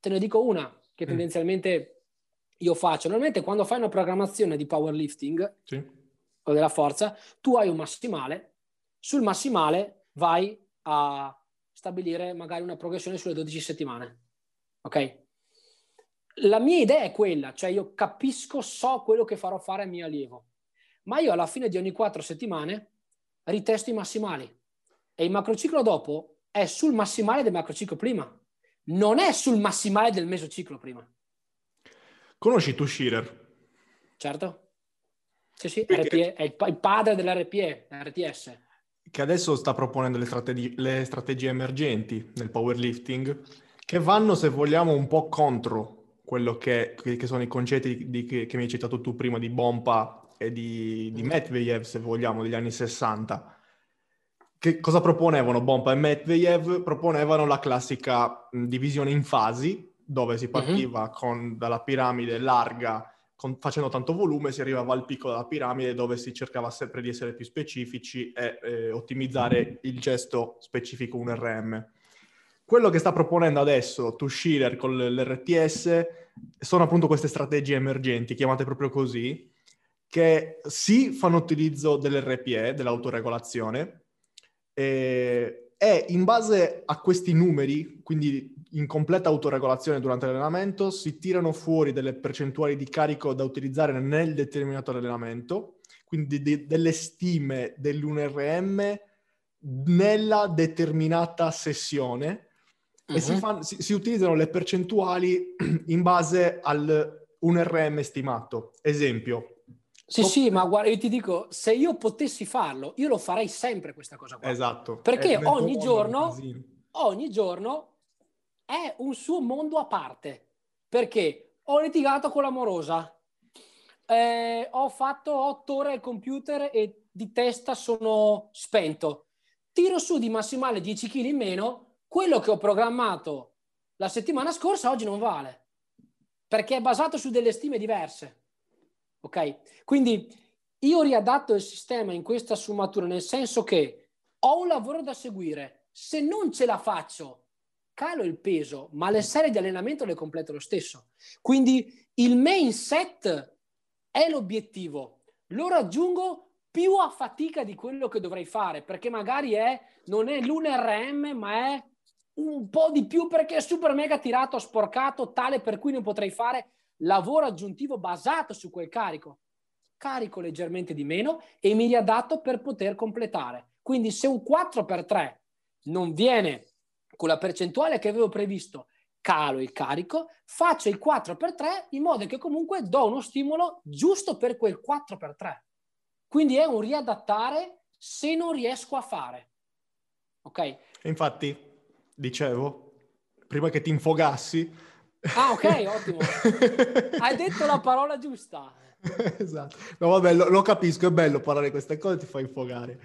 te ne dico una che mm. tendenzialmente io faccio. Normalmente quando fai una programmazione di powerlifting sì. o della forza, tu hai un massimale, sul massimale vai a stabilire magari una progressione sulle 12 settimane. Ok? La mia idea è quella, cioè io capisco, so quello che farò fare al mio allievo, ma io alla fine di ogni quattro settimane ritesto i massimali e il macrociclo dopo è sul massimale del macrociclo prima, non è sul massimale del mesociclo prima. Conosci tu Shearer? Certo. Sì, sì, RPE, è il, padre dell'RPE, RTS. Che adesso sta proponendo le, strategi- le strategie emergenti nel powerlifting, che vanno, se vogliamo, un po' contro quello che, che sono i concetti di, che, che mi hai citato tu prima di Bompa e di, di Medvedev, se vogliamo, degli anni 60. Che cosa proponevano Bompa e Medvedev? Proponevano la classica divisione in fasi, dove si mhm. partiva uh-huh. con, dalla piramide larga con, facendo tanto volume, si arrivava al picco della piramide dove si cercava sempre di essere più specifici e eh, ottimizzare il gesto specifico 1RM. Quello che sta proponendo adesso Tushiller con l'RTS sono appunto queste strategie emergenti, chiamate proprio così, che sì fanno utilizzo dell'RPE, dell'autoregolazione, e, e in base a questi numeri, quindi in completa autoregolazione durante l'allenamento, si tirano fuori delle percentuali di carico da utilizzare nel determinato allenamento, quindi de- delle stime dell'1RM nella determinata sessione uh-huh. e si, mhm. fan- si, si utilizzano le percentuali in base al 1RM stimato. Esempio, sì, Top... sì, ma guarda, io ti dico, se io potessi farlo, io lo farei sempre questa cosa qua. Esatto. Perché ogni giorno, ogni giorno è un suo mondo a parte. Perché ho litigato con l'amorosa, eh, ho fatto otto ore al computer e di testa sono spento. Tiro su di massimale 10 kg in meno, quello che ho programmato la settimana scorsa oggi non vale. Perché è basato su delle stime diverse. Ok? Quindi io riadatto il sistema in questa sfumatura, nel senso che ho un lavoro da seguire. Se non ce la faccio, calo il peso, ma le serie di allenamento le completo lo stesso. Quindi il main set è l'obiettivo. Lo raggiungo più a fatica di quello che dovrei fare, perché magari è, non è l'UNRM, ma è un po' di più perché è super mega tirato, sporcato, tale per cui non potrei fare lavoro aggiuntivo basato su quel carico. Carico leggermente di meno e mi riadatto per poter completare. Quindi se un 4x3 non viene con la percentuale che avevo previsto, calo il carico, faccio il 4x3 in modo che comunque do uno stimolo giusto per quel 4x3. Quindi è un riadattare se non riesco a fare. Ok? Infatti, dicevo, prima che ti infogassi, Ah, ok, ottimo. Hai detto la parola giusta. esatto. No, vabbè, lo, lo, capisco, è bello parlare queste cose, ti fa infogare.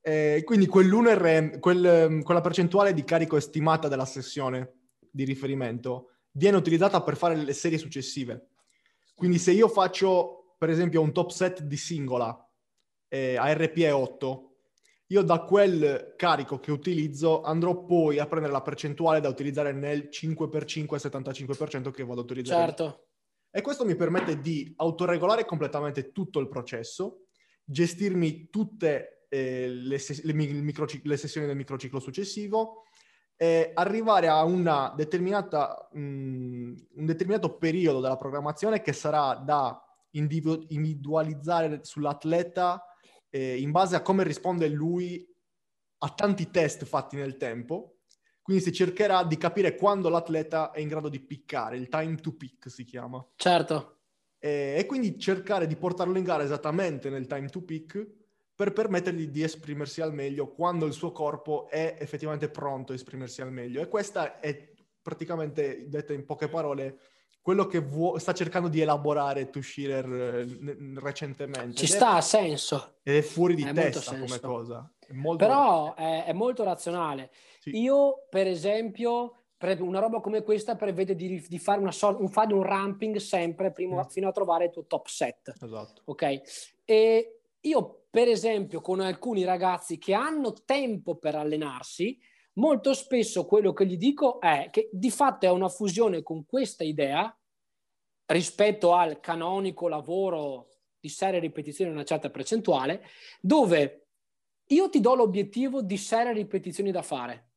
Eh, quindi quell'1RM, quel, quella percentuale di carico estimata della sessione di riferimento viene utilizzata per fare le serie successive. Quindi se io faccio, per esempio, un top set di singola eh, a RPE 8, io da quel carico che utilizzo andrò poi a prendere la percentuale da utilizzare nel 5x5 75% che vado a utilizzare. Certo. E questo mi permette di autoregolare completamente tutto il processo, gestirmi tutte eh, le, ses- le, microc- le, sessioni del microciclo successivo, e arrivare a una determinata, mh, un determinato periodo della programmazione che sarà da individu- individualizzare sull'atleta eh, in base a come risponde lui a tanti test fatti nel tempo. Quindi si cercherà di capire quando l'atleta è in grado di piccare, il time to pick si chiama. Certo. E, e quindi cercare di portarlo in gara esattamente nel time to pick per permettergli di esprimersi al meglio quando il suo corpo è effettivamente pronto a esprimersi al meglio. E questa è praticamente, detta in poche parole, quello che vuo- sta cercando di elaborare Tushirer eh, recentemente. Ci sta, ha senso. Ed è fuori di è testa come cosa. È Però è, è, molto razionale. Sì. Io, per esempio, una roba come questa prevede di, di fare, una, un, fare un ramping sempre prima, mm. fino a trovare il tuo top set. Esatto. Ok? E io, per esempio, con alcuni ragazzi che hanno tempo per allenarsi, molto spesso quello che gli dico è che di fatto è una fusione con questa idea rispetto al canonico lavoro di serie ripetizioni in una certa percentuale, dove io ti do l'obiettivo di serie ripetizioni da fare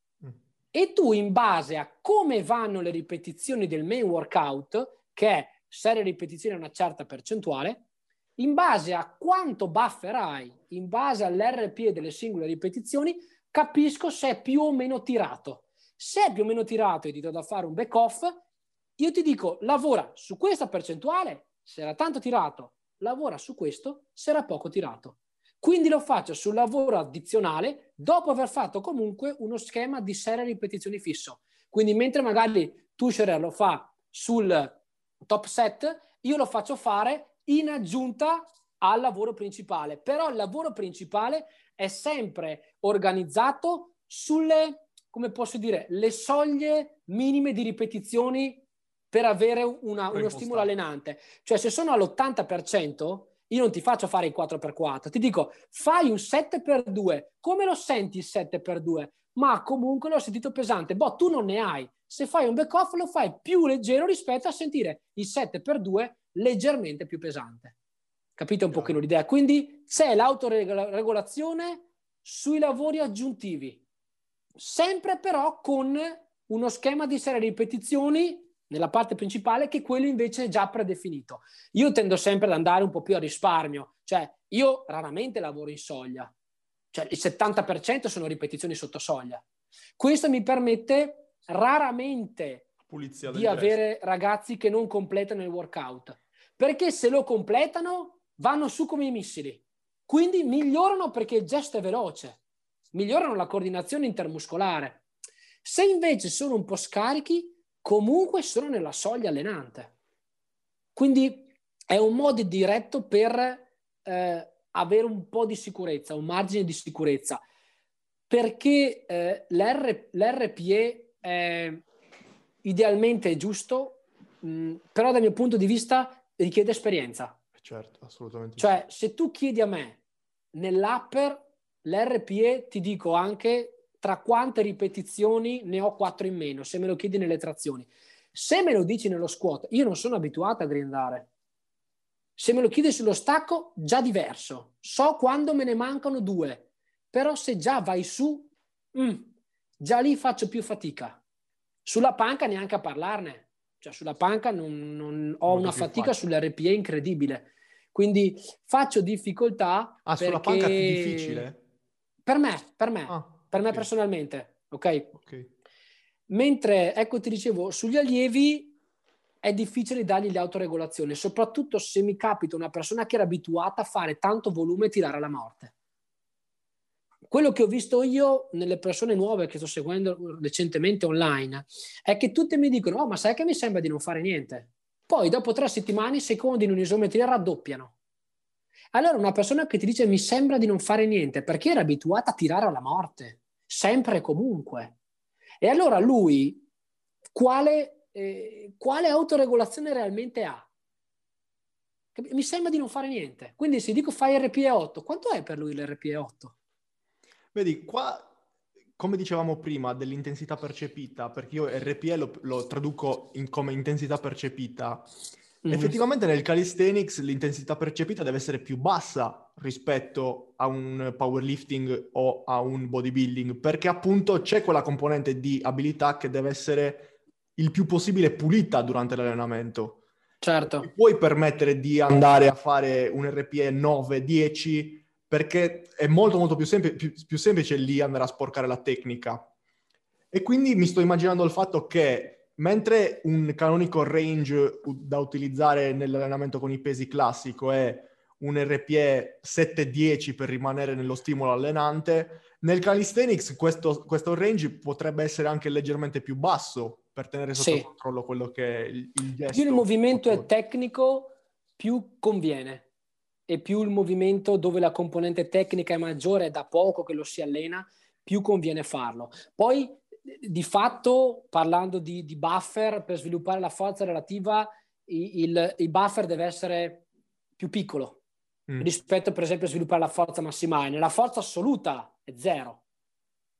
e tu in base a come vanno le ripetizioni del main workout, che è serie ripetizioni a una certa percentuale, in base a quanto bufferai, in base all'RP delle singole ripetizioni, capisco se è più o meno tirato. Se è più o meno tirato e ti do da fare un back off, io ti dico lavora su questa percentuale, se era tanto tirato, lavora su questo, se era poco tirato. Quindi lo faccio sul lavoro addizionale dopo aver fatto comunque uno schema di serie ripetizioni fisso. Quindi mentre magari Tusherer lo fa sul top set, io lo faccio fare in aggiunta al lavoro principale. Però il lavoro principale è sempre organizzato sulle, come posso dire, le soglie minime di ripetizioni per avere una, uno stimolo allenante. Cioè se sono all'80%, io non ti faccio fare il 4x4, ti dico fai un 7x2. Come lo senti il 7x2? Ma comunque l'ho sentito pesante. Boh, tu non ne hai. Se fai un back off lo fai più leggero rispetto a sentire il 7x2 leggermente più pesante. Capite un yeah. pochino l'idea? Quindi c'è l'autoregolazione sui lavori aggiuntivi, sempre però con uno schema di serie ripetizioni nella parte principale che quello invece è già predefinito. Io tendo sempre ad andare un po' più a risparmio, cioè io raramente lavoro in soglia, cioè il 70% sono ripetizioni sotto soglia. Questo mi permette raramente di avere ragazzi che non completano il workout, perché se lo completano vanno su come i missili, quindi migliorano perché il gesto è veloce, migliorano la coordinazione intermuscolare. Se invece sono un po' scarichi, comunque sono nella soglia allenante. Quindi è un modo diretto per eh, avere un po' di sicurezza, un margine di sicurezza, perché eh, l'R, l'RPE è idealmente giusto, mh, però dal mio punto di vista richiede esperienza. Certo, assolutamente. Cioè, se tu chiedi a me nell'upper l'RPE, ti dico anche tra quante ripetizioni ne ho quattro in meno, se me lo chiedi nelle trazioni. Se me lo dici nello squat, io non sono abituato a grindare. Se me lo chiedi sullo stacco, già diverso. So quando me ne mancano due. Però se già vai su, mm, già lì faccio più fatica. Sulla panca neanche a parlarne. Cioè sulla panca non, non ho una fatica sull'RPE incredibile. Quindi faccio difficoltà. Ah, perché... sulla panca è più difficile? Per me, per me. Ah per me personalmente, ok? Ok. Mentre, ecco ti dicevo, sugli allievi è difficile dargli l'autoregolazione, soprattutto se mi capita una persona che era abituata a fare tanto volume e tirare alla morte. Quello che ho visto io nelle persone nuove che sto seguendo recentemente online è che tutte mi dicono, oh ma sai che mi sembra di non fare niente. Poi dopo tre settimane i secondi in un'isometria raddoppiano. Allora una persona che ti dice mi sembra di non fare niente perché era abituata a tirare alla morte sempre e comunque. E allora lui quale, eh, quale autoregolazione realmente ha? Mi sembra di non fare niente. Quindi se dico fai RPE 8, quanto è per lui l'RPE 8? Vedi, qua come dicevamo prima dell'intensità percepita, perché io RPE lo, lo traduco in, come intensità percepita, Mm-hmm. Effettivamente nel calisthenics l'intensità percepita deve essere più bassa rispetto a un powerlifting o a un bodybuilding, perché appunto c'è quella componente di abilità che deve essere il più possibile pulita durante l'allenamento. Certo. Non puoi permettere di andare a fare un RPE 9-10 perché è molto molto più, sempl- più, più semplice lì andare a sporcare la tecnica. E quindi mi sto immaginando il fatto che mentre un canonico range da utilizzare nell'allenamento con i pesi classico è un RPE 7-10 per rimanere nello stimolo allenante, nel calisthenics questo, questo, range potrebbe essere anche leggermente più basso per tenere sotto sì. controllo quello che è il, il gesto. Più il movimento è tecnico, più conviene. e più il movimento dove la componente tecnica è maggiore, è da poco che lo si allena, più conviene farlo. Poi, di fatto, parlando di, di buffer, per sviluppare la forza relativa, il, il buffer deve essere più piccolo mm. rispetto, per esempio, a sviluppare la forza massimale. Nella forza assoluta è zero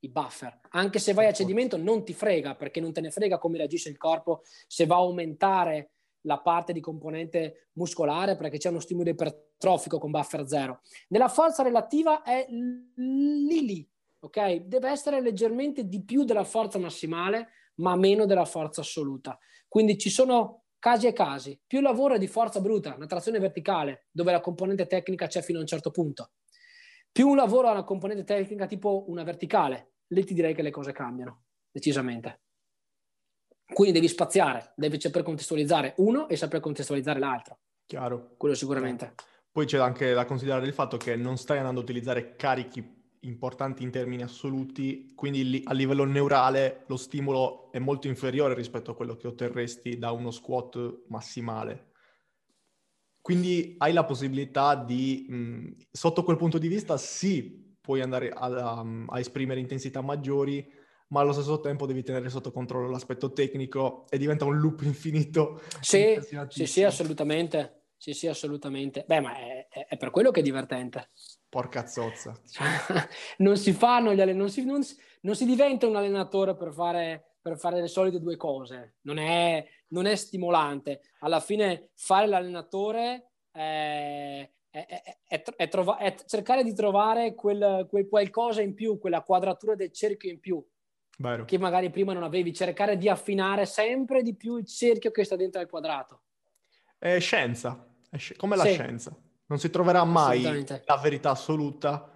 i buffer. Anche se vai a cedimento non ti frega, perché non te ne frega come reagisce il corpo se va a aumentare la parte di componente muscolare perché c'è uno stimolo ipertrofico con buffer zero. Nella forza relativa è lì lì, ok? Deve essere leggermente di più della forza massimale, ma meno della forza assoluta. Quindi ci sono casi e casi. Più lavoro è di forza bruta, una trazione verticale, dove la componente tecnica c'è fino a un certo punto. Più un lavoro ha una componente tecnica tipo una verticale, lì ti direi che le cose cambiano, decisamente. Quindi devi spaziare, devi saper contestualizzare uno e saper contestualizzare l'altro. Chiaro. Quello sicuramente. Poi c'è anche da considerare il fatto che non stai andando a utilizzare carichi importanti in termini assoluti, quindi a livello neurale lo stimolo è molto inferiore rispetto a quello che otterresti da uno squat massimale. Quindi hai la possibilità di, mh, sotto quel punto di vista, sì, puoi andare a, a, a esprimere intensità maggiori, ma allo stesso tempo devi tenere sotto controllo l'aspetto tecnico e diventa un loop infinito. Sì, sì, sì, assolutamente. Sì, sì, assolutamente. Beh, ma è, è per quello che è divertente. Porca zozza. non si fanno gli allen- non, si, non, si, diventa un allenatore per fare, per fare le solite due cose. Non è, non è stimolante. Alla fine fare l'allenatore è, è, è, è, trova- cercare di trovare quel, quel, qualcosa in più, quella quadratura del cerchio in più Vero. che magari prima non avevi, cercare di affinare sempre di più il cerchio che sta dentro al quadrato. È scienza, è sci- come la sì. scienza. Non si troverà mai la verità assoluta,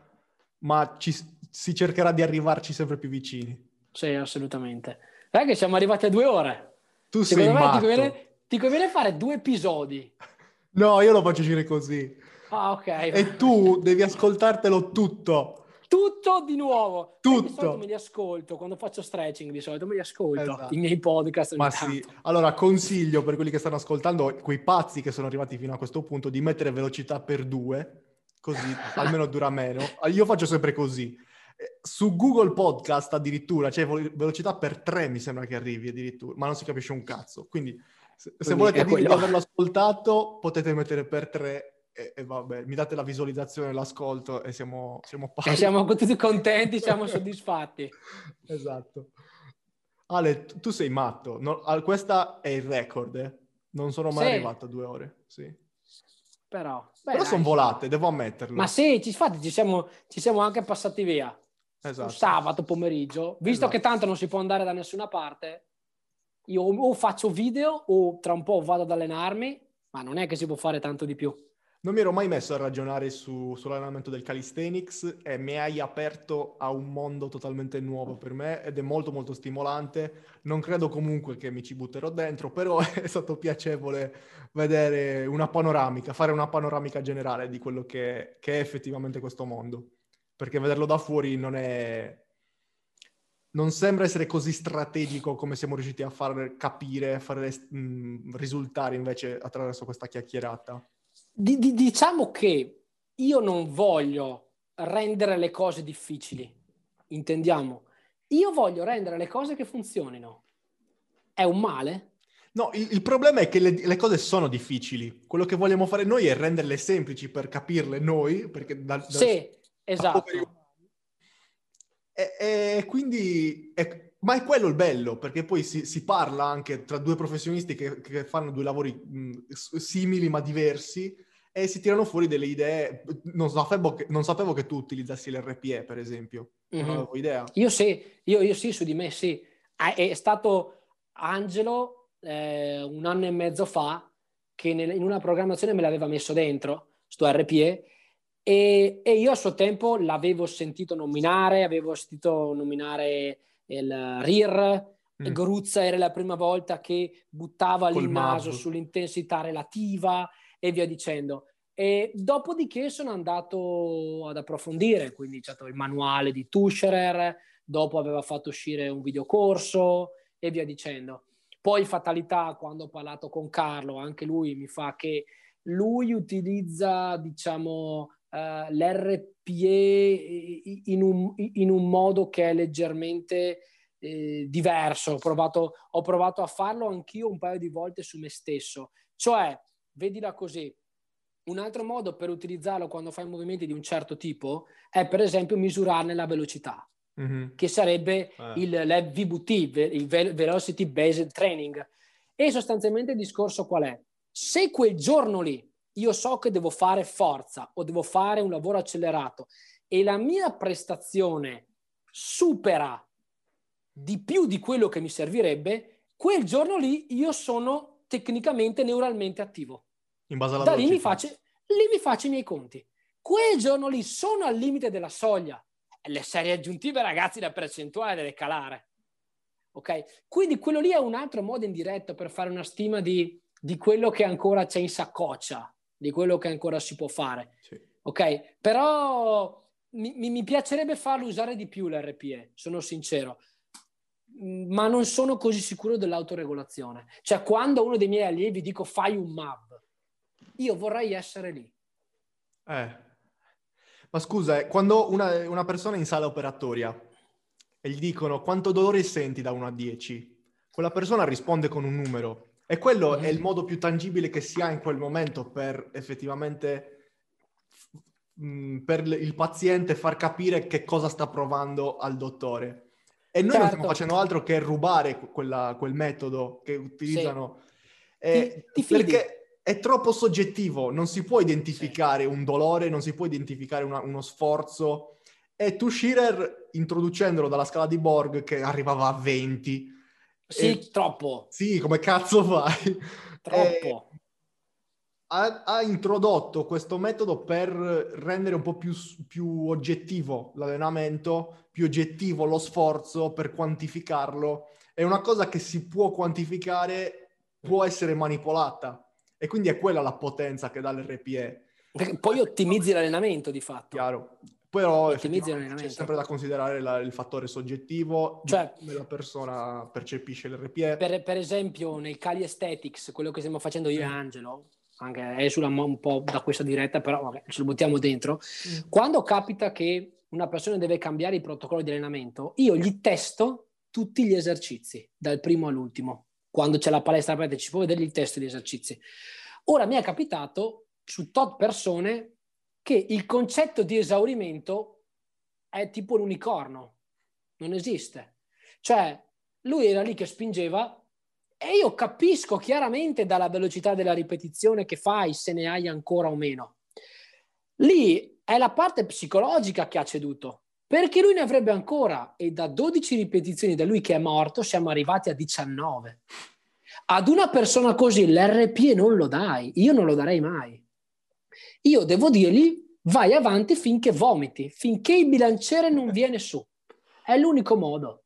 ma ci, si cercherà di arrivarci sempre più vicini. Sì, assolutamente. Dai che siamo arrivati a due ore. Tu Secondo sei me ti conviene, ti conviene fare due episodi. No, io lo faccio uscire così. Ah, ok. E tu devi ascoltartelo tutto tutto di nuovo. Tutto. Di solito me li ascolto quando faccio stretching, di solito me li ascolto esatto. i miei podcast. Ma tanto. sì, allora consiglio per quelli che stanno ascoltando, quei pazzi che sono arrivati fino a questo punto, di mettere velocità per due, così almeno dura meno. Io faccio sempre così. Eh, su Google Podcast addirittura c'è cioè velocità per tre, mi sembra che arrivi addirittura, ma non si capisce un cazzo. Quindi se, se volete dire di averlo ascoltato, potete mettere per tre e, e, vabbè, mi date la visualizzazione, l'ascolto e siamo, siamo pari. E siamo tutti contenti, siamo soddisfatti. esatto. Ale, tu sei matto. No, questo è il record, eh? Non sono mai sì. arrivato a due ore, sì. Però, beh, Però sono volate, devo ammetterlo. Ma sì, infatti ci siamo, ci siamo anche passati via. Esatto. sabato pomeriggio, visto esatto. che tanto non si può andare da nessuna parte, io o faccio video o tra un po' vado ad allenarmi, ma non è che si può fare tanto di più. Non mi ero mai messo a ragionare su, sull'allenamento del calisthenics e mi hai aperto a un mondo totalmente nuovo per me ed è molto molto stimolante. Non credo comunque che mi ci butterò dentro, però è stato piacevole vedere una panoramica, fare una panoramica generale di quello che, che è effettivamente questo mondo. Perché vederlo da fuori non è, non sembra essere così strategico come siamo riusciti a far capire, a far mh, risultare invece attraverso questa chiacchierata di, di, diciamo che io non voglio rendere le cose difficili, intendiamo. Io voglio rendere le cose che funzionino. È un male? No, il, il problema è che le, le, cose sono difficili. Quello che vogliamo fare noi è renderle semplici per capirle noi, perché da, da, sì, esatto. E, e, quindi, è, ma è quello il bello, perché poi si, si parla anche tra due professionisti che, che fanno due lavori mh, simili ma diversi e si tirano fuori delle idee. Non sapevo che, non sapevo che tu utilizzassi l'RPE, per esempio. Non mm-hmm. avevo idea. Io sì, io, io, sì, su di me sì. È stato Angelo eh, un anno e mezzo fa che nel, in una programmazione me l'aveva messo dentro, sto RPE, e, e, io a suo tempo l'avevo sentito nominare, avevo sentito nominare il RIR, mm. Gruzza era la prima volta che buttava Col il naso MAV. sull'intensità relativa, e via dicendo. E dopodiché sono andato ad approfondire, quindi c'è stato il manuale di Tuscherer, dopo aveva fatto uscire un videocorso e via dicendo. Poi fatalità, quando ho parlato con Carlo, anche lui mi fa che lui utilizza, diciamo, uh, l'RPE in un, in un, modo che è leggermente eh, diverso. Ho provato, ho provato a farlo anch'io un paio di volte su me stesso. Cioè, vedila così, un altro modo per utilizzarlo quando fai movimenti di un certo tipo è per esempio misurarne la velocità, mm-hmm. che sarebbe eh. il VBT, il Velocity Based Training. E sostanzialmente il discorso qual è? Se quel giorno lì io so che devo fare forza o devo fare un lavoro accelerato e la mia prestazione supera di più di quello che mi servirebbe, quel giorno lì io sono tecnicamente neuralmente attivo. In base alla da lì mi, faccio, lì mi faccio i miei conti. Quel giorno lì sono al limite della soglia. Le serie aggiuntive, ragazzi, la percentuale deve calare. Ok? Quindi quello lì è un altro modo indiretto per fare una stima di, di quello che ancora c'è in saccoccia, di quello che ancora si può fare. Sì. Ok? Però mi, mi, piacerebbe farlo usare di più l'RPE, sono sincero ma non sono così sicuro dell'autoregolazione. Cioè, quando uno dei miei allievi dico fai un MAV, io vorrei essere lì. Eh. Ma scusa, eh, quando una, una, persona è in sala operatoria e gli dicono quanto dolore senti da 1 a 10, quella persona risponde con un numero. E quello mm-hmm. è il modo più tangibile che si ha in quel momento per effettivamente mh, mm, per il paziente far capire che cosa sta provando al dottore. E noi certo. non stiamo certo. facendo altro che rubare quella, quel metodo che utilizzano. Sì. Eh, ti, ti perché è troppo soggettivo, non si può identificare un dolore, non si può identificare una, uno sforzo. E tu, Schirer, introducendolo dalla scala di Borg, che arrivava a 20. Sì, e, troppo. Sì, come cazzo fai? Troppo. E, ha, ha, introdotto questo metodo per rendere un po' più, più, oggettivo l'allenamento, più oggettivo lo sforzo, per quantificarlo. È una cosa che si può quantificare, può essere manipolata. E quindi è quella la potenza che dà l'RPE. Perché poi ottimizzi l'allenamento di fatto. Chiaro. Però c'è sempre da considerare la, il fattore soggettivo, cioè come la persona percepisce l'RPE. Per, per esempio, nei Cali Aesthetics, quello che stiamo facendo io e Angelo, anche esula un po' da questa diretta, però vabbè, ce lo buttiamo dentro. Mm. Quando capita che una persona deve cambiare i protocolli di allenamento, io gli testo tutti gli esercizi, dal primo all'ultimo. Quando c'è la palestra aperta ci può vedere il testo degli esercizi. Ora mi è capitato su tot persone che il concetto di esaurimento è tipo l'unicorno, non esiste. Cioè, lui era lì che spingeva, e io capisco chiaramente dalla velocità della ripetizione che fai se ne hai ancora o meno. Lì è la parte psicologica che ha ceduto, perché lui ne avrebbe ancora e da 12 ripetizioni da lui che è morto siamo arrivati a 19. Ad una persona così l'RP non lo dai, io non lo darei mai. Io devo dirgli vai avanti finché vomiti, finché il bilanciere non viene su. È l'unico modo.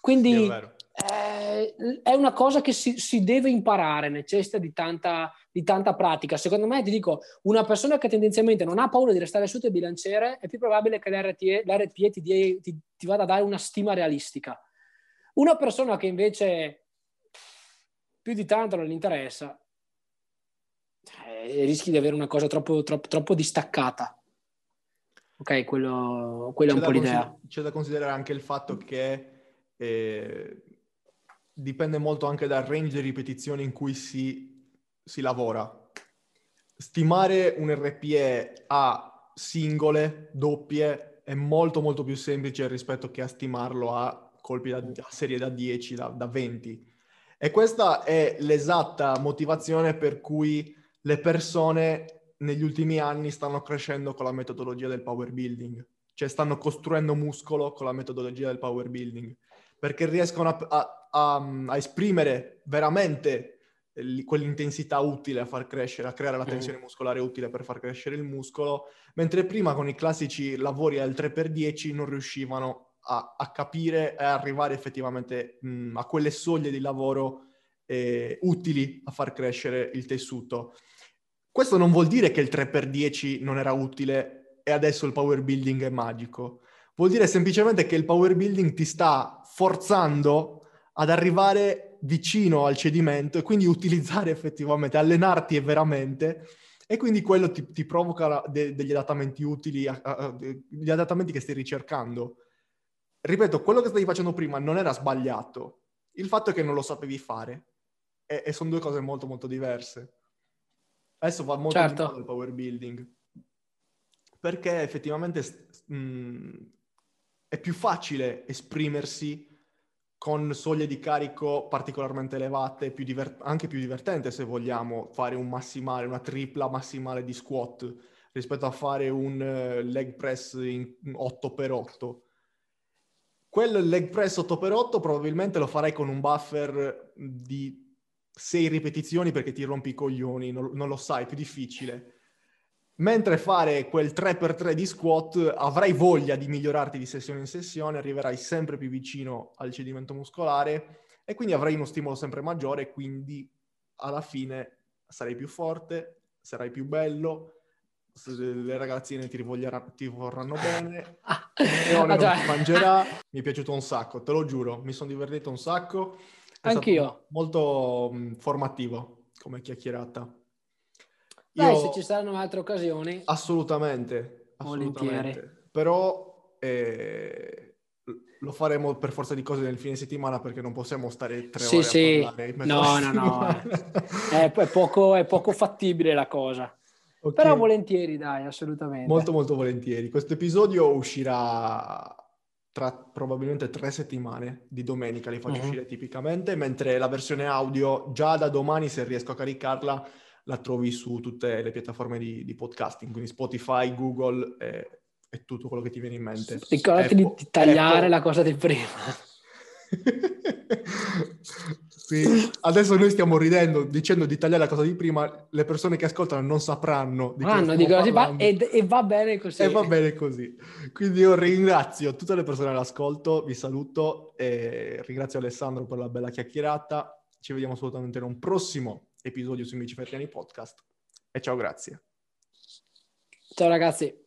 Quindi sì, eh, è una cosa che si, si, deve imparare, necessita di tanta, di tanta pratica. Secondo me, ti dico, una persona che tendenzialmente non ha paura di restare sotto il bilanciere, è più probabile che l'RTE, l'RPE ti, die, ti, ti vada a dare una stima realistica. Una persona che invece più di tanto non gli interessa, eh, rischi di avere una cosa troppo, troppo, troppo distaccata. Ok, quello, quello è un po' l'idea. C'è da considerare anche il fatto che eh, dipende molto anche dal range di ripetizioni in cui si, si lavora. Stimare un RPE a singole, doppie, è molto molto più semplice rispetto che a stimarlo a colpi da, a serie da 10, da, da 20. E questa è l'esatta motivazione per cui le persone negli ultimi anni stanno crescendo con la metodologia del power building, cioè stanno costruendo muscolo con la metodologia del power building, perché riescono a, a a, a esprimere veramente quell'intensità utile a far crescere, a creare la mm. tensione muscolare utile per far crescere il muscolo, mentre prima con i classici lavori al 3x10 non riuscivano a, a capire e arrivare effettivamente mh, a quelle soglie di lavoro eh, utili a far crescere il tessuto. Questo non vuol dire che il 3x10 non era utile e adesso il power building è magico. Vuol dire semplicemente che il power building ti sta forzando ad arrivare vicino al cedimento e quindi utilizzare effettivamente, allenarti veramente e quindi quello ti, ti provoca de- degli adattamenti utili, a, a, a, gli adattamenti che stai ricercando. Ripeto, quello che stavi facendo prima non era sbagliato, il fatto è che non lo sapevi fare e, e sono due cose molto molto diverse. Adesso va molto certo. il power building perché effettivamente mh, è più facile esprimersi con soglie di carico particolarmente elevate, più diver- anche più divertente se vogliamo fare un massimale, una tripla massimale di squat rispetto a fare un uh, leg press in 8x8. Quel leg press 8x8 probabilmente lo farei con un buffer di 6 ripetizioni perché ti rompi i coglioni, non, non lo sai, è più difficile. Mentre fare quel 3x3 di squat avrai voglia di migliorarti di sessione in sessione, arriverai sempre più vicino al cedimento muscolare e quindi avrai uno stimolo sempre maggiore e quindi alla fine sarai più forte, sarai più bello, le ragazzine ti, ti vorranno bene, Leone non ti mangerà, mi è piaciuto un sacco, te lo giuro, mi sono divertito un sacco. È Anch'io. Molto formativo come chiacchierata. Dai, se ci saranno altre occasioni. Assolutamente, assolutamente. Però eh, lo faremo per forza di cose nel fine settimana perché non possiamo stare tre sì, ore sì. a parlare. No, no, no. è, è, poco, è poco fattibile la cosa. Okay. Però volentieri, dai, assolutamente. Molto, molto volentieri. Questo episodio uscirà tra probabilmente tre settimane di domenica, li faccio uh-huh. uscire tipicamente, mentre la versione audio già da domani, se riesco a caricarla, la trovi su tutte le piattaforme di, di podcasting, quindi Spotify, Google e, e, tutto quello che ti viene in mente. Ricordati Apple, di tagliare Apple. la cosa di prima. sì. Adesso noi stiamo ridendo dicendo di tagliare la cosa di prima, le persone che ascoltano non sapranno di Vanno, dicono, va, e, e, va bene così. E va bene così. Quindi io ringrazio tutte le persone all'ascolto, vi saluto e ringrazio Alessandro per la bella chiacchierata. Ci vediamo assolutamente in un prossimo episodio su Amici Ferriani Podcast. E ciao, grazie. Ciao ragazzi.